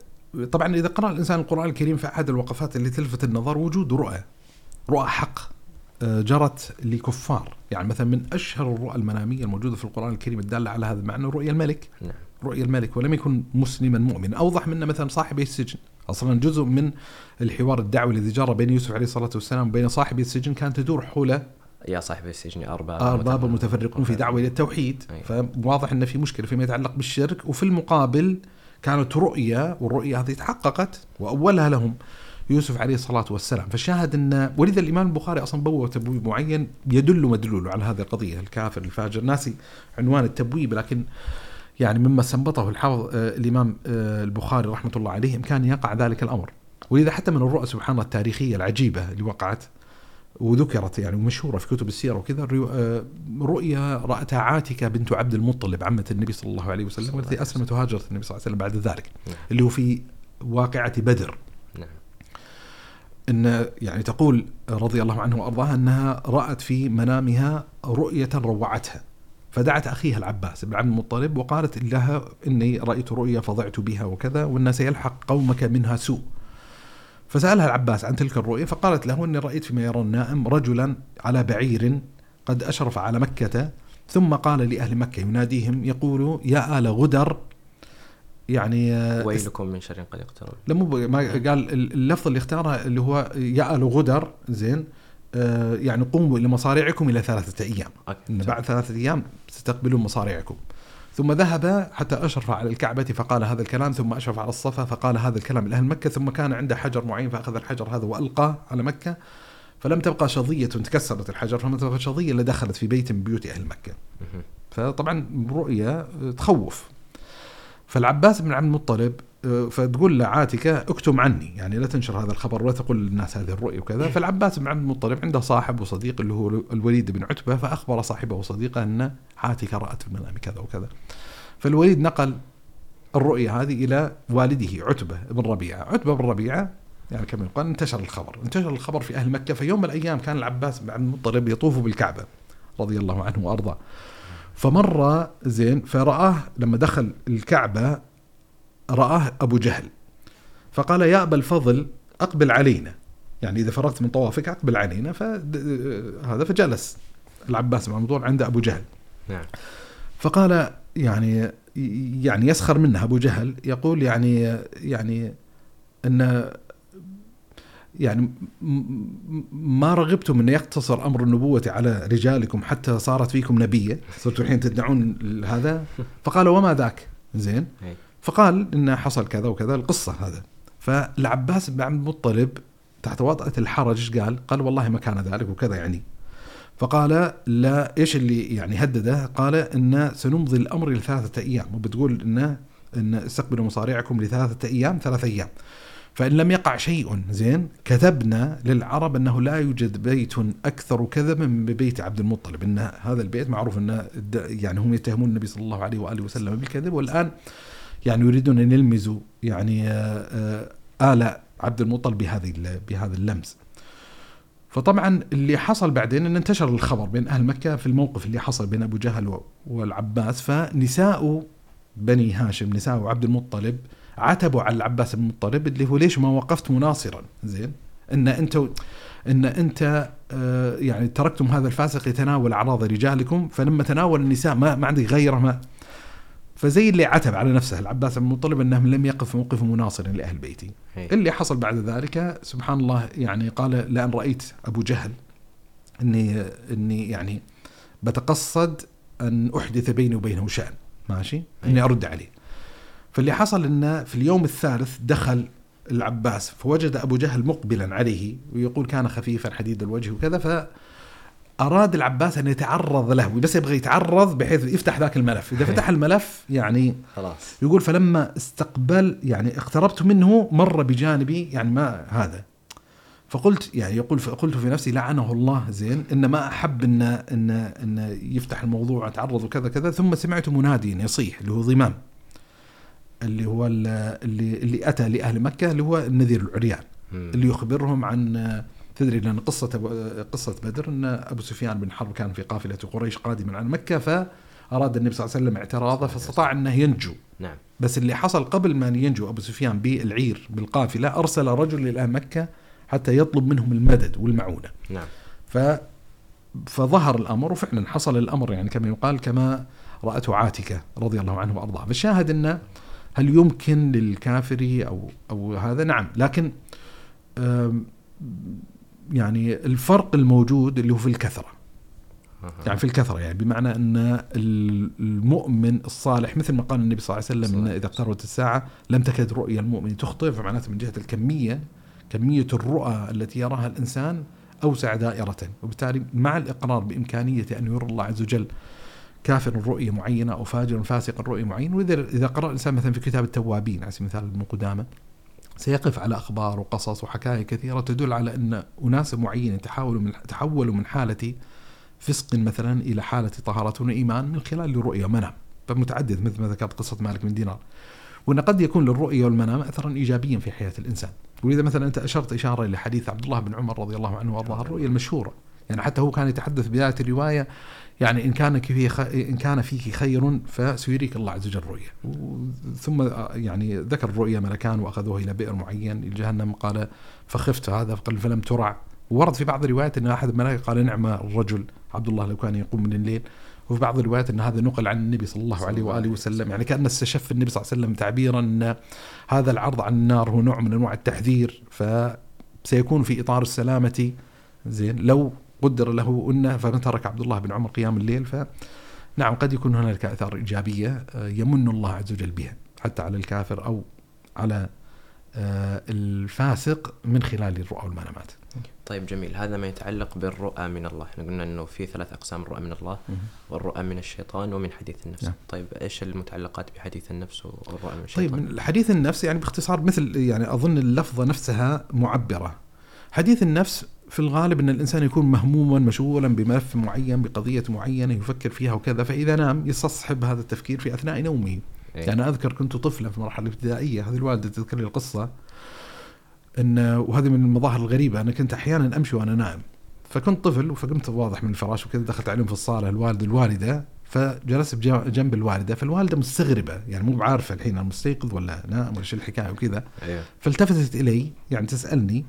طبعا إذا قرأ الإنسان القرآن الكريم فاحد الوقفات اللي تلفت النظر وجود رؤى رؤى حق. جرت لكفار. يعني مثلا من أشهر الرؤى المنامية الموجودة في القرآن الكريم الدالة على هذا المعنى رؤيا الملك. نعم. رؤيا الملك ولم يكن مسلما مؤمنا أوضح منه مثلا صاحبي السجن. أصلا جزء من الحوار الدعوي الذي جرى بين يوسف عليه الصلاة والسلام وبين صاحبي السجن كانت تدور حول يا صاحب السجن أرباب. أرباب متفرقون في دعوة إلى التوحيد. أي. فواضح إن في مشكلة فيما يتعلق بالشرك. وفي المقابل كانت رؤيه والرؤيه هذه تحققت وأولها لهم. يوسف عليه الصلاة والسلام. فالشاهد إن ولذا الإمام البخاري أصلا بوب تبويب معين يدل مدلول على هذه القضية الكافر الفاجر. ناسي عنوان التبويب لكن يعني مما استنبطه الحافظ آه، الإمام آه، البخاري رحمة الله عليه كان يقع ذلك الأمر. ولذا حتى من الرؤى سبحان الله التاريخية العجيبة اللي وقعت وذكرت يعني مشهوره في كتب السيرة وكذا آه، رؤيا رأتها عاتكة بنت عبد المطلب عمة النبي صلى الله عليه وسلم والتي أسلمت وهاجرت النبي صلى الله عليه وسلم بعد ذلك نعم. اللي هو في واقعة بدر. إن يعني تقول رضي الله عنه وارضاها أنها رأت في منامها رؤية روعتها. فدعت أخيها العباس بن عبد المطلب وقالت لها إني رأيت رؤيا فضعت بها وكذا وأن سيلحق قومك منها سوء. فسألها العباس عن تلك الرؤيا فقالت له إني رأيت فيما يرى النائم رجلا على بعير قد أشرف على مكة ثم قال لأهل مكة يناديهم يقول يا آل غدر يعني آه، ويلكم من شر قد اقترب لا مو ما قال اللفظ اللي اختاره اللي هو يأل غدر زين آه يعني قوموا إلى مصارعكم إلى ثلاثة أيام. أوكي. بعد ثلاثة أيام ستقبلون مصارعكم. ثم ذهب حتى أشرف على الكعبة فقال هذا الكلام ثم أشرف على الصفا فقال هذا الكلام لأهل مكة ثم كان عنده حجر معين فأخذ الحجر هذا وألقاه على مكة. فلم تبقى شظية تكسرت الحجر فلم تبقى شظية إلا دخلت في بيت من بيوت أهل مكة. فطبعا رؤيا تخوف. فالعباس بن عبد المطلب آه، فتقول لعاتكة اكتم عني يعني لا تنشر هذا الخبر ولا تقول للناس هذه الرؤيا وكذا. فالعباس بن عبد المطلب عنده صاحب وصديق اللي هو الوليد بن عتبة فأخبر صاحبه وصديقه أن عاتكة رأت في المنام كذا وكذا. فالوليد نقل الرؤيا هذه إلى والده عتبة بن ربيعة. عتبة بن ربيعة يعني كما يقال انتشر الخبر. انتشر الخبر في أهل مكة في يوم من الأيام كان العباس بن عبد المطلب يطوف بالكعبة رضي الله عنه وأرضاه. فمر زين فرآه لما دخل الكعبة رآه أبو جهل. فقال يا أبا الفضل أقبل علينا. يعني إذا فرغت من طوافك أقبل علينا. فهذا فجلس العباس بن عبد عند أبو جهل. نعم. فقال يعني يعني يسخر منه أبو جهل. يقول يعني يعني أن يعني ما رغبتم أن يقتصر أمر النبوة على رجالكم حتى صارت فيكم نبية؟ صرتوا الحين تدعون هذا؟ فقال وما ذاك؟ زين. فقال انه حصل كذا وكذا. القصة هذا. فالعباس بن عبد المطلب تحت وطأة الحرج قال؟ قال والله ما كان ذلك وكذا يعني. فقال لا إيش اللي يعني هدده؟ قال إن سنمضي الأمر لثلاثة أيام. وبتقول انه إن استقبلوا مصاريعكم لثلاثة أيام ثلاث أيام. فإن لم يقع شيء زين كتبنا للعرب أنه لا يوجد بيت أكثر كذبا من بيت عبد المطلب إن هذا البيت معروف انه يعني هم يتهمون النبي صلى الله عليه وآله وسلم بالكذب والآن يعني يريدون أن يلمزوا يعني آه، آه، آل عبد المطلب بهذه بهذا اللمس. فطبعا اللي حصل بعدين إن انتشر الخبر بين أهل مكة في الموقف اللي حصل بين أبو جهل والعباس فنساء بني هاشم نساء عبد المطلب عتبوا على العباس بن المطلب اللي هو ليش ما وقفت مناصرا؟ زين. إن انت إن أنت آه، يعني تركتم هذا الفاسق يتناول أعراض رجالكم فلما تناول النساء ما ما عندك غيره ما فزي اللي عتب على نفسه العباس بن المطلب انه لم يقف موقف مناصر لأهل بيتي. هي. اللي حصل بعد ذلك سبحان الله يعني قال لأن رأيت أبو جهل إني إني يعني بتقصد أن أحدث بيني وبينه شأن. ماشي؟ إني أرد عليه. فاللي حصل إنه في اليوم الثالث دخل العباس فوجد أبو جهل مقبلا عليه ويقول كان خفيفا حديد الوجه وكذا ف اراد العباس أن يتعرض له بس يبغى يتعرض بحيث يفتح ذاك الملف. إذا فتح *laughs* الملف يعني خلاص. يقول فلما استقبل يعني اقتربت منه مر بجانبي يعني ما هذا. فقلت يعني يقول قلت في نفسي لعنه الله زين إن ما أحب ان ان إن يفتح الموضوع أتعرض وكذا كذا ثم سمعت مناديا يصيح اللي هو ضمام. اللي هو اللي اللي أتى لأهل مكة اللي هو النذير العريان اللي يخبرهم عن تدري لأن قصة قصة بدر إن أبو سفيان بن حرب كان في قافلة قريش قادما عن مكة فأراد النبي صلى الله عليه وسلم اعتراضه فاستطاع إنه ينجو. نعم. بس اللي حصل قبل ما ينجو أبو سفيان بالعير بالقافلة أرسل رجل إلى مكة حتى يطلب منهم المدد والمعونة. نعم. ف فظهر الأمر وفعلا حصل الأمر يعني كما يقال كما رأته عاتكة رضي الله عنه وأرضاه. فالشاهد انه هل يمكن للكافر أو أو هذا؟ نعم. لكن يعني الفرق الموجود اللي هو في الكثرة. يعني في الكثرة يعني بمعنى أن المؤمن الصالح مثل ما قال النبي صلى الله عليه وسلم إن إذا اقتربت الساعة لم تكد رؤيا المؤمن. تخطئ فمعناته من جهة الكمية كمية الرؤى التي يراها الإنسان أوسع دائرة. وبالتالي مع الإقرار بإمكانية أن يرى الله عز وجل كافر رؤية معينة أو فاجر فاسق رؤية معينة واذا إذا قرأ الإنسان مثلا في كتاب التوابين على سبيل المثال ابن قدامه سيقف على أخبار وقصص وحكايا كثيرة تدل على أن أناس معينين تحولوا من تحولوا من حالة فسق مثلا إلى حالة طهارة وإيمان من خلال الرؤيا منام. فمتعدد مثل ما ذكرت قصة مالك بن دينار. وأن قد يكون للرؤيا والمنام اثرا ايجابيا في حياة الإنسان. ولذا مثلا أنت أشرت إشارة إلى حديث عبد الله بن عمر رضي الله عنه وأرضاه الرؤيا المشهورة. يعني حتى هو كان يتحدث بدايه الرواية يعني إن كان فيه خ... إن كان فيك خير فسيريك الله عز وجل رؤية ثم يعني ذكر الرؤيا ملكان وأخذوه إلى بئر معين الجهنم قال فخفت هذا قال فلم ترع. ورد في بعض الروايات أن أحد الملائكة قال نعم الرجل عبد الله لو كان يقوم من الليل. وفي بعض الروايات إن هذا نقل عن النبي صلى الله عليه وآله وسلم. يعني كأن استشف النبي صلى الله عليه وسلم تعبيرا إن هذا العرض عن النار هو نوع من أنواع التحذير فسيكون في إطار السلامة. زين لو قدر له أنه فمن ترك عبد الله بن عمر قيام الليل ف نعم قد يكون هنالك آثار إيجابية آه، يمن الله عز وجل بها حتى على الكافر أو على آه، الفاسق من خلال الرؤى والمنامات. طيب جميل هذا ما يتعلق بالرؤى من الله، إحنا قلنا إنه في ثلاث أقسام الرؤى من الله والرؤى من الشيطان ومن حديث النفس. نعم. طيب إيش المتعلقات بحديث النفس والرؤى من الشيطان؟ طيب حديث النفس يعني باختصار مثل يعني أظن اللفظة نفسها معبرة. حديث النفس في الغالب أن الإنسان يكون مهموما مشغولا بملف معين بقضية معينة يفكر فيها وكذا فإذا نام يستصحب هذا التفكير في أثناء نومه إيه؟ يعني أذكر كنت طفلا في المرحلة الابتدائية هذه الوالدة تذكر لي القصة إن وهذه من المظاهر الغريبة أنا كنت أحيانا أمشي وأنا نائم فكنت طفل فقمت واضح من الفراش وكذا دخلت عليهم في الصالة الوالد الوالدة فجلست جنب الوالدة فالوالدة مستغربة يعني مو بعارفة الحين أنا مستيقظ ولا نائم ولا الحكاية وكذا أيوه. فالتفتت إلي يعني تسألني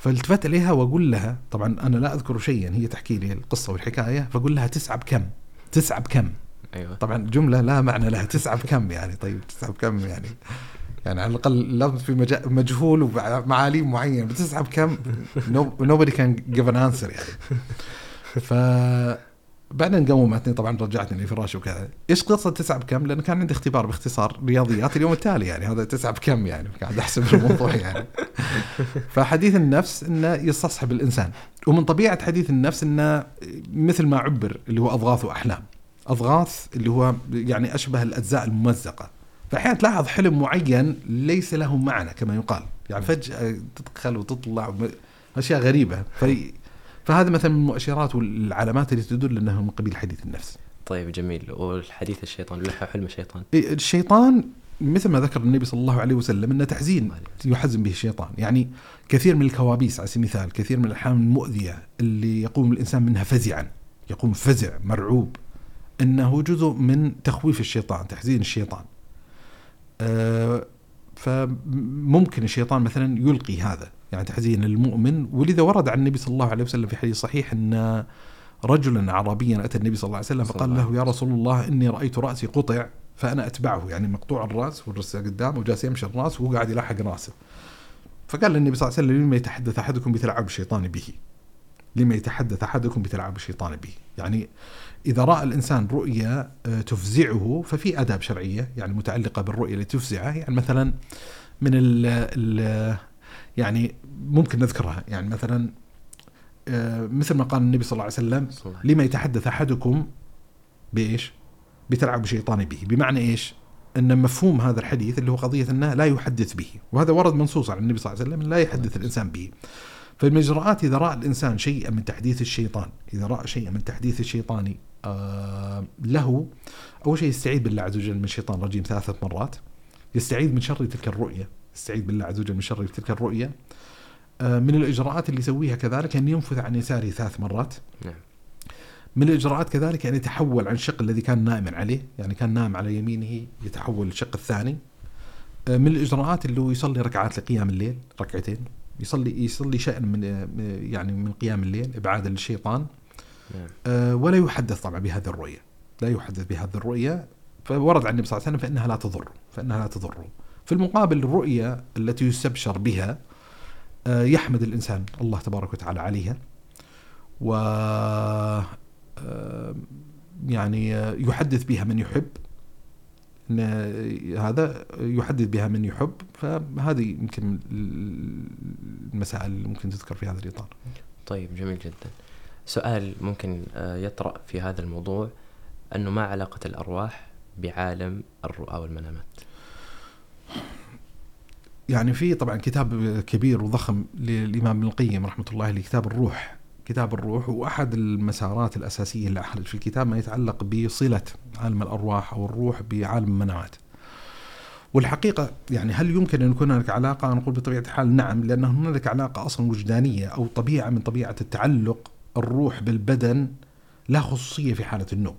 فالتفت إليها وأقول لها طبعا أنا لا أذكر شيئا هي تحكي لي القصة والحكاية فأقول لها تسعة بكم؟ تسعة بكم؟ أيوه طبعا جملة لا معنى لها تسعة بكم يعني طيب تسعة بكم يعني يعني على الأقل لفظ في مجا- مجهول ومعاليم معينة بتسعة بكم؟ nobody can give an answer يعني ف بعدين قومتني طبعا رجعتني لفراشي وكذا. إيش قصة تسعة بكم؟ لأنه كان عندي اختبار باختصار رياضيات اليوم التالي يعني هذا تسعة بكم يعني قاعد أحسب الموضوع يعني. فحديث النفس إنه يستصحب الإنسان. ومن طبيعة حديث النفس إنه مثل ما عبر اللي هو أضغاث وأحلام. أضغاث اللي هو يعني أشبه الأجزاء الممزقة. فاحيانا تلاحظ حلم معين ليس له معنى كما يقال. يعني فجأة تدخل وتطلع أشياء غريبة. في فهذا مثلا من المؤشرات والعلامات اللي تدل إنه من قبيل حديث النفس. طيب جميل. والحديث الشيطان لها حلم الشيطان. إيه، الشيطان مثل ما ذكر النبي صلى الله عليه وسلم إنه تحزين يحزن به الشيطان. يعني كثير من الكوابيس على سبيل المثال كثير من الاحلام المؤذية اللي يقوم الإنسان منها فزعا يقوم فزع مرعوب إنه جزء من تخويف الشيطان تحزين الشيطان. آه، فممكن الشيطان مثلا يلقي هذا. يعني تحزين المؤمن. ولذا ورد عن النبي صلى الله عليه وسلم في حديث صحيح أن رجلا اعرابيا أتى النبي صلى الله عليه وسلم فقال له يا رسول الله إني رأيت رأسي قطع فأنا أتبعه يعني مقطوع الرأس والراس قدامه وجالس يمشي الرأس وهو قاعد يلاحق رأسه. فقال النبي صلى الله عليه وسلم لما يتحدث أحدكم بتلعب الشيطان به؟ لما يتحدث أحدكم بتلعب الشيطان به؟ يعني إذا رأى الإنسان رؤيا آه، تفزعه ففي آداب شرعية يعني متعلقة بالرؤيه اللي تفزعه. يعني مثلا من ال ال يعني ممكن نذكرها يعني مثلا آه، مثل ما قال النبي صلى الله عليه وسلم لما يتحدث أحدكم بإيش؟ بتلعب شيطان به، بمعنى إيش؟ أن مفهوم هذا الحديث اللي هو قضية أنه لا يحدث به، وهذا ورد منصوص عن النبي صلى الله عليه وسلم لا يحدث الإنسان به. فالمجرآت إذا رأى الإنسان شيئا من تحديث الشيطان، إذا رأى شيئا من تحديث الشيطان آه له أول شيء يستعيذ بالله عز وجل من الشيطان الرجيم ثلاثة مرات، يستعيذ من شر تلك الرؤية، يستعيذ بالله عز وجل من شر تلك الرؤية. آه من الإجراءات اللي يسويها كذلك أن ينفث عن يساره ثلاث مرات. نعم من الإجراءات كذلك أن يتحول عن الشق الذي كان نائما عليه، يعني كان نائم على يمينه يتحول للشق الثاني. آه، من الإجراءات اللي هو يصلي ركعات لقيام الليل، ركعتين، يصلي يصلي شيئا من آه، يعني من قيام الليل ابعادا للشيطان، نعم ولا يحدث طبعا بهذه الرؤية، لا يحدث بهذه الرؤية، فورد عن النبي صلى الله عليه وسلم فإنها لا تضر، فإنها لا تضر. في المقابل الرؤية التي يستبشر بها يحمد الإنسان الله تبارك وتعالى عليها. و آه، يعني آه، يحدث بها من يحب. هذا يحدث بها من يحب. فهذه يمكن المسائل اللي ممكن تذكر في هذا الإطار. طيب جميل جدا. سؤال ممكن آه، يطرأ في هذا الموضوع. أنه ما علاقة الأرواح بعالم الرؤى والمنامات يعني في طبعا كتاب كبير وضخم للإمام ابن القيم رحمة الله عليه كتاب الروح كتاب الروح وأحد المسارات الأساسية اللي احرج في الكتاب ما يتعلق بصلة عالم الأرواح أو الروح بعالم المنامات. والحقيقة يعني هل يمكن أن يكون هناك علاقة؟ نقول بطبيعة الحال نعم لأن هناك علاقة أصلا وجدانية أو طبيعة من طبيعة التعلق الروح بالبدن لها خصوصية في حالة النوم.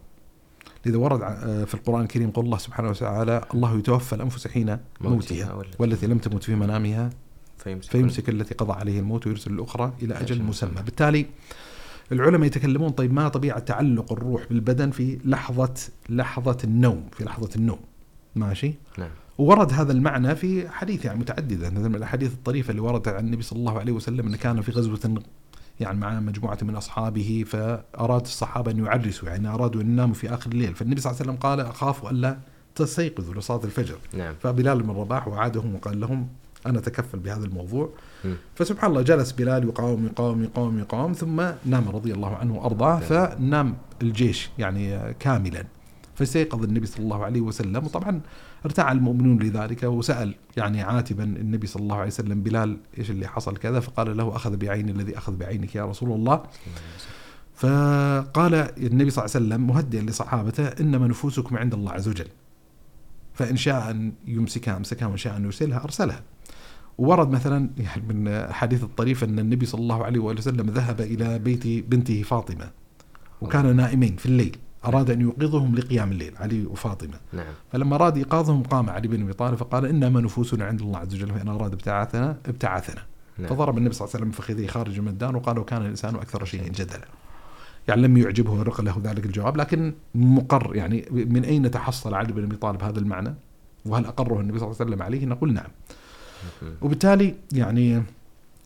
لذا ورد ع- في القرآن الكريم قول الله سبحانه وتعالى الله يتوفى الأنفس حين موتها والتي- لم تمت في منامها فيمسك, فيمسك التي قضى عليه الموت ويرسل الأخرى إلى أجل مسمى. بالتالي العلماء يتكلمون طيب ما طبيعة تعلق الروح بالبدن في لحظة لحظة النوم في لحظة النوم؟ ماشي؟ نعم. وورد هذا المعنى في حديث يعني متعددة مثل من الأحاديث الطريفة اللي وردت عن النبي صلى الله عليه وسلم أنه كان في غزوة يعني مع مجموعة من أصحابه فأراد الصحابة أن يعرسوا يعني أرادوا أن يناموا في آخر الليل. فالنبي صلى الله عليه وسلم قال أخاف ألا تستيقظوا لصلاة الفجر. نعم. فبلال بن رباح وعادهم وقال لهم أنا أتكفل بهذا الموضوع. مم. فسبحان الله جلس بلال يقاوم يقاوم يقاوم يقاوم ثم نام رضي الله عنه وأرضاه فنام الجيش يعني كاملا. فاستيقظ النبي صلى الله عليه وسلم. وطبعا ارتاع المؤمنون لذلك وسأل يعني عاتبا النبي صلى الله عليه وسلم بلال إيش اللي حصل كذا؟ فقال له أخذ بعيني الذي أخذ بعينك يا رسول الله. فقال النبي صلى الله عليه وسلم مهدئا لصحابته إنما نفوسكم عند الله عز وجل. فإن شاء أن يمسكها أمسكها وإن شاء أن يرسلها أرسلها. ورد مثلا يعني من احاديث الطريفه أن النبي صلى الله عليه وسلم ذهب إلى بيت بنته فاطمة وكان نائمين في الليل. أراد أن يوقظهم لقيام الليل علي وفاطمة. نعم. فلما أراد إيقاظهم قام علي بن أبي طالب فقال إنما نفوسنا عند الله عز وجل فإن أراد ابتعاثنا ابتعثنا نعم. فضرب النبي صلى الله عليه وسلم فخذيه خارج من الدار وقال وكان الإنسان أكثر شيء جدلا. يعني لم يعجبه ورق له ذلك الجواب لكن مقر يعني من أين تحصل علي بن أبي طالب هذا المعنى؟ وهل أقره النبي صلى الله عليه وسلم عليه؟ نقول نعم. وبالتالي يعني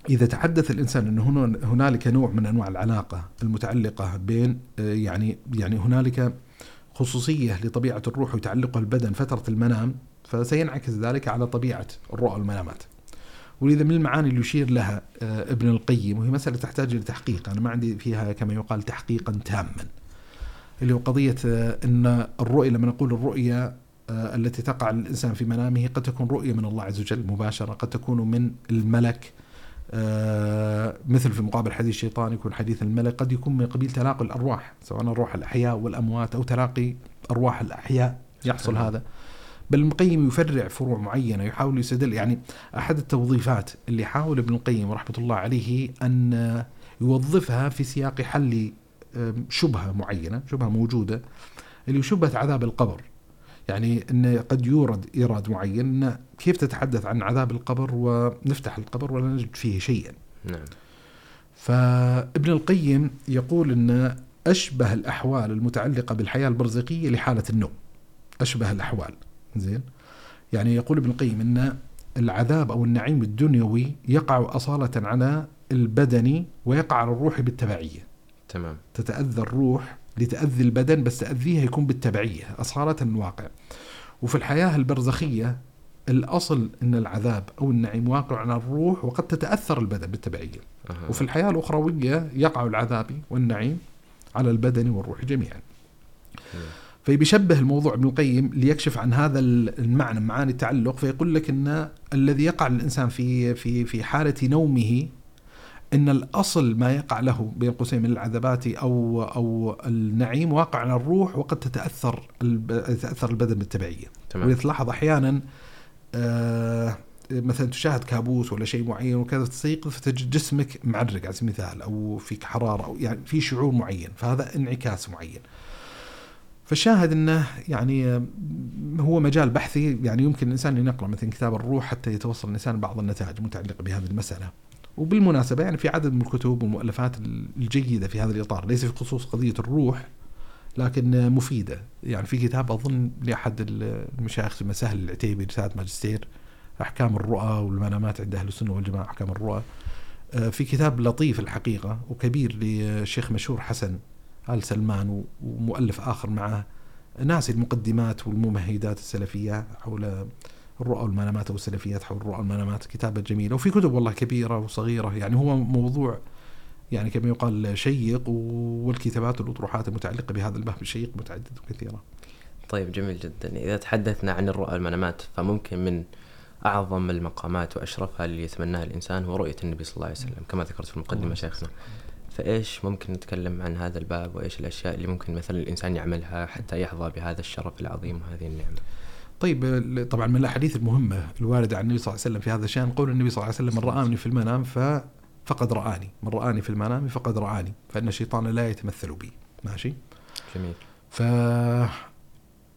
إذا تحدث الإنسان أن هنا هنالك نوع من أنواع العلاقة المتعلقة بين آه، يعني يعني هنالك خصوصية لطبيعة الروح وتعلقها البدن فترة المنام فسينعكس ذلك على طبيعة الرؤى والمنامات ولذا من المعاني اللي يشير لها آه، ابن القيم وهي مسألة تحتاج إلى تحقيق. أنا ما عندي فيها كما يقال تحقيقا تاما. اللي هو قضية آه، أن الرؤية لما نقول الرؤية آه، التي تقع للإنسان في منامه قد تكون رؤية من الله عز وجل مباشرة قد تكون من الملك مثل في مقابل حديث الشيطان يكون حديث الملك قد يكون من قبيل تلاقي الأرواح سواء أرواح الأحياء والأموات أو تلاقي أرواح الأحياء يحصل. هذا بل ابن القيم يفرع فروع معينة يحاول يستدل يعني أحد التوظيفات اللي حاول ابن القيم رحمة الله عليه أن يوظفها في سياق حل شبهة معينة شبهة موجودة اللي شبهة عذاب القبر يعني أن قد يورد إيراد معين أن كيف تتحدث عن عذاب القبر ونفتح القبر ولا نجد فيه شيئا؟ نعم. فابن القيم يقول إن أشبه الأحوال المتعلقة بالحياة البرزخية لحالة النوم. أشبه الأحوال. زين؟ يعني يقول ابن القيم إن العذاب أو النعيم الدنيوي يقع أصالة على البدن ويقع على الروح بالتبعية. تمام. تتأذى الروح لتأذي البدن بس تأذيها يكون بالتبعية أصالة الواقع وفي الحياة البرزخية الأصل إن العذاب أو النعيم واقع على الروح وقد تتأثر البدن بالتبعية أها. وفي الحياة الأخروية يقع العذاب والنعيم على البدن والروح جميعا نعم. فبيشبه الموضوع ابن القيم ليكشف عن هذا المعنى معاني التعلق فيقول لك إن الذي يقع للانسان في في في حالة نومه إن الأصل ما يقع له بين قوسين من العذابات أو أو النعيم واقع على الروح وقد تتأثر تتأثر البدن بالتبعية تمام ويتلاحظ أحيانا مثلا تشاهد كابوس ولا شيء معين وكذا تستيقظ فتجد جسمك معرق على سبيل المثال أو فيك حرارة أو يعني في شعور معين فهذا انعكاس معين. فالشاهد إنه يعني آه، هو مجال بحثي يعني يمكن الإنسان أن يقرأ مثلا كتاب الروح حتى يتوصل الإنسان لبعض النتائج المتعلقة بهذه المسألة. وبالمناسبة يعني في عدد من الكتب والمؤلفات الجيدة في هذا الإطار، ليس في خصوص قضية الروح لكن مفيدة، يعني في كتاب أظن لأحد المشايخ اسمه سهل العتيبي رسالة ماجستير أحكام الرؤى والمنامات عند أهل السنة والجماعة أحكام الرؤى. آه، في كتاب لطيف الحقيقة وكبير للشيخ مشهور حسن آل سلمان ومؤلف آخر معه ناسي المقدمات والممهدات السلفية حول الرؤى والمنامات أو السلفيات حول الرؤى والمنامات. كتابة جميلة وفي كتب والله كبيرة وصغيرة. يعني هو موضوع يعني كما يقال شيق والكتابات والأطروحات المتعلقة بهذا البحث شيق متعدده وكثيرة. طيب جميل جدا. إذا تحدثنا عن الرؤى والمنامات فممكن من أعظم المقامات وأشرفها اللي يتمناها الإنسان هو رؤية النبي صلى الله عليه وسلم كما ذكرت في المقدمة شيخنا. فإيش ممكن نتكلم عن هذا الباب وإيش الأشياء اللي ممكن مثلا الإنسان يعملها حتى يحظى بهذا الشرف العظيم وهذه النعمة؟ طيب طبعا من الأحاديث المهمة الواردة عن النبي صلى الله عليه وسلم في هذا الشأن قول النبي صلى الله عليه وسلم من رآني في المنام ف فقد رآني، من رآني في المنام فقد رآني، فإن الشيطان لا يتمثل بي، ماشي؟ جميل. ف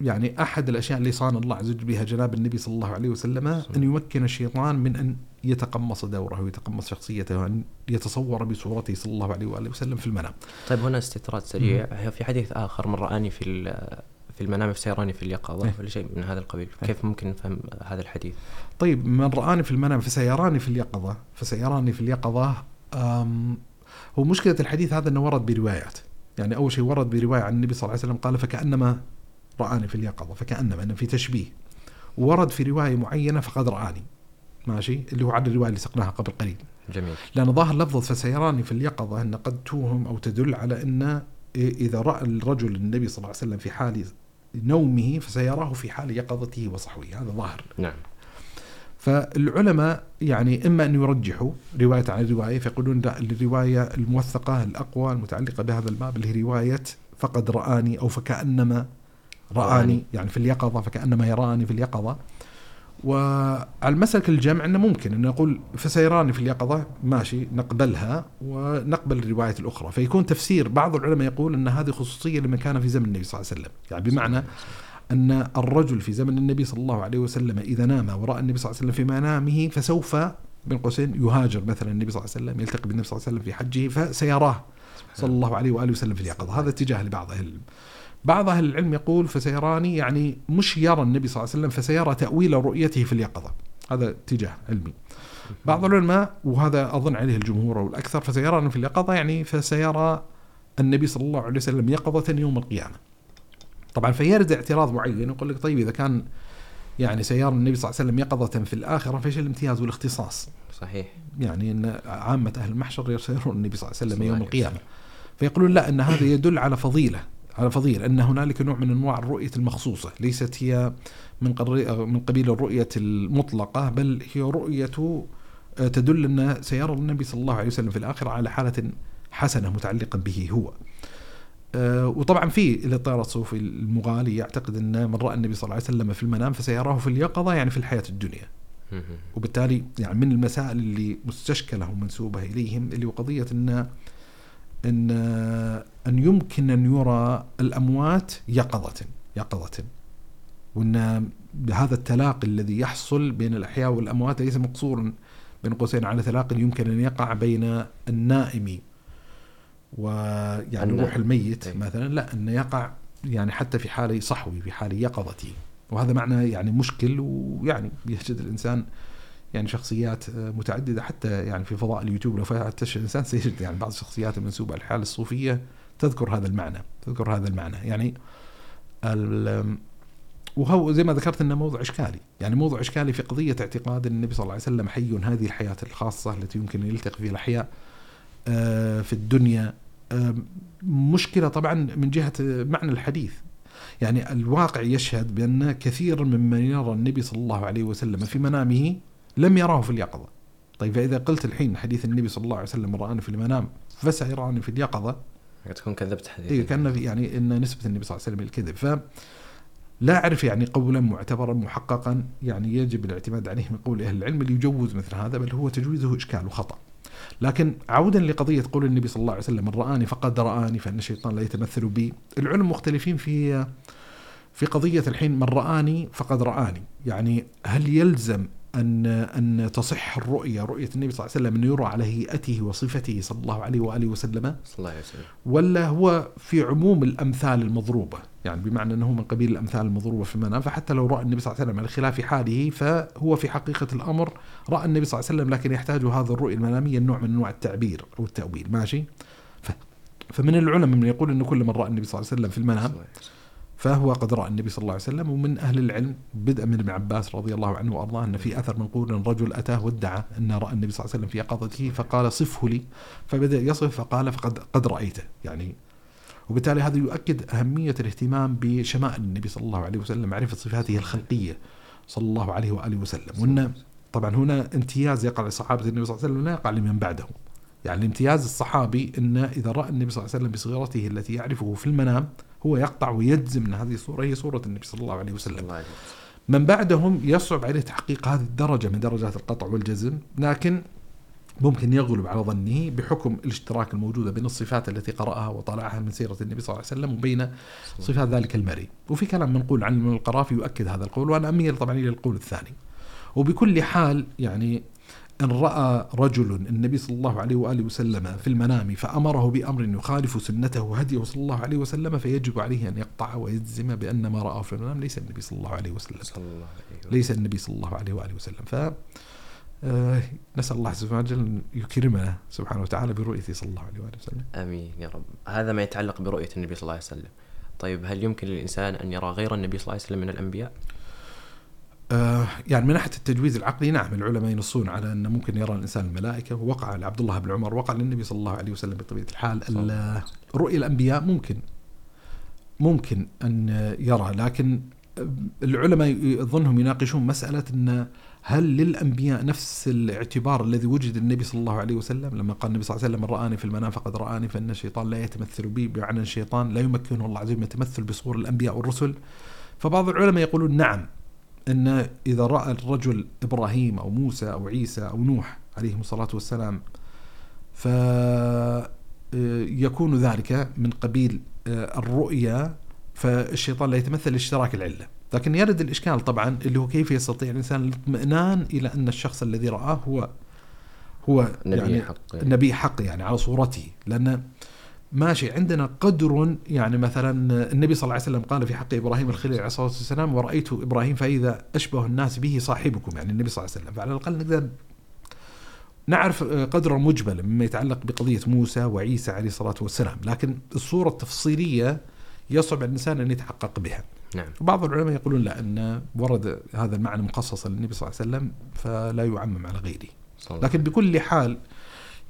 يعني أحد الأشياء اللي صان الله عز وجل بها جناب النبي صلى الله عليه وسلم أن يمكن الشيطان من أن يتقمص دوره ويتقمص شخصيته وأن يتصور بصورته صلى الله عليه وآله وسلم في المنام. طيب هنا استطراد سريع. في حديث آخر من رآني في في المنام فسيراني في اليقظة إيه. ولا شيء من هذا القبيل. إيه. كيف ممكن نفهم هذا الحديث؟ طيب من رآني في المنام فسيراني في اليقظة فسيراني في اليقظة هو مشكلة الحديث هذا أنه ورد بروايات. يعني أول شيء ورد برواية عن النبي صلى الله عليه وسلم قال فكأنما رآني في اليقظة فكأنما أنه في تشبيه. ورد في رواية معينة فقد رآني. ماشي؟ اللي هو عن الرواية اللي سقناها قبل قليل. جميل. لأن ظاهر لفظة فسيراني في اليقظة أن قد توهم أو تدل على أن إذا رأى الرجل النبي صلى الله عليه وسلم في حال نومه فسيراه في حال يقظته وصحوه. هذا ظاهر. نعم. فالعلماء يعني إما أن يرجحوا رواية عن الروايه فيقولون لا الرواية الموثقة الأقوى المتعلقة بهذا الباب اللي هي رواية فقد رآني أو فكأنما رآني. يعني في اليقظة فكأنما يراني في اليقظة. وعلى المسلك الجمع إنه ممكن إنه نقول فسيراني في اليقظة ماشي نقبلها ونقبل الرواية الأخرى. فيكون تفسير بعض العلماء يقول إن هذه خصوصية لمن كان في زمن النبي صلى الله عليه وسلم. يعني بمعنى أن الرجل في زمن النبي صلى الله عليه وسلم إذا نام ورأى النبي صلى الله عليه وسلم في منامه فسوف بين قوسين يهاجر مثلا النبي صلى الله عليه وسلم يلتقي بالنبي صلى الله عليه وسلم في حجه فسيراه صلى الله عليه وآله وسلم في اليقظة. هذا اتجاه لبعض أهل العلم. بعض أهل العلم يقول فسيراني يعني مش يرى النبي صلى الله عليه وسلم فسيرى تأويل رؤيته في اليقظة. هذا اتجاه علمي. بعض العلماء وهذا أظن عليه الجمهور والاكثر فسيراني في اليقظة يعني فسيرى النبي صلى الله عليه وسلم يقظة يوم القيامة. طبعا فيرد اعتراض معين يقول لك طيب إذا كان يعني سيارة النبي صلى الله عليه وسلم يقظة في الآخرة فإيش الامتياز والاختصاص؟ صحيح. يعني أن عامة أهل المحشر يسيرون النبي صلى الله عليه وسلم يوم القيامة. فيقولون لا أن هذا يدل على فضيلة. على فضيلة أن هنالك نوع من أنواع الرؤية المخصوصة ليست هي من من قبيل الرؤية المطلقة بل هي رؤية آه، تدل أن سيرى النبي صلى الله عليه وسلم في الآخرة على حالة حسنة متعلقة به هو آه، وطبعا في الإطار الصوفي المغالي يعتقد أن من رأى النبي صلى الله عليه وسلم في المنام فسيراه في اليقظة يعني في الحياة الدنيا. وبالتالي يعني من المسائل اللي مستشكلة ومنسوبة إليهم اللي هو قضية أن أن أن يمكن أن يرى الأموات يقظه يقظة. وأن هذا التلاقي الذي يحصل بين الأحياء والأموات ليس مقصورا بين قوسين على تلاقي يمكن أن يقع بين النائم ويعني روح الميت إيه. مثلا. لا انه يقع يعني حتى في حال صحوي في حال يقظتي وهذا معنى يعني مشكل ويعني يجد الإنسان يعني شخصيات متعددة. حتى يعني في فضاء اليوتيوب لو فتش الإنسان سيجد يعني بعض الشخصيات المنسوبة للحالة الصوفية. تذكر هذا المعنى تذكر هذا المعنى. يعني وهو زي ما ذكرت إنه موضوع إشكالي، يعني موضوع إشكالي في قضية اعتقاد النبي صلى الله عليه وسلم حي هذه الحياة الخاصة التي يمكن أن يلتقي فيها الأحياء آه، في الدنيا. آه، مشكلة طبعا من جهة معنى الحديث. يعني الواقع يشهد بأن كثير ممن يرى النبي صلى الله عليه وسلم في منامه لم يراه في اليقظة. طيب فإذا قلت الحين حديث النبي صلى الله عليه وسلم رآني في المنام فسيراني في اليقظة. تكون كذبت حديث إيه كأن في يعني إن نسبة النبي صلى الله عليه وسلم الكذب. ف لا أعرف يعني قولا معتبرا محققا يعني يجب الاعتماد عليه من قول أهل العلم اللي يجوز مثل هذا بل هو تجويزه إشكال وخطأ. لكن عودا لقضية قول النبي صلى الله عليه وسلم من رآني فقد رآني فإن الشيطان لا يتمثل بي. العلم مختلفين في في قضية الحين من رآني فقد رآني. يعني هل يلزم أن أن تصح الرؤية رؤية النبي صلى الله عليه وسلم أن يرى على هيئته وصفته صلى الله عليه وآله وسلم. صلى الله عليه وسلم. ولا هو في عموم الأمثال المضروبة؟ يعني بمعنى أنه من قبيل الأمثال المضروبة في المنام فحتى لو رأى النبي صلى الله عليه وسلم على خلاف حاله فهو في حقيقة الأمر رأى النبي صلى الله عليه وسلم لكن يحتاج هذا الرؤية المنامية نوع من أنواع التعبير أو التأويل. ماشي؟ فمن العلماء من يقول أنه كل من رأى النبي صلى الله عليه وسلم في المنام فهو قد رأى النبي صلى الله عليه وسلم ومن أهل العلم بدءا من ابن عباس رضي الله عنه وأرضاه أن في أثر منقول إن رجل أتاه وادعى أن رأى النبي صلى الله عليه وسلم في يقظته فقال صفه لي فبدأ يصف فقال فقد قد رأيته يعني. وبالتالي هذا يؤكد أهمية الاهتمام بشمائل النبي صلى الله عليه وسلم معرفه صفاته الخلقية صلى الله عليه وآله وسلم. وإن طبعا هنا امتياز يقع لصحابة النبي صلى الله عليه وسلم لا يقع لمن بعدهم. يعني امتياز الصحابي إن إذا رأى النبي صلى الله عليه وسلم بصغيرته التي يعرفه في المنام هو يقطع ويجزم ان هذه الصورة هي صورة النبي صلى الله عليه وسلم. الله. من بعدهم يصعب عليه تحقيق هذه الدرجة من درجات القطع والجزم، لكن ممكن يغلب على ظنه بحكم الاشتراك الموجوده بين الصفات التي قرأها وطلعها من سيرة النبي صلى الله عليه وسلم وبين صفات ذلك المري، وفي كلام منقول عن القرافي يؤكد هذا القول وأنا اميل طبعا إلى القول الثاني. وبكل حال يعني إن رأى رجل النبي صلى الله عليه وآله وسلم في المنام فأمره بأمر يخالف سنته وهديه صلى الله عليه وسلم فيجب عليه أن يقطع ويجزم بأن ما رآه في المنام ليس النبي صلى الله عليه وسلم. صلى الله عليه وسلم. ليس النبي صلى الله عليه وآله وسلم. ف آه، نسأل الله سبحانه وتعالى أن يكرمنا سبحانه وتعالى برؤيته صلى الله عليه وآله وسلم. آمين يا رب. هذا ما يتعلق برؤية النبي صلى الله عليه وسلم. طيب هل يمكن للإنسان أن يرى غير النبي صلى الله عليه وسلم من الأنبياء؟ آه يعني من ناحية التجويز العقلي نعم العلماء ينصون على انه ممكن يرى الإنسان الملائكة. ووقع لعبد الله بن عمر وقع للنبي صلى الله عليه وسلم بطبيعة الحال. رؤيا الأنبياء ممكن ممكن أن يرى. لكن العلماء يظنهم يناقشون مسألة أن هل للأنبياء نفس الاعتبار الذي وجد النبي صلى الله عليه وسلم؟ لما قال النبي صلى الله عليه وسلم من رآني في المنام فقد رآني فإن الشيطان لا يتمثل بي بمعنى الشيطان لا يمكنه الله عز وجل يتمثل بصور الأنبياء والرسل. فبعض العلماء يقولون نعم إن إذا رأى الرجل إبراهيم أو موسى أو عيسى أو نوح عليهم الصلاة والسلام ف يكون ذلك من قبيل آه، الرؤيا فالشيطان لا يتمثل اشتراك العلة. لكن يرد الإشكال طبعا اللي هو كيف يستطيع الإنسان الاطمئنان إلى أن الشخص الذي رآه هو هو نبي يعني حق. النبي حق يعني على صورته. لأن ماشي عندنا قدر يعني مثلا النبي صلى الله عليه وسلم قال في حق إبراهيم الخليل عليه الصلاة والسلام ورأيت إبراهيم فإذا أشبه الناس به صاحبكم. يعني النبي صلى الله عليه وسلم. فعلى الأقل نقدر نعرف قدر مجمل مما يتعلق بقضية موسى وعيسى عليه الصلاة والسلام. لكن الصورة التفصيلية يصعب على الإنسان أن يتحقق بها. نعم. بعض العلماء يقولون لا أن ورد هذا المعنى مخصصا للنبي صلى الله عليه وسلم فلا يعمم على غيره. الله لكن بكل حال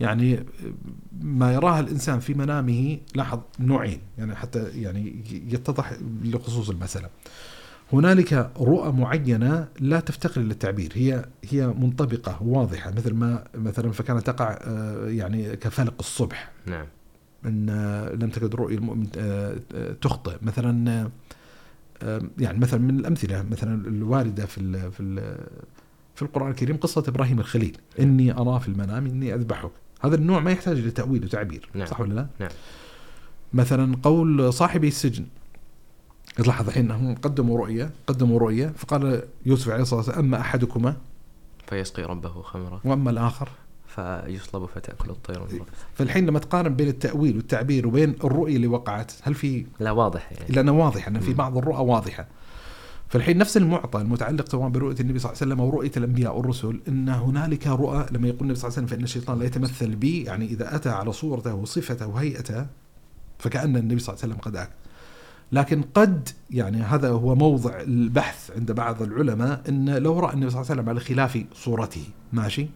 يعني ما يراه الإنسان في منامه لاحظ نوعين يعني حتى يعني يتضح لخصوص المسألة. هنالك رؤى معينة لا تفتقر للتعبير هي هي منطبقة واضحة مثل ما مثلا فكانت تقع آه، يعني كفلق الصبح. نعم. إن آه، لم تكد رؤيا المؤمن آه، آه، تخطئ. مثلا آه، آه، يعني مثلا من الأمثلة مثلا الواردة في ال في ال في القرآن الكريم قصة إبراهيم الخليل. إني أرى في المنام إني أذبحك. هذا النوع ما يحتاج لتاويل وتعبير نعم. صح ولا لا؟ نعم. مثلا قول صاحبي السجن لاحظ الحين هم قدموا رؤية قدموا رؤية فقال يوسف عليه الصلاة والسلام أما أحدكما فيسقي ربه خمرا وأما الآخر فيصلب فتأكل الطير. فالحين لما تقارن بين التأويل والتعبير وبين الرؤية اللي وقعت هل في لا واضح يعني لأنه واضح ان في. بعض الرؤى واضحة فالحين نفس المعطى المتعلق سواء برؤية النبي صلى الله عليه وسلم أو رؤيه الأنبياء والرسل إن هنالك رؤى لما يقول النبي صلى الله عليه وسلم فإن الشيطان لا يتمثل بي يعني إذا أتى على صورته وصفته وهيئته فكأن النبي صلى الله عليه وسلم قد أكل لكن قد يعني هذا هو موضع البحث عند بعض العلماء إن لو رأى النبي صلى الله عليه وسلم على خلاف صورته ماشي؟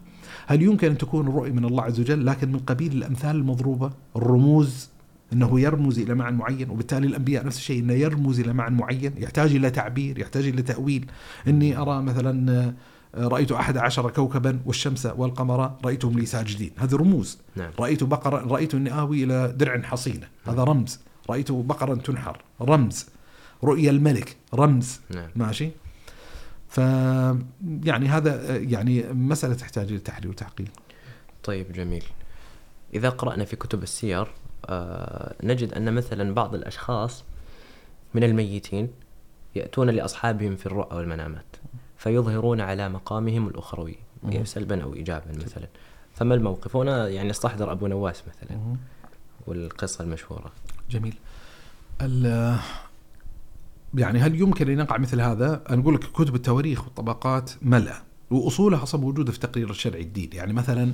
هل يمكن أن تكون الرؤيه من الله عز وجل؟ لكن من قبيل الأمثال المضروبة الرموز إنه يرمز إلى معنى معين وبالتالي الأنبياء نفس الشيء إنه يرمز إلى معنى معين يحتاج إلى تعبير يحتاج إلى تأويل. إني أرى مثلا آه، رأيت أحد عشر كوكبا والشمس والقمر رأيتهم لي ساجدين هذه رموز. نعم. رأيت بقرا رأيت إني آوي إلى درع حصينة. هذا رمز. رأيت بقرا تنحر. رمز. رؤيا الملك. رمز. نعم. ماشي؟ ف يعني هذا يعني مسألة تحتاج إلى تحليل وتعقيل. طيب جميل. إذا قرأنا في كتب السير نجد أن مثلا بعض الأشخاص من الميتين يأتون لأصحابهم في الرؤى والمنامات فيظهرون على مقامهم الأخروي مم. سلبا أو إيجابا مثلا. فما الموقف؟ هنا يعني استحضر أبو نواس مثلا والقصة المشهورة. جميل. يعني هل يمكن أن يقع مثل هذا؟ أنا أقول لك كتب التواريخ والطبقات ملأ وأصولها أصلا موجودة في تقرير الشرعي الجديد، يعني مثلا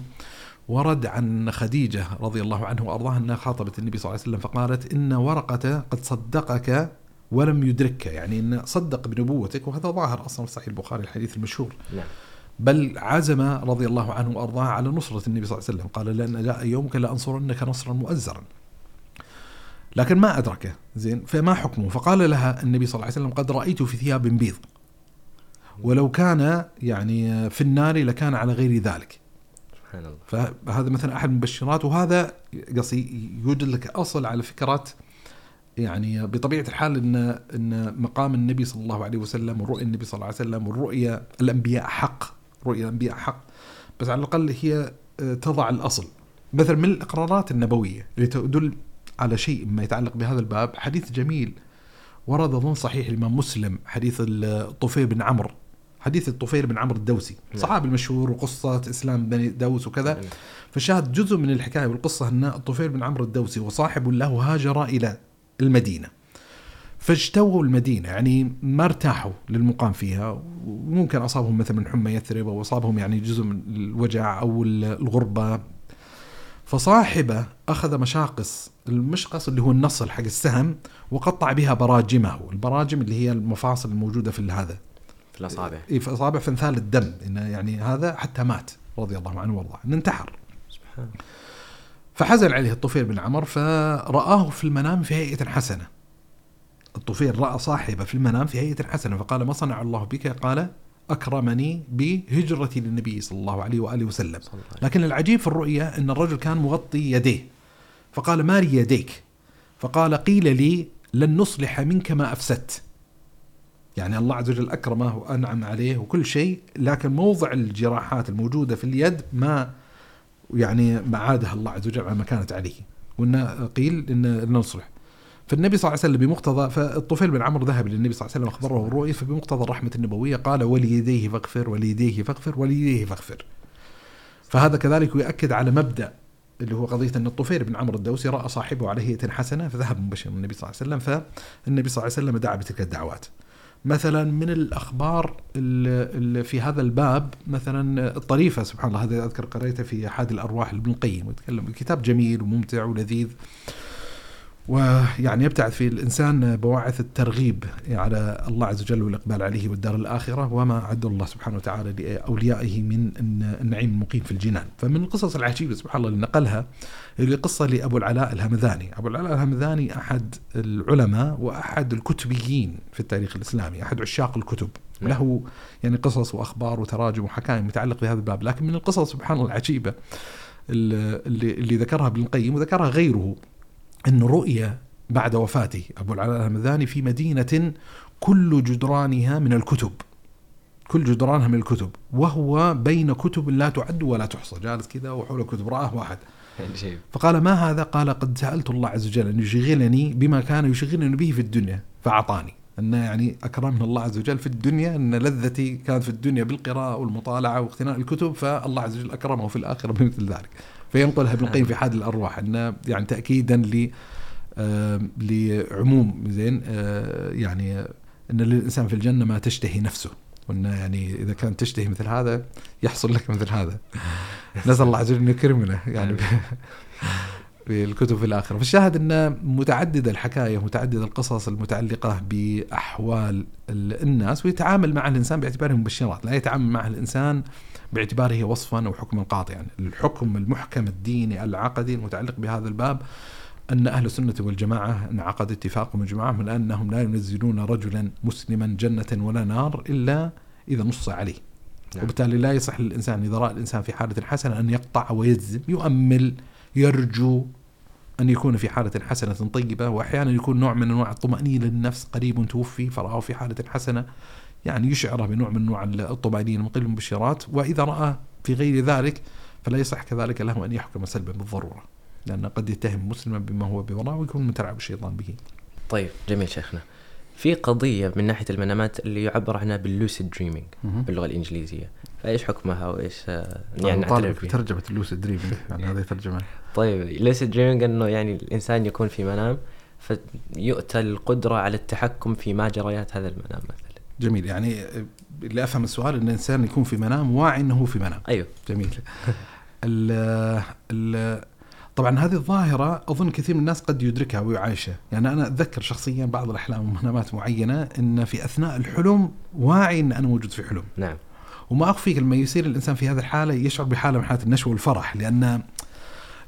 ورد عن خديجة رضي الله عنها وارضاها أنها خاطبت النبي صلى الله عليه وسلم فقالت إن ورقة قد صدقك ولم يدركك، يعني إن صدق بنبوتك وهذا ظاهر أصلا في صحيح البخاري الحديث المشهور. نعم بل عزم رضي الله عنه وأرضاه على نصرة النبي صلى الله عليه وسلم، قال لأن جاء يومك لانصرنك نصرا مؤزرا. لكن ما أدركه، زين، فما حكمه؟ فقال لها النبي صلى الله عليه وسلم قد رأيت في ثياب بيض. ولو كان يعني في النار لكان على غير ذلك. سبحان الله. فهذا مثلا أحد المبشرات وهذا قصدي يوجد لك أصل على فكرة يعني بطبيعة الحال إن إن مقام النبي صلى الله عليه وسلم ورؤيا النبي صلى الله عليه وسلم والرؤيا الأنبياء حق رؤيا الأنبياء حق بس على الأقل هي آه، تضع الأصل. مثلا من الإقرارات النبوية اللي تدل على شيء ما يتعلق بهذا الباب حديث جميل ورد اظن صحيح الإمام مسلم حديث الطفيل بن عمرو. حديث الطفيل بن عمرو الدوسي نعم. صحابي المشهور وقصة إسلام بني دوس وكذا فشاهد جزء من الحكاية والقصة أن الطفيل بن عمرو الدوسي وصاحب له هاجر إلى المدينة. فاجتووا المدينة يعني ما ارتاحوا للمقام فيها وممكن أصابهم مثلا من حمى يثرب أو أصابهم يعني جزء من الوجع أو الغربة. فصاحبه أخذ مشاقص المشقص اللي هو النصل حق السهم وقطع بها براجمه، البراجم اللي هي المفاصل الموجودة في هذا في الأصابع. إيه، في أصابع فانثال الدم انه يعني هذا حتى مات رضي الله عنه وارضاه إنه انتحر. سبحان فحزن عليه الطفيل بن عمر فرآه في المنام في هيئة حسنة. الطفيل رأى صاحبه في المنام في هيئة حسنة فقال ما صنع الله بك؟ قال أكرمني بهجرتي للنبي صلى الله عليه وآله وسلم. لكن العجيب في الرؤيا أن الرجل كان مغطي يديه. فقال ما لي يديك. فقال قيل لي لن نصلح منك ما أفسدت. يعني الله عز وجل أكرمه وأنعم عليه وكل شيء لكن موضع الجراحات الموجودة في اليد ما يعني ما عادها الله عز وجل على ما كانت عليه. وأن قيل أن نصلح فالنبي صلى الله عليه وسلم بمقتضى فالطفيل بن عمرو ذهب للنبي صلى الله عليه وسلم واخبره الرؤيا فبمقتضى الرحمة النبوية قال وليديه فاغفر وليديه فاغفر وليديه فاغفر. فهذا كذلك يؤكد على مبدأ اللي هو قضية إن الطفيل بن عمرو الدوسي رأى صاحبه على هيئه حسنة فذهب مبشرا النبي صلى الله عليه وسلم فالنبي صلى الله عليه وسلم دعا بتلك الدعوات. مثلا من الأخبار اللي في هذا الباب مثلا الطريفة سبحان الله هذا أذكر قريته في أحد الأرواح لابن القيم ويتكلم كتاب جميل وممتع ولذيذ. ويعني يبتعث في الإنسان بواعث الترغيب على الله عز وجل والإقبال عليه والدار الآخرة وما اعد الله سبحانه وتعالى لأوليائه من النعيم المقيم في الجنان، فمن القصص العجيبة سبحان الله اللي نقلها اللي قصة لأبو العلاء الهمذاني، أبو العلاء الهمذاني أحد العلماء وأحد الكتبيين في التاريخ الإسلامي، أحد عشاق الكتب، نعم. له يعني قصص وأخبار وتراجم وحكايم متعلق بهذا الباب، لكن من القصص سبحان الله العجيبة اللي, اللي ذكرها ابن القيم وذكرها غيره. أن رؤية بعد وفاته أبو العلاء الهمذاني في مدينة كل جدرانها من الكتب كل جدرانها من الكتب وهو بين كتب لا تعد ولا تحصى جالس كذا وحوله كتب رآه واحد. فقال ما هذا؟ قال قد سألت الله عز وجل أن يشغلني بما كان يشغلني به في الدنيا فأعطاني. أن يعني أكرمنا الله عز وجل في الدنيا أن لذتي كانت في الدنيا بالقراءة والمطالعة واقتناء الكتب فالله عز وجل أكرمه في الآخرة بمثل ذلك. فينقلها ابن القيم في حاد الأرواح انه يعني تاكيدا ل لعموم زين آه، يعني أن للإنسان في الجنة ما تشتهي نفسه وأن يعني إذا كانت تشتهي مثل هذا يحصل لك مثل هذا. *laughs* نسأل الله عز وجل أن يكرمنا يعني *laughs* في الكتب في الآخرة. فالشاهد أن متعدده الحكاية متعدده القصص المتعلقة بأحوال الناس ويتعامل مع الإنسان باعتباره مبشرات. لا يتعامل مع الإنسان باعتباره وصفا أو حكما قاطعا. يعني الحكم المحكم الديني العقدي المتعلق بهذا الباب أن أهل السنة والجماعة انعقد اتفاقهم وجماعهم من أنهم لا ينزلون رجلا مسلما جنة ولا نار إلا إذا نص عليه. نعم. وبالتالي لا يصح للإنسان إذا رأى الإنسان في حالة حسنة أن يقطع ويجزم يؤمل يرجو أن يكون في حالة حسنة طيبة وأحيانا يكون نوع من أنواع الطمأنينة للنفس قريب توفي فرآه في حالة حسنة يعني يشعره بنوع من أنواع الطمأنينة من قبل المبشرات وإذا رأى في غير ذلك فلا يصح كذلك له أن يحكم سلبا بالضرورة لأن قد يتهم مسلما بما هو بوراء ويكون متلعب الشيطان به. طيب جميل شيخنا. في قضية من ناحية المنامات اللي يعبر عنها بال lucid dreaming باللغة الإنجليزية فإيش حكمها وإيش آه، يعني طالب في ترجمة ال lucid dreaming *laughs* يعني هذه ترجمة. طيب ال lucid dreaming أنه يعني الإنسان يكون في منام فيؤتى القدرة على التحكم في مجريات هذا المنام مثلا. جميل. يعني اللي أفهم السؤال إن الإنسان يكون في منام واعي إنه في منام. أيوه. جميل. *laughs* ال ال طبعا هذه الظاهرة أظن كثير من الناس قد يدركها ويعيشها يعني أنا أتذكر شخصيا بعض الأحلام ومنامات معينة أن في أثناء الحلم واعي أن أنا موجود في حلم. نعم. وما أخفيك لما يصير الإنسان في هذه الحالة يشعر بحالة من حالات النشوة والفرح لأن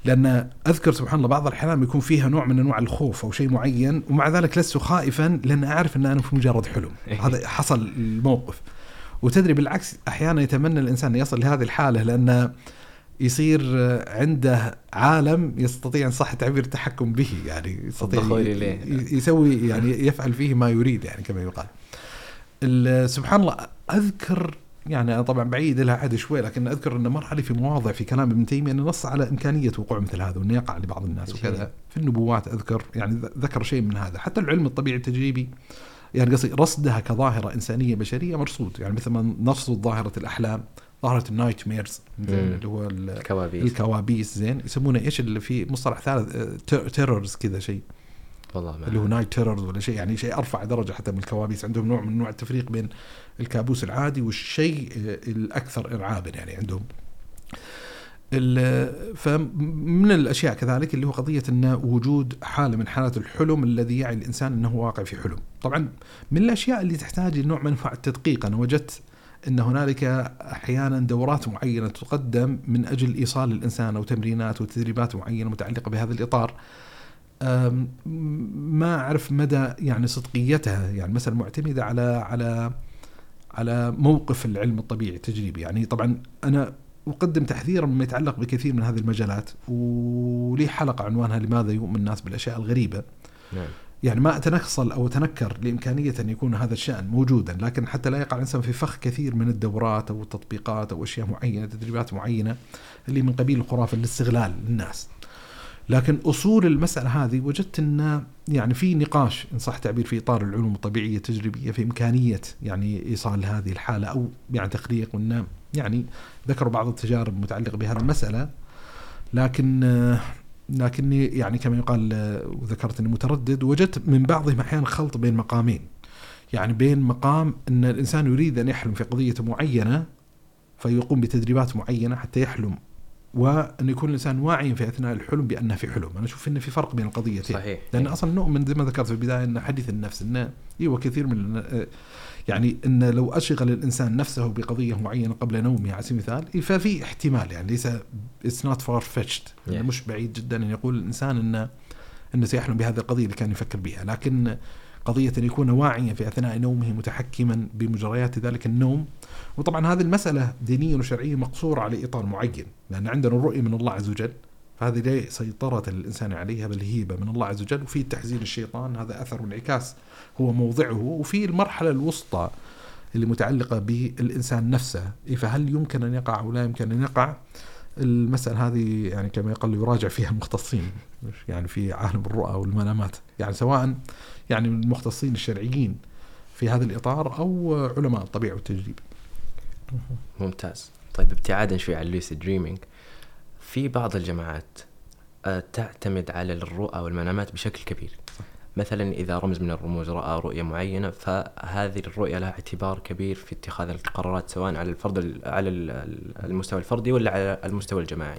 لأن أذكر سبحان الله بعض الأحيان يكون فيها نوع من أنواع الخوف أو شيء معين ومع ذلك لست خائفا لأن أعرف أن أنا في مجرد حلم. إيه. هذا حصل الموقف. وتدري بالعكس أحيانا يتمنى الإنسان يصل لهذه الحالة لأن يصير عنده عالم يستطيع إن صح التعبير التحكم به يعني يستطيع يسوي يعني يفعل فيه ما يريد يعني كما يقال. سبحان الله أذكر يعني أنا طبعا بعيد لها عهد شوي لكن أذكر إن مر علي في مواضع في كلام ابن تيمية إنه نص على إمكانية وقوع مثل هذا وإنه يقع لبعض الناس وكذا. في النبوات أذكر يعني ذكر شيء من هذا. حتى العلم الطبيعي التجريبي يعني قصدي رصدها كظاهرة إنسانية بشرية مرصود. يعني مثل ما نرصد ظاهرة الأحلام ظاهرة ال nightmares اللي هو الكوابيس. الكوابيس زين. يسمونه إيش؟ اللي في مصطلح ثالث terrors كذا شيء. والله ما اللي هو night terrors ولا شيء يعني شيء أرفع درجة حتى من الكوابيس. عندهم نوع من نوع التفريق بين الكابوس العادي والشيء الأكثر ارعابا يعني عندهم فمن الأشياء كذلك اللي هو قضية إن وجود حالة من حالات الحلم الذي يعي الإنسان إنه واقع في حلم. طبعا من الأشياء اللي تحتاج لنوع من أنواع التدقيق أنا وجدت إن هنالك أحيانا دورات معينة تقدم من أجل إيصال الإنسان أو تمرينات وتدريبات معينة متعلقة بهذا الإطار. ما أعرف مدى يعني صدقيتها يعني مثلا معتمدة على على على موقف العلم الطبيعي التجريبي. يعني طبعا أنا أقدم تحذيرا مما يتعلق بكثير من هذه المجالات ولي حلقة عنوانها لماذا يؤمن الناس بالأشياء الغريبة. نعم. يعني ما أتنخصل أو أتنكر لإمكانية أن يكون هذا الشأن موجودا لكن حتى لا يقع الإنسان في فخ كثير من الدورات أو التطبيقات أو أشياء معينة تدريبات معينة اللي من قبيل الخرافة الاستغلال للناس. لكن أصول المسألة هذه وجدت إن يعني في نقاش إن صح التعبير في إطار العلوم الطبيعية التجريبية في إمكانية يعني إيصال هذه الحالة أو يعني تخليق وإن يعني ذكروا بعض التجارب المتعلقه بهذه المسألة. لكن لكني يعني كما يقال وذكرت اني متردد. وجدت من بعضهم أحيانا خلط بين مقامين. يعني بين مقام إن الإنسان يريد أن يحلم في قضية معينة فيقوم بتدريبات معينة حتى يحلم. وأن يكون الإنسان واعيا في أثناء الحلم بأنه في حلم، أنا أشوف انه في فرق بين القضيتين. صحيح. لأن أصلا نؤمن زي ما ذكرت في البداية أن حديث النفس انه إيوه كثير من يعني إن لو أشغل الإنسان نفسه بقضية معينة قبل نومه على سبيل المثال ففي احتمال يعني ليس it's not far-fetched. مش بعيد جدا أن يقول الإنسان انه إنه سيحلم بهذه القضية اللي كان يفكر بها لكن قضية أن يكون واعيا في أثناء نومه متحكما بمجريات ذلك النوم. وطبعا هذه المسألة دينيا وشرعيا مقصورة على إطار معين لأن عندنا الرؤية من الله عز وجل. فهذه ليس سيطرة الإنسان عليها بل هبة من الله عز وجل. وفي تحزين الشيطان هذا أثر وانعكاس هو موضعه. وفي المرحلة الوسطى اللي متعلقة بالإنسان نفسه إيه فهل يمكن أن يقع أو لا يمكن أن يقع؟ المسألة هذه يعني كما يقال يراجع فيها المختصين يعني في عالم الرؤى والمنامات يعني سواء يعني المختصين الشرعيين في هذا الإطار أو علماء الطبيعة والتجريب. ممتاز. طيب ابتعادا شوي عن اللوسيد دريمينج. في بعض الجماعات آه، تعتمد على الرؤى والمنامات بشكل كبير. مثلا إذا رمز من الرموز رأى رؤية معينة فهذه الرؤية لها اعتبار كبير في اتخاذ القرارات سواء على الفرد ال- على ال- المستوى الفردي ولا على المستوى الجماعي.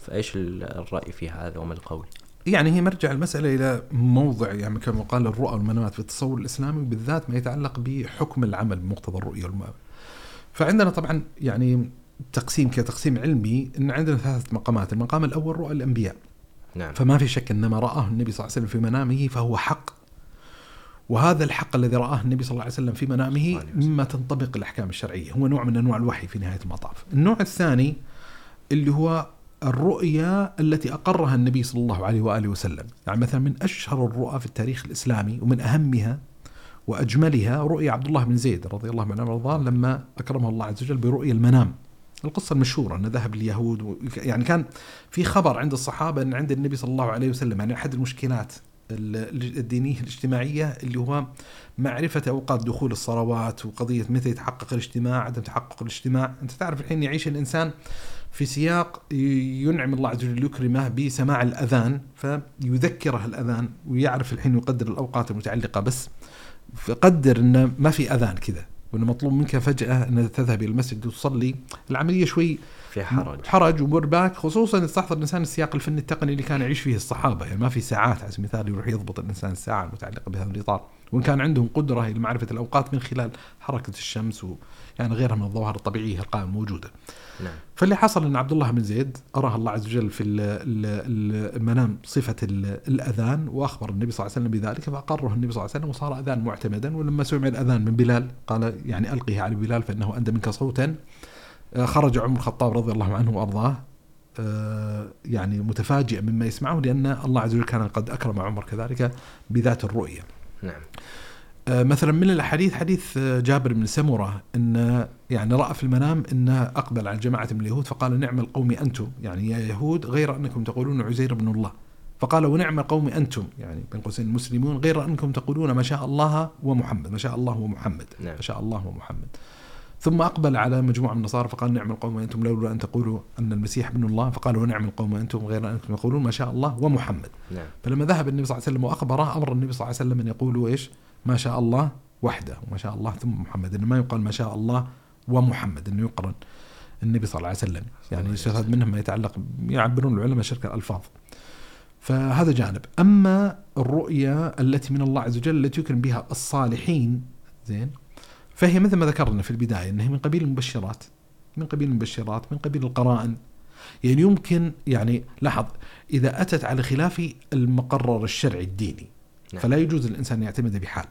فإيش ال- الرأي في هذا وما القول؟ يعني هي مرجع المسألة إلى موضع يعني كما قال الرؤى والمنامات في التصور الإسلامي بالذات ما يتعلق بحكم العمل بمقتضى الرؤية والمنام فعندنا طبعا يعني تقسيم كتقسيم علمي إن عندنا ثلاثة مقامات، المقام الأول رؤى الأنبياء، نعم فما في شك ان ما رآه النبي صلى الله عليه وسلم في منامه فهو حق. وهذا الحق الذي رآه النبي صلى الله عليه وسلم في منامه. مما تنطبق الأحكام الشرعية، هو نوع من أنواع الوحي في نهاية المطاف. النوع الثاني اللي هو الرؤيا التي أقرها النبي صلى الله عليه وآله وسلم، يعني مثلا من أشهر الرؤى في التاريخ الإسلامي ومن أهمها وأجملها رؤيا عبد الله بن زيد رضي الله عنه وأرضاه لما أكرمه الله عز وجل برؤيا المنام. القصة المشهورة انه ذهب اليهود و... يعني كان في خبر عند الصحابة أن عند النبي صلى الله عليه وسلم يعني أحد المشكلات ال- الدينية الاجتماعية اللي هو معرفة أوقات دخول الصلوات وقضية متى يتحقق الاجتماع عدم تحقق الاجتماع، أنت تعرف الحين يعيش الإنسان في سياق ينعم الله عز وجل يكرمه بسماع الأذان فيذكره الأذان ويعرف الحين يقدر الأوقات المتعلقة. بس فقدر إنه ما في أذان كذا. وإنه مطلوب منك فجأة أن تذهب إلى المسجد وتصلي. العملية شوي في حرج. حرج ومرباك خصوصا تستحضر الإنسان السياق الفني التقني اللي كان يعيش فيه الصحابة. يعني ما في ساعات على سبيل المثال يروح يضبط الإنسان الساعة المتعلقة بهذا الإطار. وإن كان عندهم قدرة لمعرفه الأوقات من خلال حركة الشمس و يعني غيرها من الظواهر الطبيعية القائمة الموجوده. نعم فاللي حصل إن عبد الله بن زيد أراه الله عز وجل في ال- ال- المنام صفة ال- الأذان وأخبر النبي صلى الله عليه وسلم بذلك فأقره النبي صلى الله عليه وسلم وصار أذان معتمدا ولما سمع الأذان من بلال قال يعني ألقه على بلال فإنه اندى منك صوتا آه، خرج عمر الخطاب رضي الله عنه وأرضاه آه، يعني متفاجئا مما يسمعه لأن الله عز وجل كان قد أكرم عمر كذلك بذات الرؤية. نعم مثلا من الأحاديث حديث آه، جابر بن سمرة إن يعني رأى في المنام انه أقبل على جماعة من اليهود فقال نعم القوم أنتم. يعني يا يهود غير أنكم تقولون عزير بن الله. فقال ونعم القوم أنتم. يعني بين قوسين المسلمون غير أنكم تقولون ما شاء الله ومحمد. ما شاء الله ومحمد. نعم. ما شاء الله ومحمد. ثم أقبل على مجموعة من النصارى فقال نعم القوم أنتم لولا أن تقولوا أن المسيح ابن الله فقال ونعم القوم أنتم غير أنكم تقولون ما شاء الله ومحمد. نعم. فلما ذهب النبي صلى الله عليه وسلم وأخبره أمر النبي صلى الله عليه وسلم أن يقولوا إيش؟ ما شاء الله وحده وما شاء الله ثم محمد. انه ما يقال ما شاء الله ومحمد إنه يقرن النبي صلى الله عليه وسلم. يعني يستفاد منهم ما يتعلق يعبرون العلماء شرك الألفاظ. فهذا جانب. أما الرؤيا التي من الله عز وجل التي يكرم بها الصالحين زين فهي مثل ما ذكرنا في البداية إنها من قبيل المبشرات من قبيل المبشرات من قبيل القرائن. يعني يمكن يعني لاحظ إذا أتت على خلاف المقرر الشرعي الديني نعم. فلا يجوز للإنسان أن يعتمد بحال.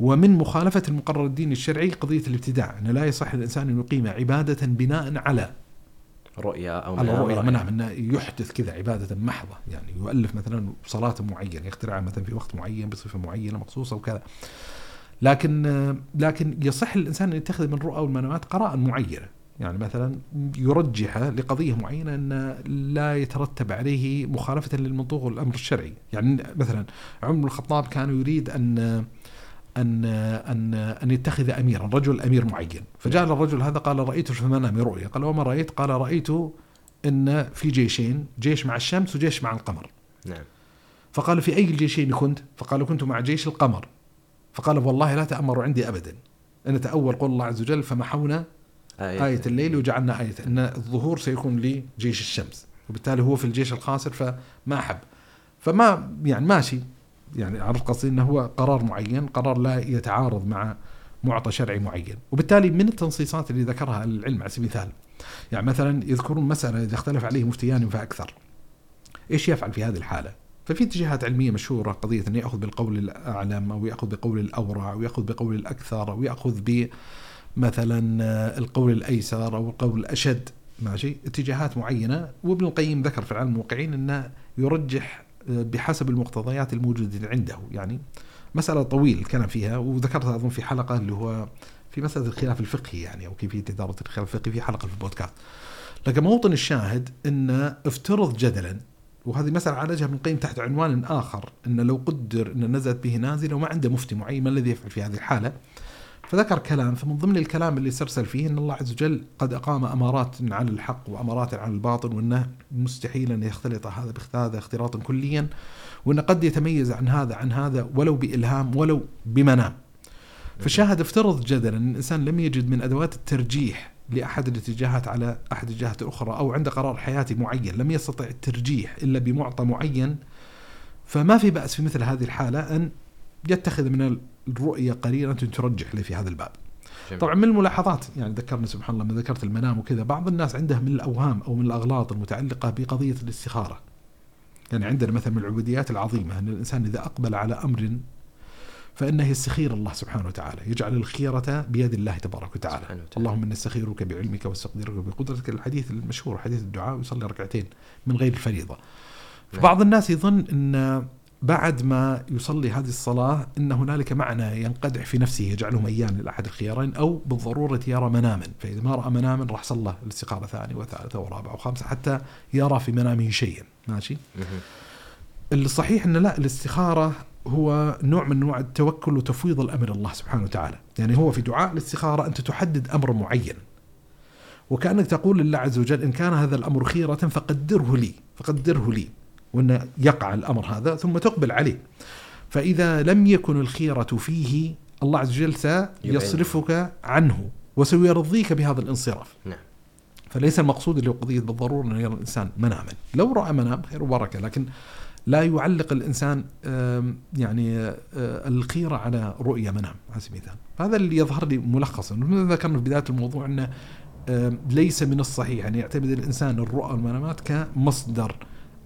ومن مخالفة المقرر الديني الشرعي قضية الابتداع انه لا يصح للإنسان أن يقيم عبادة بناء على رؤيا أو على منام رؤية. منام انه يحدث كذا عبادة محضة. يعني يؤلف مثلا صلاة معينة يخترعها مثلا في وقت معين بصفة معينة مخصوصة وكذا. لكن لكن يصح للإنسان أن يتخذ من الرؤى والمنامات قراءة معينة. يعني مثلا يرجح لقضية معينة أن لا يترتب عليه مخالفة للمنطوق والأمر الشرعي. يعني مثلا عمر بن الخطاب كان يريد أن أن أن أن يتخذ اميرا رجل أمير معين. فجاء الرجل هذا قال رأيت في المنام رؤيا قال وما رأيت؟ قال رأيت أن في جيشين جيش مع الشمس وجيش مع القمر. نعم. فقال في أي الجيشين كنت؟ فقال كنت مع جيش القمر. فقال والله لا تامر عندي ابدا. ان تأول قول الله عز وجل فمحونا آية, آية الليل وجعلنا آية أن الظهور سيكون لجيش الشمس. وبالتالي هو في الجيش الخاسر فما أحب. فما يعني ماشي. يعني عرفت قصدي؟ أنه هو قرار معين قرار لا يتعارض مع معطى شرعي معين. وبالتالي من التنصيصات اللي ذكرها العلم على سبيل المثال. يعني مثلا يذكرون مسألة إذا اختلف عليه مفتيان فأكثر. إيش يفعل في هذه الحالة؟ ففي اتجاهات علمية مشهورة قضية أنه يأخذ بالقول الأعلم أو يأخذ بقول الأورع أو يأخذ بقول الأكثر أو يأخذ ب مثلا آه، القول الأيسر أو القول الأشد ماشي؟ اتجاهات معينة. وابن القيم ذكر في العلم الموقعين إنه يرجح آه، بحسب المقتضيات الموجودة عنده. يعني مسألة طويل الكلام فيها وذكرتها أظن في حلقة اللي هو في مسألة الخلاف الفقهي يعني أو كيفية إدارة الخلاف الفقهي في حلقة في البودكاست. لكن موطن الشاهد ان افترض جدلا وهذه مسألة عالجها ابن القيم تحت عنوان آخر أن لو قدر أن نزلت به نازلة وما عنده مفتي معين ما الذي يفعل في هذه الحالة؟ فذكر كلام فمن ضمن الكلام اللي استرسل فيه إن الله عز وجل قد أقام أمارات على الحق وأمارات على الباطل وانه مستحيل أن يختلط هذا بهذا اختلاطا كليا وانه قد يتميز عن هذا عن هذا ولو بإلهام ولو بمنام. فشاهد افترض جدلا أن الإنسان لم يجد من أدوات الترجيح لأحد الاتجاهات على أحد الجهات الأخرى أو عند قرار حياتي معين لم يستطع الترجيح إلا بمعطى معين فما في بأس في مثل هذه الحالة أن يتخذ من الرؤية قرينة ترجح لي في هذا الباب جميل. طبعا من الملاحظات يعني ذكرني سبحان الله من ذكرت المنام وكذا بعض الناس عنده من الأوهام أو من الأغلاط المتعلقة بقضية الاستخارة يعني عندنا مثلا من العبوديات العظيمة أن الإنسان إذا أقبل على أمر فإنه يستخير الله سبحانه وتعالى يجعل الخيرة بيد الله تبارك وتعالى, وتعالى. اللهم إن نستخيرك بعلمك واستقدرك بقدرتك الحديث المشهور حديث الدعاء ويصلي ركعتين من غير الفريضة نعم. بعض الناس يظن أن بعد ما يصلي هذه الصلاة إن هنالك معنى ينقدح في نفسه يجعله ميان لأحد الخيارين أو بالضرورة يرى مناما. فإذا ما رأى مناما راح صلى الاستقامة ثانية وثالثة ورابعة وخامسة حتى يرى في منامه شيئا. ماشي؟ الصحيح أن لا الاستخارة هو نوع من أنواع التوكل وتفويض الأمر الله سبحانه وتعالى، يعني هو في دعاء الاستخارة أنت تحدد أمر معين. وكأنك تقول لله عز وجل إن كان هذا الأمر خيرة فقدره لي، فقدره لي. وأن يقع الأمر هذا ثم تقبل عليه. فإذا لم يكن الخيرة فيه الله عز وجل سيصرفك عنه وسيرضيك بهذا الانصراف. نعم. فليس المقصود اللي هو قضية بالضرورة أن يرى الإنسان مناما لو رأى منام خير وبركة لكن لا يعلق الإنسان يعني الخيرة على رؤية منام على سبيل المثال. هذا اللي يظهر لي ملخصا. ذكرنا في بداية الموضوع أنه ليس من الصحيح أن يعتمد الإنسان الرؤى والمنامات كمصدر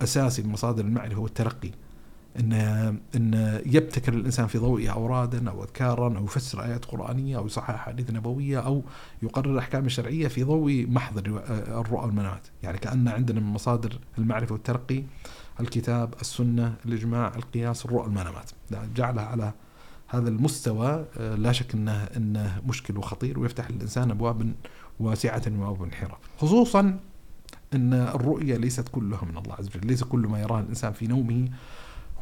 أساسي من مصادر المعرفه والترقي ان ان يبتكر الإنسان في ضوئها أورادا أو أذكارا أو يفسر آيات قرآنية أو يصحح أحاديث نبوية أو يقرر أحكام شرعية في ضوء محض الرؤى والمنامات، يعني كأن عندنا من مصادر المعرفة والترقي الكتاب، السنة، الإجماع، القياس، الرؤى والمنامات، جعلها على هذا المستوى لا شك إنه إنه مشكل وخطير ويفتح للانسان ابواب واسعة وأبواب انحراف، خصوصا أن الرؤية ليست كلها من الله عز وجل ليس كل ما يراه الإنسان في نومه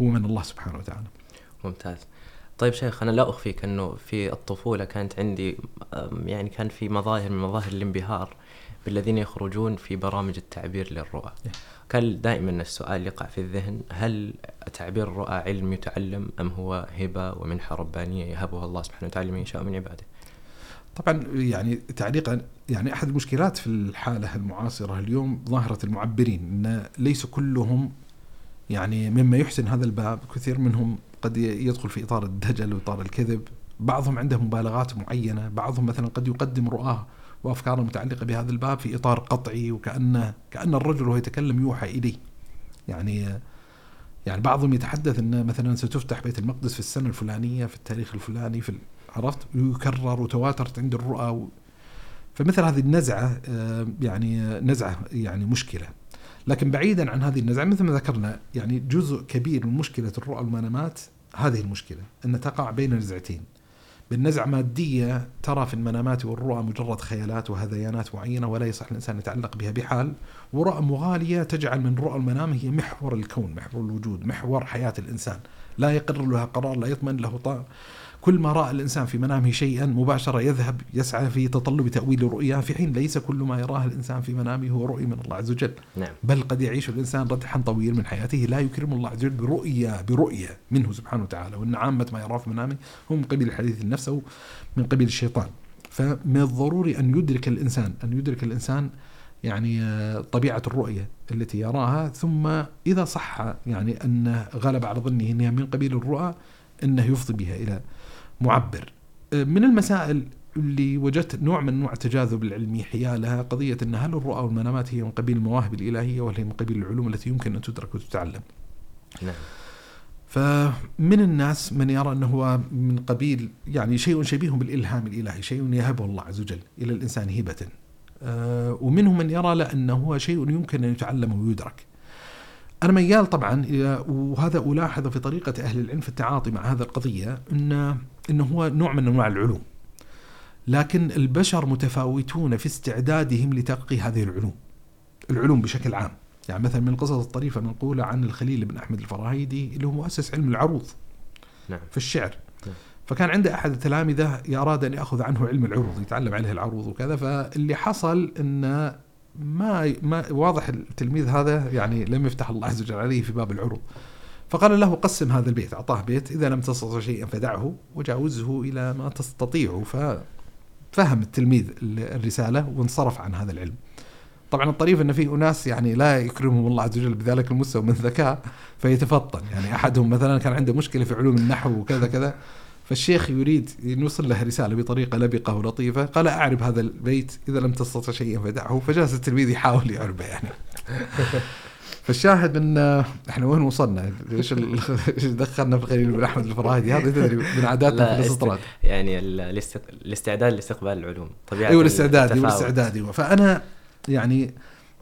هو من الله سبحانه وتعالى. ممتاز. طيب شيخ أنا لا أخفيك أنه في الطفولة كانت عندي يعني كان في مظاهر من مظاهر الانبهار بالذين يخرجون في برامج التعبير للرؤى. كان دائما السؤال يقع في الذهن هل تعبير الرؤى علم يتعلم أم هو هبة ومنحة ربانية يهبها الله سبحانه وتعالى من يشاء من عباده؟ طبعا يعني تعليقا يعني أحد المشكلات في الحالة المعاصرة اليوم ظاهرة المعبرين إن ليس كلهم يعني مما يحسن هذا الباب كثير منهم قد يدخل في إطار الدجل وإطار الكذب. بعضهم عنده مبالغات معينة بعضهم مثلا قد يقدم رؤاه وافكاره متعلقة بهذا الباب في إطار قطعي وكانه كأن الرجل وهو يتكلم يوحى إليه. يعني يعني بعضهم يتحدث إن مثلا ستفتح بيت المقدس في السنة الفلانية في التاريخ الفلاني في عرفت؟ ويكرر وتواترت عند الرؤى و... فمثل هذه النزعة آه، يعني نزعة يعني مشكلة. لكن بعيدا عن هذه النزعة مثل ما ذكرنا يعني جزء كبير من مشكلة الرؤى والمنامات هذه المشكلة أن تقع بين نزعتين بالنزعة مادية ترى في المنامات والرؤى مجرد خيالات وهذيانات معينة ولا يصح الإنسان يتعلق بها بحال. ورؤى مغالية تجعل من رؤى المنام هي محور الكون محور الوجود محور حياة الإنسان. لا يقر لها قرار لا يطمئن له كل ما رأى الإنسان في منامه شيئا مباشرة يذهب يسعى في تطلب تأويل رؤياه في حين ليس كل ما يراه الإنسان في منامه هو رؤيه من الله عز وجل. نعم. بل قد يعيش الإنسان ردحا طويل من حياته. لا يكرم الله عز وجل برؤيا برؤيه منه سبحانه وتعالى. وإن عامة ما يراه في منامه هو من قبيل حديث النفس أو من قبيل الشيطان. فمن الضروري أن يدرك الإنسان أن يدرك الإنسان يعني آه، طبيعة الرؤيه التي يراها. ثم إذا صح يعني انه غلب على ظنه إنها من قبيل الرؤى إنه يفضي بها إلى معبر آه، من المسائل اللي وجدت نوع من انواع التجاذب العلمي حيالها قضية إن هل الرؤى والمنامات هي من قبيل المواهب الإلهية ولا هي من قبيل العلوم التي يمكن أن تدرك وتتعلم؟ نعم فمن الناس من يرى إنه هو من قبيل يعني شيء شبيه بالإلهام الإلهي، شيء يهبه الله عز وجل إلى الإنسان هبه. آه، ومنهم من يرى لا إنه هو شيء يمكن أن يتعلم ويدرك. أنا ميال طبعا إلى- وهذا ألاحظ في طريقة أهل العلم في التعاطي مع هذه القضية إن إنه هو نوع من أنواع العلوم. لكن البشر متفاوتون في استعدادهم لتلقي هذه العلوم. العلوم بشكل عام. يعني مثلا من القصص الطريفة المنقولة عن الخليل بن أحمد الفراهيدي اللي هو مؤسس علم العروض نعم في الشعر. نعم. فكان عنده أحد التلامذة أراد أن يأخذ عنه علم العروض يتعلم عليه العروض وكذا فاللي حصل انه ما ما واضح التلميذ هذا يعني لم يفتح الله عز وجل عليه في باب العروض فقال له قسم هذا البيت أعطاه بيت إذا لم تستطع شيئا فدعه وجاوزه إلى ما تستطيع ففهم التلميذ الرسالة وانصرف عن هذا العلم. طبعا الطريف إن في أناس يعني لا يكرمهم الله عز وجل بذلك المستوى من الذكاء فيتفطن. يعني أحدهم مثلا كان عنده مشكلة في علوم النحو وكذا كذا فالشيخ يريد ان يوصل له رسالة بطريقة لبقة ولطيفة. قال أعرب هذا البيت إذا لم تستطع شيئا فدعه. فجلس التلميذ يحاول يعربه يعني. *laughs* فالشاهد إن إحنا وين وصلنا؟ إيش *laughs* دخلنا في الخليل بن أحمد الفراهيدي هذا تدري من عاداتنا في است- الإستطراد. يعني ال- الاست- الاستعداد لاستقبال العلوم طبيعة أيوه الاستعداد أيوه. الاستعداد أيوه. فأنا يعني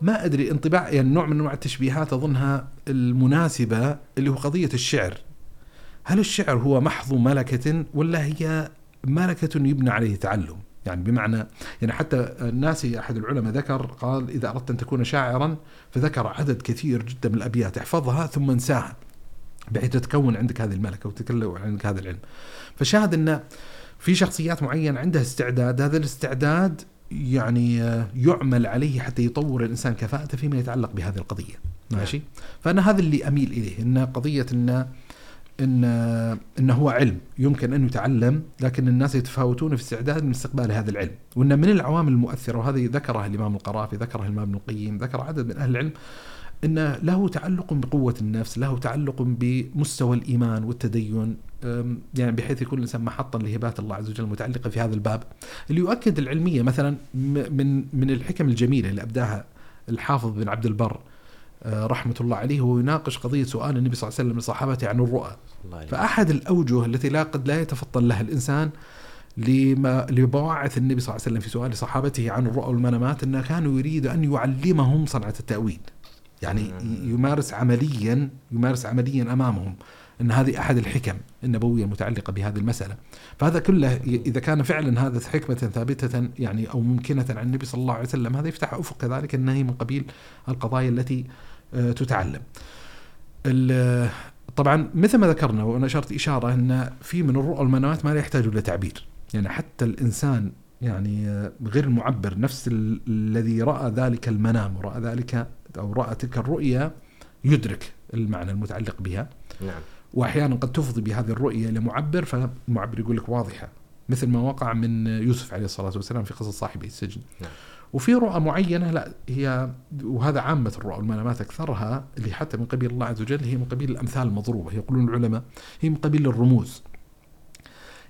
ما أدري انطباع يعني نوع من أنواع التشبيهات أظنها المناسبة اللي هو قضية الشعر. هل الشعر هو محض ملكة ولا هي ملكة يبنى عليه تعلم؟ يعني بمعنى يعني حتى الناسي أحد العلماء ذكر قال إذا أردت أن تكون شاعرا فذكر عدد كثير جدا من الأبيات احفظها ثم انساها بحيث تتكون عندك هذه الملكة وتتكون عندك هذا العلم. فشاهد أن في شخصيات معينة عندها استعداد هذا الاستعداد يعني آه، يعمل عليه حتى يطور الإنسان كفاءته فيما يتعلق بهذه القضية. ماشي؟ فأنا هذا اللي أميل إليه إن قضية إن إن إنه هو علم يمكن أن يتعلم لكن الناس يتفاوتون في استعداد من استقبال هذا العلم. وإن من العوامل المؤثرة وهذه ذكرها الإمام القرافي ذكرها الإمام ابن القيم ذكر عدد من أهل العلم إن له تعلق بقوة النفس له تعلق بمستوى الإيمان والتدين يعني بحيث يكون الإنسان محطا لهبات الله عز وجل المتعلقه في هذا الباب. اللي يؤكد العلمية مثلا من من الحكم الجميلة اللي أبداها الحافظ بن عبد البر آه، رحمه الله عليه هو يناقش قضية سؤال النبي صلى الله عليه وسلم لصحابته عن الرؤى. فأحد الأوجه التي لا قد لا يتفطن لها الإنسان لما لبواعث النبي صلى الله عليه وسلم في سؤال صحابته عن الرؤى والمنامات أنه كانوا يريد أن يعلمهم صنعة التأويل. يعني يمارس عمليا يمارس عمليا أمامهم. أن هذه أحد الحكم النبوية المتعلقة بهذه المسألة. فهذا كله إذا كان فعلا هذا حكمة ثابتة يعني أو ممكنة عن النبي صلى الله عليه وسلم هذا يفتح أفق كذلك أنها هي من قبيل القضايا التي آه، تتعلم. طبعا مثل ما ذكرنا وأنا أشرت إشارة إن في من الرؤى والمنامات ما لا يحتاج إلى تعبير. يعني حتى الإنسان يعني آه، غير المعبر نفس ال- الذي رأى ذلك المنام ورأى ذلك أو رأى تلك الرؤيا يدرك المعنى المتعلق بها. نعم. وأحيانا قد تفضي بهذه الرؤية لمعبر فالمعبر يقول لك واضحة مثل ما وقع من يوسف عليه الصلاة والسلام في قصة صاحبي السجن. نعم. وفي رؤى معينة لا هي وهذا عامة الرؤى والمنامات أكثرها اللي حتى من قبيل الله عز وجل هي من قبيل الأمثال المضروبة. يقولون العلماء هي من قبيل الرموز.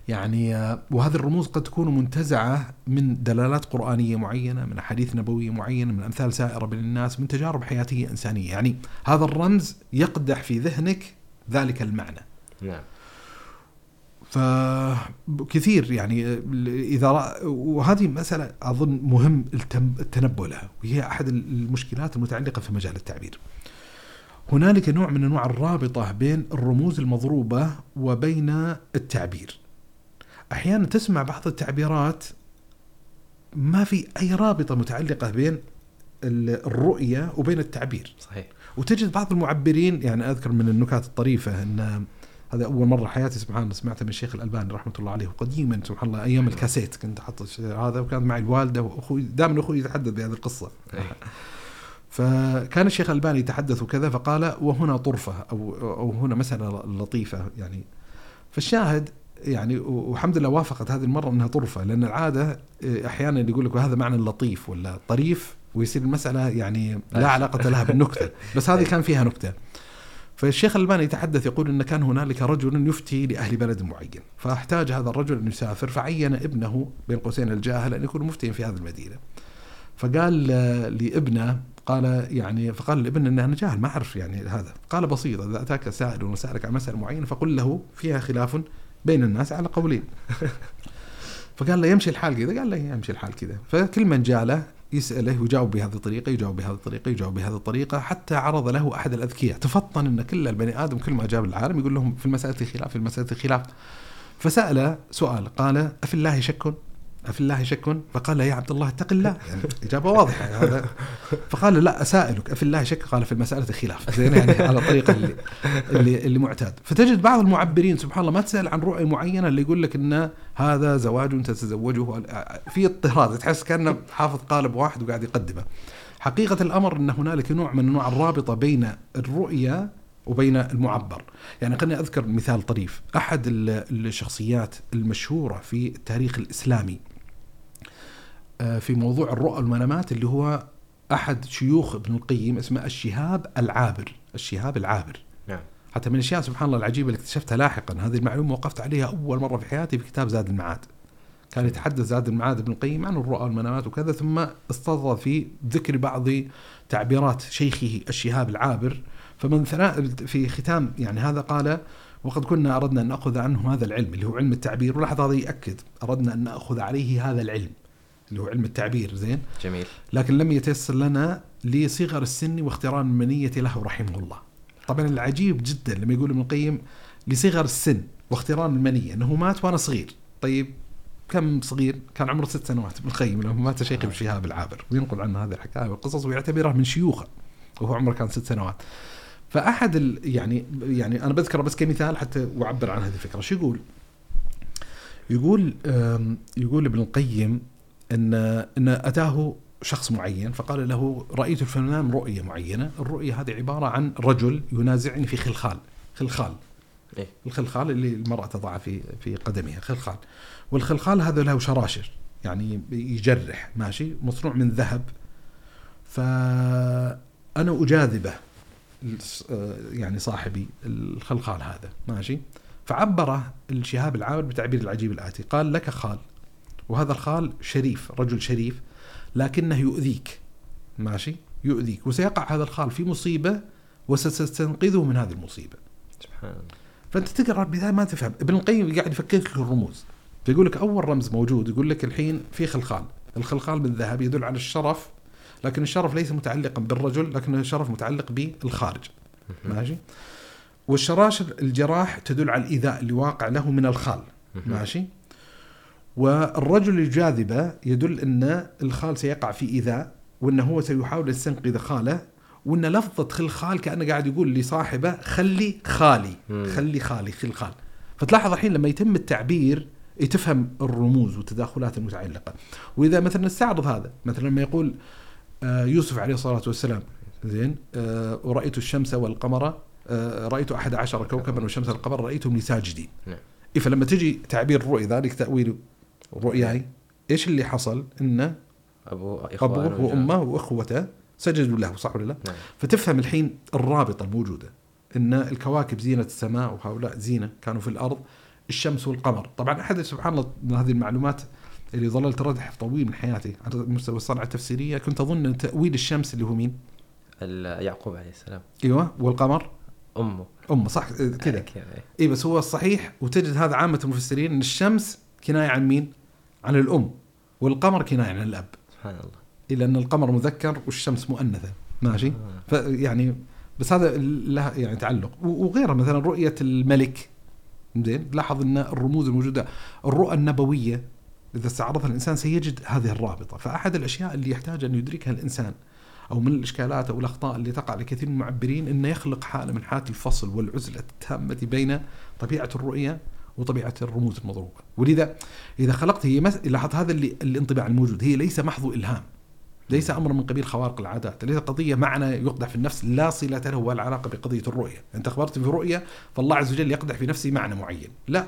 يعني آه، وهذه الرموز قد تكون منتزعة من دلالات قرآنية معينة من أحاديث نبوية معينة من أمثال سائرة بين الناس من تجارب حياتية إنسانية. يعني هذا الرمز يقدح في ذهنك ذلك المعنى نعم فكثير يعني إذا وهذه مسألة أظن مهم التنبؤ لها وهي أحد المشكلات المتعلقة في مجال التعبير. هنالك نوع من أنواع الرابطة بين الرموز المضروبة وبين التعبير. أحيانا تسمع بعض التعبيرات ما في أي رابطة متعلقة بين ال- الرؤية وبين التعبير. صحيح وتجد بعض المعبرين يعني أذكر من النكات الطريفة إن هذا أول مرة حياتي سبحان الله سمعتها من الشيخ الألباني رحمة الله عليه قديما سبحان الله أيام الكاسيت كنت أحط هذا وكانت معي الوالدة وأخوي دائما أخوي يتحدث بهذه القصة. أي. فكان الشيخ الألباني يتحدث وكذا فقال وهنا طرفة أو, أو هنا مسألة لطيفة يعني. فالشاهد يعني والحمد لله وافقت هذه المرة أنها طرفة لأن العادة إيه، أحيانا يقول لك وهذا معنى اللطيف ولا طريف ويصير المسألة يعني لا علاقة لها بالنكتة. *laughs* بس هذه كان فيها نكتة. فالشيخ الألباني يتحدث يقول أن كان هنالك رجل يفتي لأهل بلد معين فاحتاج هذا الرجل أن يسافر فعين ابنه بين قوسين الجاهل أن يكون مفتيا في هذه المدينة. فقال لابنه قال يعني فقال لابن ان أنا جاهل ما أعرف يعني هذا. قال بسيط إذا أتاك سائل وسألك عن مسألة معينة فقل له فيها خلاف بين الناس على قولين. *laughs* فقال له يمشي الحال كذا قال له يمشي الحال كذا. فكل من جاء له يسأله ويجاوب بهذه الطريقة يجاوب بهذه الطريقة يجاوب بهذه الطريقة حتى عرض له أحد الأذكياء. تفطن إن كل البني آدم كل ما جاب العالم يقول لهم في المسألة خلاف في المسألة خلاف فسأل سؤال قال أفي الله شك؟ أفي الله شك؟ فقال يا عبد الله اتق الله. يعني إجابة واضحة يعني هذا *laughs* فقال لا أسائلك أفي الله شك؟ قال في المسألة خلاف. زين يعني على الطريقة اللي, اللي, اللي معتاد. فتجد بعض المعبرين سبحان الله ما تسأل عن رؤية معينة اللي يقول لك أن هذا زواج تتزوجه. في اضطهاد تحس كأنه حافظ قالب واحد وقاعد يقدمه. حقيقة الأمر أن هنالك نوع من أنواع الرابطة بين الرؤية وبين المعبر. يعني خليني أذكر مثال طريف. أحد الشخصيات المشهورة في التاريخ الإسلامي في موضوع الرؤى والمنامات اللي هو أحد شيوخ ابن القيم اسمه الشهاب العابر الشهاب العابر. نعم. حتى من الأشياء سبحان الله العجيبة اللي اكتشفتها لاحقا هذه المعلومة وقفت عليها أول مرة في حياتي في كتاب زاد المعاد. كان يتحدث زاد المعاد ابن القيم عن الرؤى والمنامات وكذا ثم استظل في ذكر بعض تعبيرات شيخه الشهاب العابر. فمن ثناء في ختام يعني هذا قال وقد كنا أردنا أن نأخذ عنه هذا العلم اللي هو علم التعبير. ولاحظ هذا ياكد أردنا أن نأخذ عليه هذا العلم. اللي هو علم التعبير زين؟ جميل. لكن لم يتيسر لنا لصغر السن واختران المنية له رحمه الله. طبعا العجيب جدا لما يقول ابن القيم لصغر السن واختران المنية إنه مات وأنا صغير. طيب كم صغير؟ كان عمره ست سنوات. ابن القيم لما مات شيخ ابن شهاب العابر وينقل عنه هذه الحكاية والقصص ويعتبره من شيوخه وهو عمره كان ست سنوات. فأحد ال يعني يعني أنا بذكره بس كمثال حتى اعبر عن هذه الفكرة. شو يقول؟ يقول يقول ابن القيم ان إن أتاه شخص معين فقال له رأيت في المنام رؤية معينة، الرؤية هذه عبارة عن رجل ينازعني في خلخال، خلخال. إيه؟ الخلخال اللي المرأة تضعه في في قدمها، خلخال. والخلخال هذا له شراشر يعني يجرح ماشي مصنوع من ذهب فأنا أجاذبه يعني صاحبي الخلخال هذا ماشي فعبره الشهاب العابر بتعبير العجيب الآتي قال لك خال وهذا الخال شريف رجل شريف لكنه يؤذيك. ماشي؟ يؤذيك. وسيقع هذا الخال في مصيبة وستستنقذه من هذه المصيبة. سبحان الله. فأنت تقرأ البداية ما تفهم. ابن القيم قاعد يفكر لك الرموز. فيقول لك أول رمز موجود يقول لك الحين في خلخال. الخلخال بالذهب يدل على الشرف لكن الشرف ليس متعلقا بالرجل لكن الشرف متعلق بالخارج. ماشي؟ والشراشر الجراح تدل على الإيذاء اللي واقع له من الخال. ماشي؟ والرجل الجاذبة يدل أن الخال سيقع في إيذاء وأنه هو سيحاول يستنقذ خاله وأن لفظة خل خال كأنه قاعد يقول لصاحبه خلي خالي خلي خالي خل خال. فتلاحظ الحين لما يتم التعبير تفهم الرموز والتداخلات المتعلقة. وإذا مثلا نستعرض هذا مثلا لما يقول آه، يوسف عليه الصلاة والسلام زين آه، ورأيت الشمس والقمر آه، رأيت أحد عشر كوكبا والشمس والقمر رأيتهم لي ساجدين نعم. إيه فلما تجي تعبير الرؤية ذلك تأويل رؤياي. إيش اللي حصل؟ انه أبوه أبوه وأمه وأخوته سجدوا له صح ولا لا؟ نعم. فتفهم الحين الرابطة الموجودة. إن الكواكب زينة السماء وهؤلاء زينة كانوا في الأرض الشمس والقمر، طبعا أحد سبحان الله من هذه المعلومات اللي ظللت ردح طويل من حياتي على مستوى الصنعه التفسيرية. كنت أظن إن تأويل الشمس اللي هو مين؟ يعقوب عليه السلام. أيوه والقمر؟ أمه. أمه صح كذا. أي. بس هو الصحيح وتجد هذا عامة المفسرين إن الشمس كناية عن مين؟ عن الأم. والقمر كناية عن الأب. سبحان الله. إلا أن القمر مذكر والشمس مؤنثة. ماشي؟ آه. فيعني بس هذا له يعني تعلق. وغيره مثلا رؤية الملك. زين؟ لاحظ أن الرموز الموجودة الرؤى النبوية إذا استعرضها الإنسان سيجد هذه الرابطة. فأحد الأشياء اللي يحتاج أن يدركها الإنسان أو من الإشكالات أو الأخطاء اللي تقع لكثير من المعبرين إنه يخلق حالة من حالات الفصل والعزلة التامة بين طبيعة الرؤية وطبيعة الرموز المضروبة، ولذا إذا خلقت هي مس... لاحظ هذا اللي الانطباع الموجود هي ليس محض إلهام. ليس أمر من قبيل خوارق العادات، ليس قضية معنى يقدح في النفس لا صلة له ولا علاقة بقضية الرؤية، أنت أخبرت في رؤية فالله عز وجل يقدح في نفسي معنى معين، لا.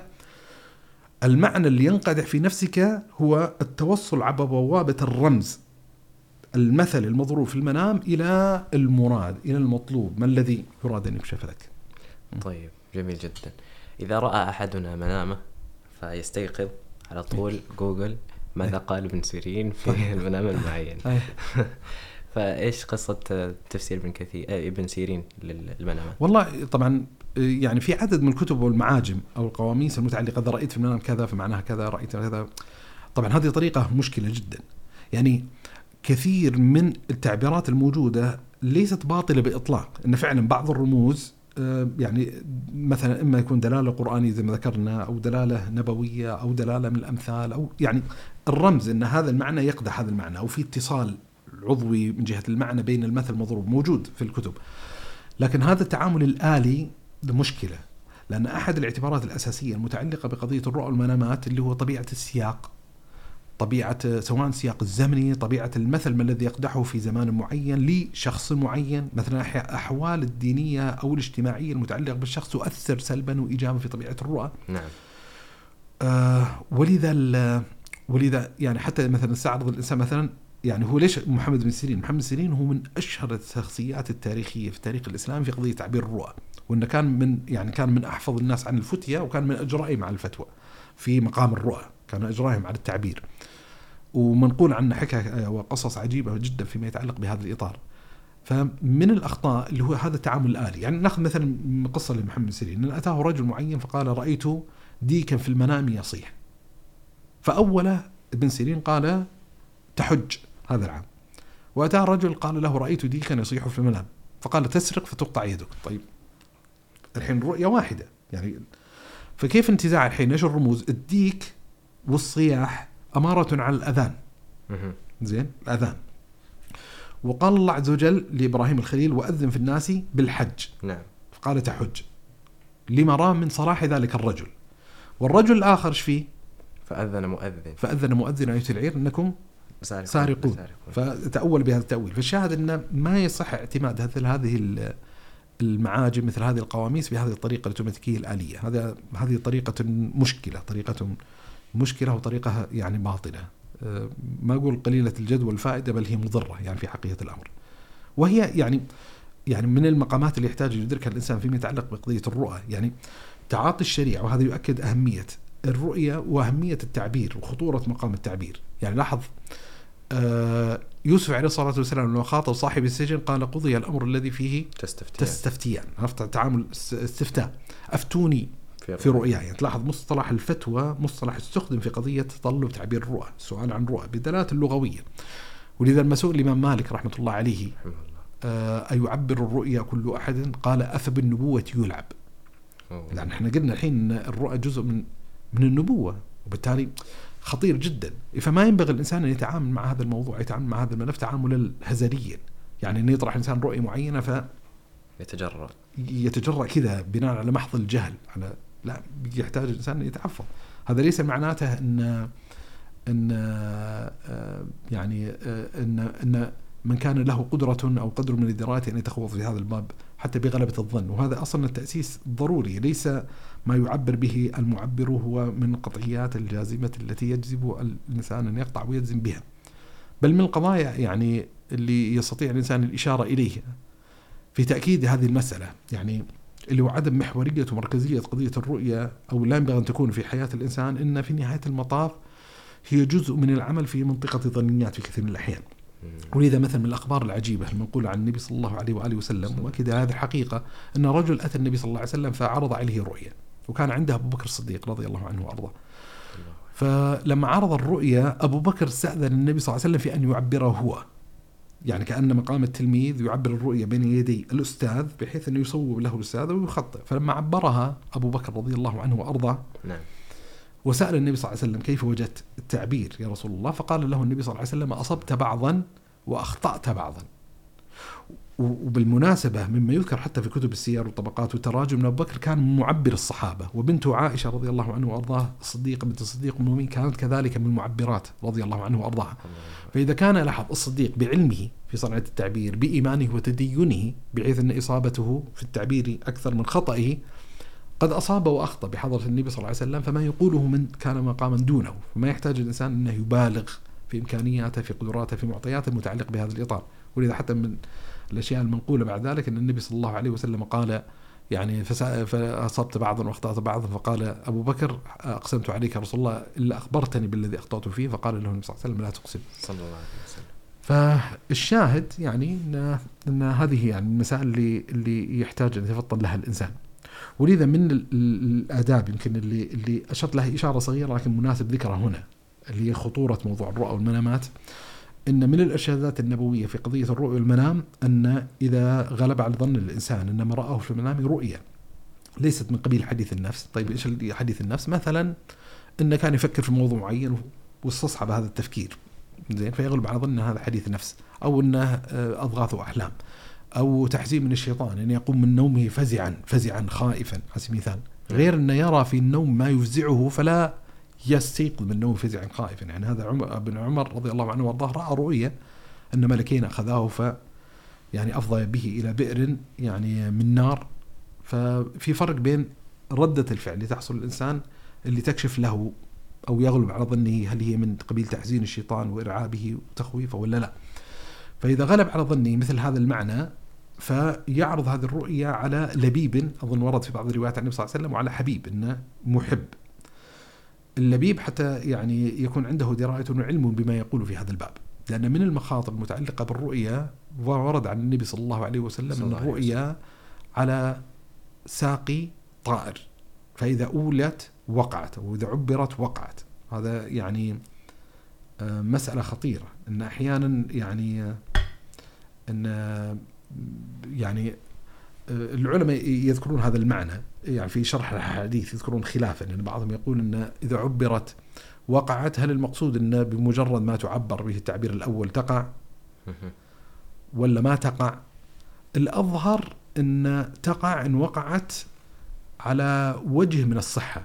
المعنى اللي ينقدح في نفسك هو التوصل عبر بوابة الرمز. المثل المضروب في المنام إلى المراد، إلى المطلوب، ما الذي يراد ان يكشف لك. طيب جميل جدا. إذا رأى أحدنا منامة فيستيقظ على طول جوجل ماذا. قال ابن سيرين في المنام المعين *laughs* فإيش قصة تفسير ابن كثير آه، ابن سيرين للمنامات والله طبعا يعني في عدد من الكتب والمعاجم أو القواميس المتعلقة إذا رأيت في المنام كذا فمعناها كذا رأيت كذا. طبعا هذه طريقة مشكلة جدا. يعني كثير من التعبيرات الموجودة ليست باطلة بإطلاق إن فعلا بعض الرموز آه، يعني مثلا إما يكون دلالة قرآنية زي ما ذكرنا أو دلالة نبوية أو دلالة من الأمثال أو يعني الرمز إن هذا المعنى يقدح هذا المعنى أو في اتصال عضوي من جهة المعنى بين المثل المضروب موجود في الكتب. لكن هذا التعامل الآلي مشكلة لأن أحد الاعتبارات الأساسية المتعلقة بقضية الرؤى والمنامات اللي هو طبيعة السياق طبيعة سواء السياق الزمني طبيعة المثل ما الذي يقدحه في زمان معين لشخص معين مثلا أحوال الدينية أو الاجتماعية المتعلقة بالشخص تؤثر سلبا وإيجابا في طبيعة الرؤى نعم. آه ولذا ولذا يعني حتى مثلا استعرض الإنسان مثلا يعني هو ليش محمد بن سيرين؟ محمد بن سيرين هو من أشهر الشخصيات التاريخية في التاريخ الاسلامي في قضية تعبير الرؤى، وإنه كان من يعني كان من أحفظ الناس عن الفتية وكان من إجرائهم على الفتوى في مقام الرؤى، كان إجرائهم على التعبير. ومنقول عنه حكى وقصص عجيبة جدا فيما يتعلق بهذا الإطار. فمن الأخطاء اللي هو هذا التعامل الآلي، يعني نأخذ مثلا قصة لمحمد سيرين، إن أتاه رجل معين فقال رأيت ديكا في المنام يصيح. فاول ابن سيرين قال تحج هذا العام وأتى رجل قال له رأيت ديكا يصيح في المنام فقال تسرق فتقطع يدك طيب الحين رؤية واحدة. يعني فكيف انتزاع الحين؟ إيش الرموز؟ الديك والصياح أمارة على الأذان. زين؟ الأذان. وقال الله عز وجل لإبراهيم الخليل وأذن في الناس بالحج. نعم. فقال تحج. لما رام من صلاح ذلك الرجل. والرجل الآخر إيش فيه؟ فأذن مؤذن. فأذن مؤذن أيها العير أنكم سارقون. فتأول بهذا التأويل. فالشاهد أنه ما يصح اعتماد هذه المعاجم مثل هذه القواميس بهذه الطريقة الأوتوماتيكية الآلية. هذا هذه طريقة مشكلة طريقة مشكلة وطريقة يعني باطلة. أه، ما أقول قليلة الجدوى والفائدة بل هي مضرة يعني في حقيقة الأمر. وهي يعني يعني من المقامات اللي يحتاج يدركها الإنسان فيما يتعلق بقضية الرؤى. يعني تعاطي الشريعة وهذا يؤكد أهمية الرؤية وأهمية التعبير وخطورة مقام التعبير. يعني لاحظ يوسف عليه الصلاة والسلام لما خاطب صاحب السجن قال قضي الأمر الذي فيه تستفتيان. تستفتيان. عرفت؟ تعامل استفتاء. أفتوني في رؤياي. يعني تلاحظ مصطلح الفتوى مصطلح استخدم في قضية تطلب تعبير الرؤى السؤال عن الرؤى بدلالة اللغوية ولذا المسؤول الإمام مالك رحمة الله عليه آه أيعبر الرؤيا كل أحد؟ قال أفبالنبوة يلعب. لأن إحنا قلنا الحين الرؤى جزء من من النبوة. وبالتالي خطير جدا. فما ينبغي الإنسان أن يتعامل مع هذا الموضوع يتعامل مع هذا الملف تعاملا هزليا. يعني أن يطرح الإنسان رؤية معينة ف يتجرأ. يتجرأ كذا بناء على محض الجهل على لا يحتاج الإنسان أن يتعفض هذا ليس معناته أن أن آه، يعني آه، أن أن من كان له قدرة أو قدر من الدراية أن يتخوض في هذا الباب حتى بغلبة الظن. وهذا أصلا التأسيس ضروري ليس ما يعبر به المعبر هو من القطعيات الجازمة التي يجذب الإنسان أن يقطع ويجزم بها. بل من القضايا يعني اللي يستطيع الإنسان الإشارة إليه في تأكيد هذه المسألة يعني اللي هو عدم محورية ومركزية قضية الرؤية أو لا ينبغي أن تكون في حياة الإنسان إن في نهاية المطاف هي جزء من العمل في منطقة ظنيات في كثير من الأحيان. ولذا مثلا من الأخبار العجيبة المنقوله عن النبي صلى الله عليه وآله وسلم وأكد هذه الحقيقة أن رجل أتى النبي صلى الله عليه وسلم فعرض عليه رؤيا وكان عنده أبو بكر الصديق رضي الله عنه وأرضاه. فلما عرض الرؤيا أبو بكر استأذن النبي صلى الله عليه وسلم في أن يعبره هو. يعني كأن مقام التلميذ يعبر الرؤيا بين يدي الأستاذ بحيث أنه يصوب له الأستاذ ويخطئ، فلما عبرها أبو بكر رضي الله عنه وأرضاه نعم. وسأل النبي صلى الله عليه وسلم كيف وجدت التعبير يا رسول الله فقال له النبي صلى الله عليه وسلم أصبت بعضا وأخطأت بعضا وبالمناسبة مما يذكر حتى في كتب السير والطبقات والتراجم أن أبو بكر كان معبر الصحابة وبنته عائشة رضي الله عنه وأرضاه الصديقة بنت الصديق المؤمن كانت كذلك من المعبرات رضي الله عنه وأرضاها. فإذا كان لاحظ الصديق بعلمه في صنعة التعبير بإيمانه وتدينه بحيث أن إصابته في التعبير أكثر من خطئه قد أصاب وأخطأ بحضرة النبي صلى الله عليه وسلم فما يقوله من كان مقاما دونه فما يحتاج الإنسان أنه يبالغ في إمكانياته في قدراته في معطياته المتعلقة بهذا الإطار. ولذا حتى من الأشياء المنقولة بعد ذلك أن النبي صلى الله عليه وسلم قال يعني فأصبت بعضا وأخطأت بعضا فقال أبو بكر أقسمت عليك يا رسول الله إلا أخبرتني بالذي أخطأت فيه فقال له النبي صلى الله عليه وسلم لا تقسم. صلى الله عليه وسلم. فالشاهد يعني أن أن هذه يعني المسائل اللي اللي يحتاج أن يتفطن لها الإنسان. ولذا من الآداب يمكن اللي اللي أشرت لها إشارة صغيرة لكن مناسب ذكرها هنا. اللي هي خطورة موضوع الرؤى والمنامات إن من الارشادات النبوية في قضية الرؤيا والمنام أن إذا غلب على ظن الإنسان ان ما رآه في المنام رؤيا ليست من قبيل حديث النفس، طيب إيش حديث النفس؟ مثلا إنه كان يفكر في موضوع معين واستصحب هذا التفكير. زين فيغلب على ظن هذا حديث نفس أو إنه آه، أضغاث وأحلام. أو تحزين من الشيطان إن يقوم من نومه فزعا فزعا خائفا على سبيل المثال. غير إنه يرى في النوم ما يفزعه فلا يستيقظ من النوم فزعا خائفا يعني هذا عمر ابن عمر رضي الله عنه وارضاه رأى رؤيا أن ملكين أخذاه ف يعني أفضى به إلى بئر يعني من نار ففي فرق بين ردة الفعل اللي تحصل الإنسان اللي تكشف له أو يغلب على ظنه هل هي من قبيل تحزين الشيطان وارعابه وتخويفه ولا لا. فإذا غلب على ظنه مثل هذا المعنى فيعرض هذه الرؤيا على لبيب أظن ورد في بعض الروايات عن النبي صلى الله عليه وسلم وعلى حبيب إنه محب. اللبيب حتى يعني يكون عنده دراية وعلم بما يقول في هذا الباب. لأن من المخاطر المتعلقة بالرؤيا ورد عن النبي صلى الله عليه وسلم أن الرؤيا على ساقي طائر. فإذا أولت وقعت وإذا عبرت وقعت. هذا يعني آه، مسألة خطيرة. إن أحيانا يعني آه، إن آه، يعني العلماء يذكرون هذا المعنى يعني في شرح الحديث يذكرون خلافا يعني بعضهم يقول إن إذا عبرت وقعت هل المقصود إن بمجرد ما تعبر به التعبير الأول تقع ولا ما تقع الأظهر إن تقع إن وقعت على وجه من الصحة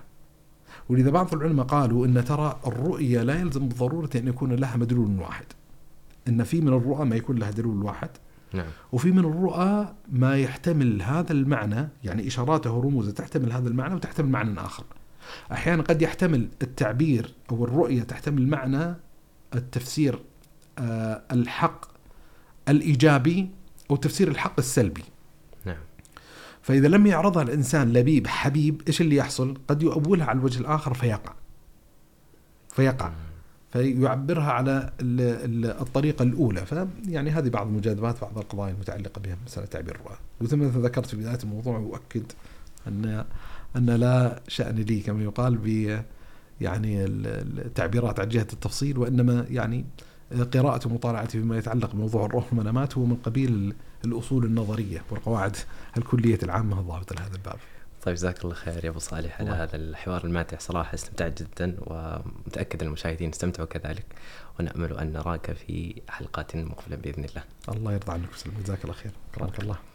ولذا بعض العلماء قالوا إن ترى الرؤيا لا يلزم بالضرورة أن يكون لها مدلول واحد. إن في من الرؤى ما يكون لها دلول واحد. نعم. وفي من الرؤى ما يحتمل هذا المعنى يعني إشاراته ورموزه تحتمل هذا المعنى وتحتمل معنى آخر. أحيانا قد يحتمل التعبير أو الرؤية تحتمل معنى التفسير آه الحق الإيجابي أو تفسير الحق السلبي. فإذا لم يعرضها الإنسان لبيب حبيب إيش اللي يحصل قد يؤولها على الوجه الآخر فيقع فيقع فيعبرها على الطريقة الأولى. فيعني هذه بعض المجادلات بعض القضايا المتعلقة بها مسألة تعبير الرؤى وثم ذكرت في بداية الموضوع وأؤكد أن أن لا شأن لي كما يقال ب يعني التعبيرات عن جهة التفصيل وإنما يعني قراءة ومطالعتي فيما يتعلق بموضوع الروح والمنامات هو من قبيل الأصول النظرية والقواعد الكلية العامة الضابطة لهذا الباب. طيب جزاك الله خير يا أبو صالح على هذا الحوار الماتع صراحة استمتعت جدا ومتأكد إن المشاهدين استمتعوا كذلك ونأمل أن نراك في حلقات مقبلة بإذن الله. الله يرضى عنك وسلم جزاك الله خير. كرمك الله.